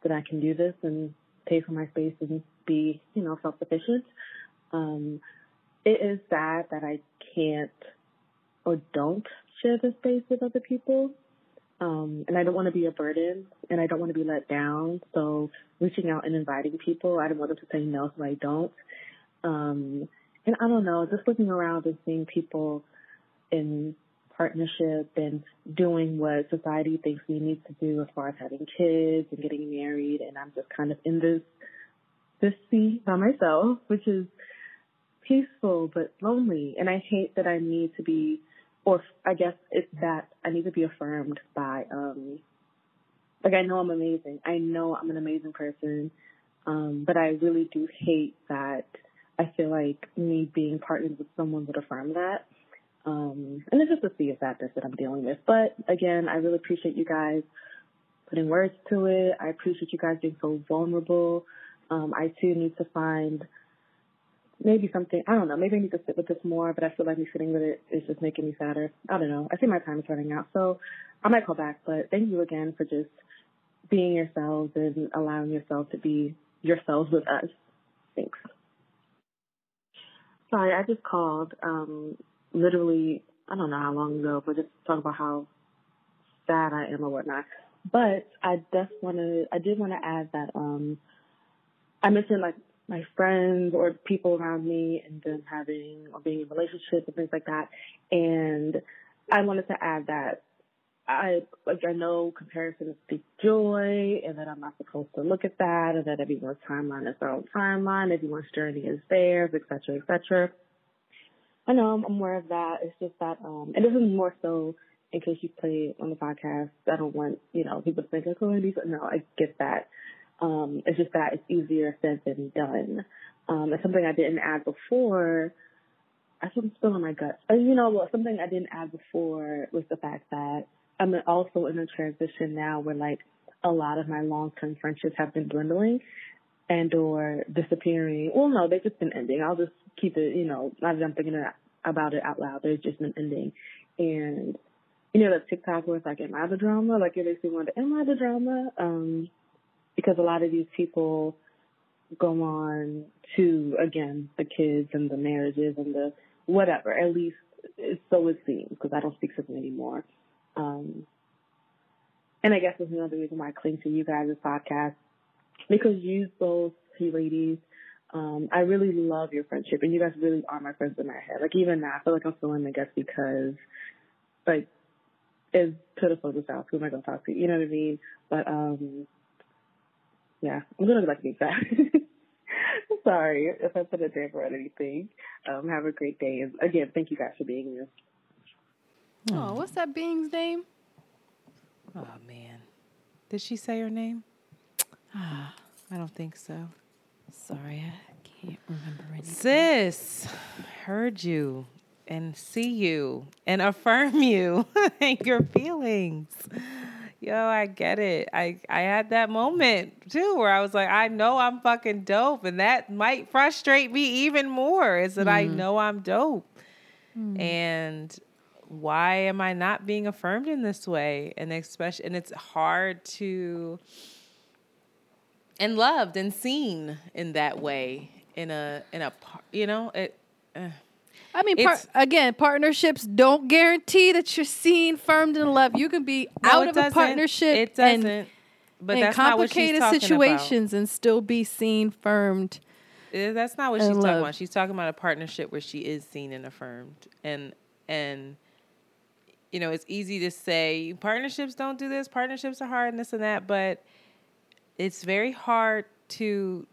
that I can do this and pay for my space and be, you know, self sufficient. Um, it is sad that I can't or don't share the space with other people. Um, and I don't want to be a burden and I don't want to be let down. So reaching out and inviting people, I don't want them to say no, so I don't. Um, and I don't know, just looking around and seeing people in partnership and doing what society thinks we need to do as far as having kids and getting married. And I'm just kind of in this, this sea by myself, which is peaceful but lonely. And I hate that I need to be or I guess it's that I need to be affirmed by um like I know I'm amazing. I know I'm an amazing person. Um, but I really do hate that I feel like me being partnered with someone would affirm that. Um and it's just a sea of sadness that I'm dealing with. But again, I really appreciate you guys putting words to it. I appreciate you guys being so vulnerable, Um, I too need to find maybe something, I don't know, maybe I need to sit with this more, but I feel like me sitting with it is just making me sadder. I don't know. I think my time is running out. So I might call back, but thank you again for just being yourselves and allowing yourself to be yourselves with us. Thanks. Sorry, I just called, um, literally, I don't know how long ago, but just talk about how sad I am or whatnot. But I just want to, I did want to add that, um, I mentioned like my friends or people around me and them having or being in relationships and things like that. And I wanted to add that I like I know comparison speaks joy and that I'm not supposed to look at that and that everyone's timeline is their own timeline, everyone's journey is theirs, et cetera, et cetera. I know I'm aware of that. It's just that um and this is more so in case you play on the podcast. I don't want, you know, people to think like, oh, Andy, no, I get that. Um, it's just that it's easier said than done. Um, and something I didn't add before, I I'm still in my guts. Uh, you know, well, something I didn't add before was the fact that I'm also in a transition now where like a lot of my long-term friendships have been dwindling and or disappearing. Well, no, they've just been ending. I'll just keep it, you know, now that I'm thinking about it out loud, they've just been ending. And, you know, that TikTok where it's like, am I the drama? Like, it makes me wonder, am I the drama? Um, because a lot of these people go on to, again, the kids and the marriages and the whatever, at least so it seems, because I don't speak to them anymore. Um, and I guess that's another reason why I cling to you guys' podcast because you both, you ladies, um, I really love your friendship and you guys really are my friends in my head. Like even now, I feel like I'm still in the guess because, like, as pitiful as sounds, who am I gonna talk to? You know what I mean? But um, yeah, I'm gonna like be that. Sorry if I put a damper on anything. Um, have a great day, and again, thank you guys for being here. Oh, what's that being's name? Oh man, did she say her name? Ah, I don't think so. Sorry, I can't remember anything. Sis, heard you and see you and affirm you and your feelings. Yo, I get it. I I had that moment too where I was like, I know I'm fucking dope, and that might frustrate me even more. Is that mm. I know I'm dope, mm. and why am I not being affirmed in this way? And especially, and it's hard to and loved and seen in that way in a in a you know it. Uh, I mean, par- again, partnerships don't guarantee that you're seen, firmed, and loved. You can be no, out of a partnership. It doesn't. And, but in complicated situations about. and still be seen, firmed. Eh, that's not what she's loved. talking about. She's talking about a partnership where she is seen and affirmed, and and you know, it's easy to say partnerships don't do this, partnerships are hard, and this and that, but it's very hard to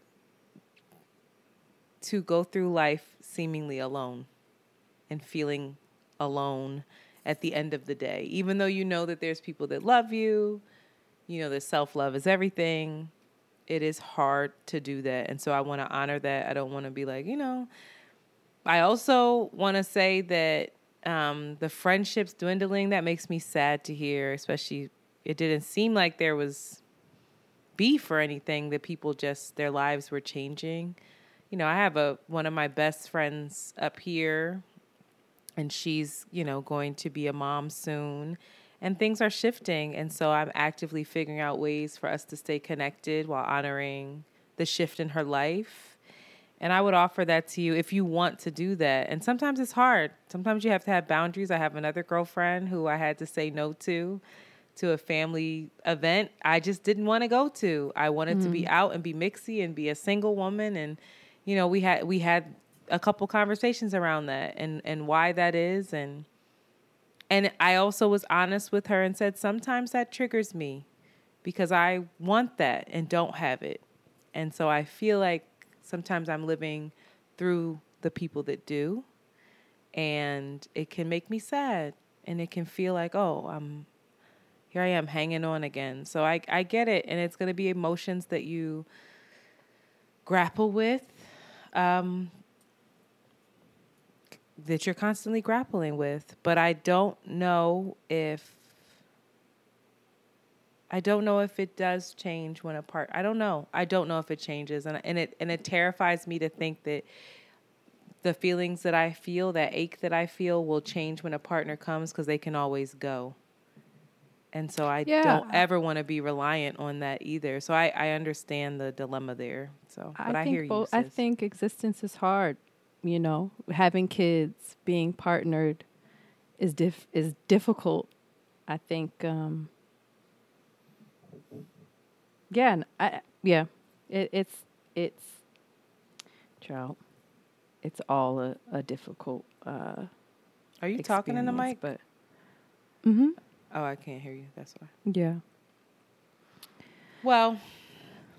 to go through life seemingly alone and feeling alone at the end of the day. Even though you know that there's people that love you, you know that self-love is everything, it is hard to do that. And so I want to honor that. I don't want to be like, you know, I also want to say that um, the friendships dwindling, that makes me sad to hear, especially it didn't seem like there was beef or anything, that people just, their lives were changing. You know, I have a one of my best friends up here, and she's, you know, going to be a mom soon and things are shifting. And so I'm actively figuring out ways for us to stay connected while honoring the shift in her life and I would offer that to you if you want to do that. And sometimes it's hard. Sometimes you have to have boundaries. I have another girlfriend who I had to say no to to a family event I just didn't want to go to. I wanted mm. to be mm. out and be mixy and be a single woman and you know, we had we had a couple conversations around that and and why that is and and I also was honest with her and said sometimes that triggers me because I want that and don't have it. And so I feel like Sometimes I'm living through the people that do, and it can make me sad, and it can feel like, oh, I'm here. I am hanging on again. So I I get it, and it's going to be emotions that you grapple with. Um, that you're constantly grappling with, but I don't know if I don't know if it does change when a part. I don't know. I don't know if it changes, and and it and it terrifies me to think that the feelings that I feel, that ache that I feel, will change when a partner comes because they can always go. And so I Yeah. don't ever want to be reliant on that either. So I, I understand the dilemma there. So, but I, think hear you. both- I think existence is hard. You know, having kids, being partnered, is diff is difficult. I think. Um, yeah, I yeah, it, it's it's, child, it's all a, a difficult. Uh, Are you talking in the mic? But. Mm-hmm. Oh, I can't hear you. That's why. Yeah. Well,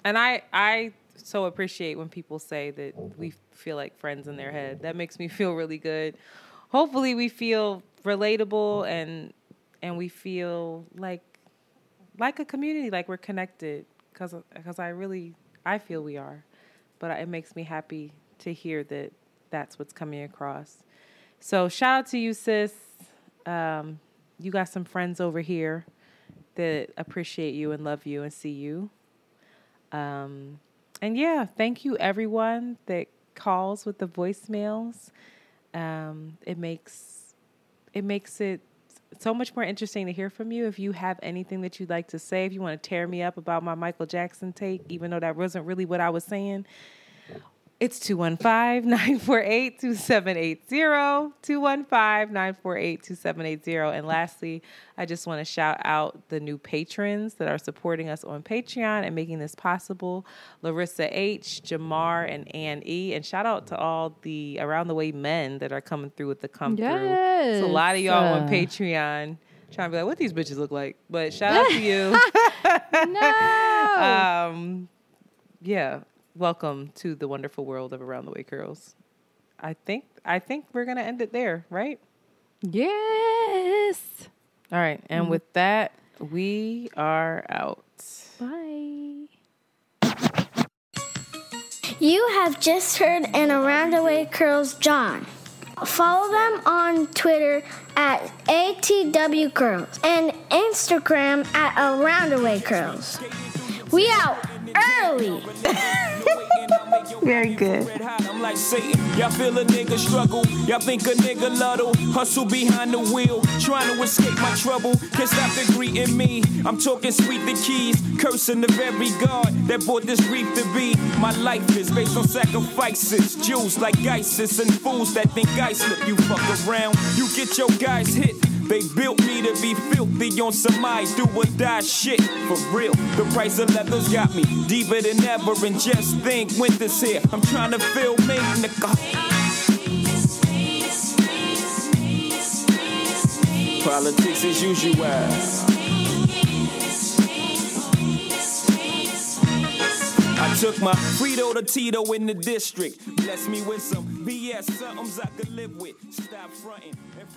and I I so appreciate when people say that we feel like friends in their head. That makes me feel really good. Hopefully we feel relatable and and we feel like like a community, like we're connected cuz cuz I really I feel we are. But it makes me happy to hear that that's what's coming across. So shout out to you sis. Um you got some friends over here that appreciate you and love you and see you. Um, and yeah, thank you everyone that calls with the voicemails. Um, it makes it makes it so much more interesting to hear from you. If you have anything that you'd like to say, if you want to tear me up about my Michael Jackson take, even though that wasn't really what I was saying, it's 215 948 2780. 215 948 2780. And lastly, I just want to shout out the new patrons that are supporting us on Patreon and making this possible Larissa H., Jamar, and Ann E. And shout out to all the Around the Way men that are coming through with the come through. It's a lot of y'all on Patreon trying to be like, what these bitches look like. But shout out to you. no. um, yeah, welcome to the wonderful world of Around the Way Curls. I think I think we're gonna end it there, right? Yes. All right, and Mhm. with that, we are out. Bye. You have just heard an Around the Way Curls John. Follow them on Twitter at ATW Curls and Instagram at Around the Way Curls. We out early. Very good. I'm like Satan. Y'all feel a nigga struggle. Y'all think a nigga luddle. Hustle behind the wheel. Trying to escape my trouble. Can't stop the greeting me. I'm talking sweet the keys. Cursing the very God that brought this reef to be. My life is based on sacrifices. Jews like ISIS and fools that think I slip. You fuck around. You get your guys hit. They built me to be filthy on some I do or die shit. For real, the price of leather's got me deeper than ever. And just think, winter's here. I'm trying to feel me, nigga. Politics as usual. I took my Frito to Tito in the district. Bless me with some BS, somethings I could live with. Stop fronting and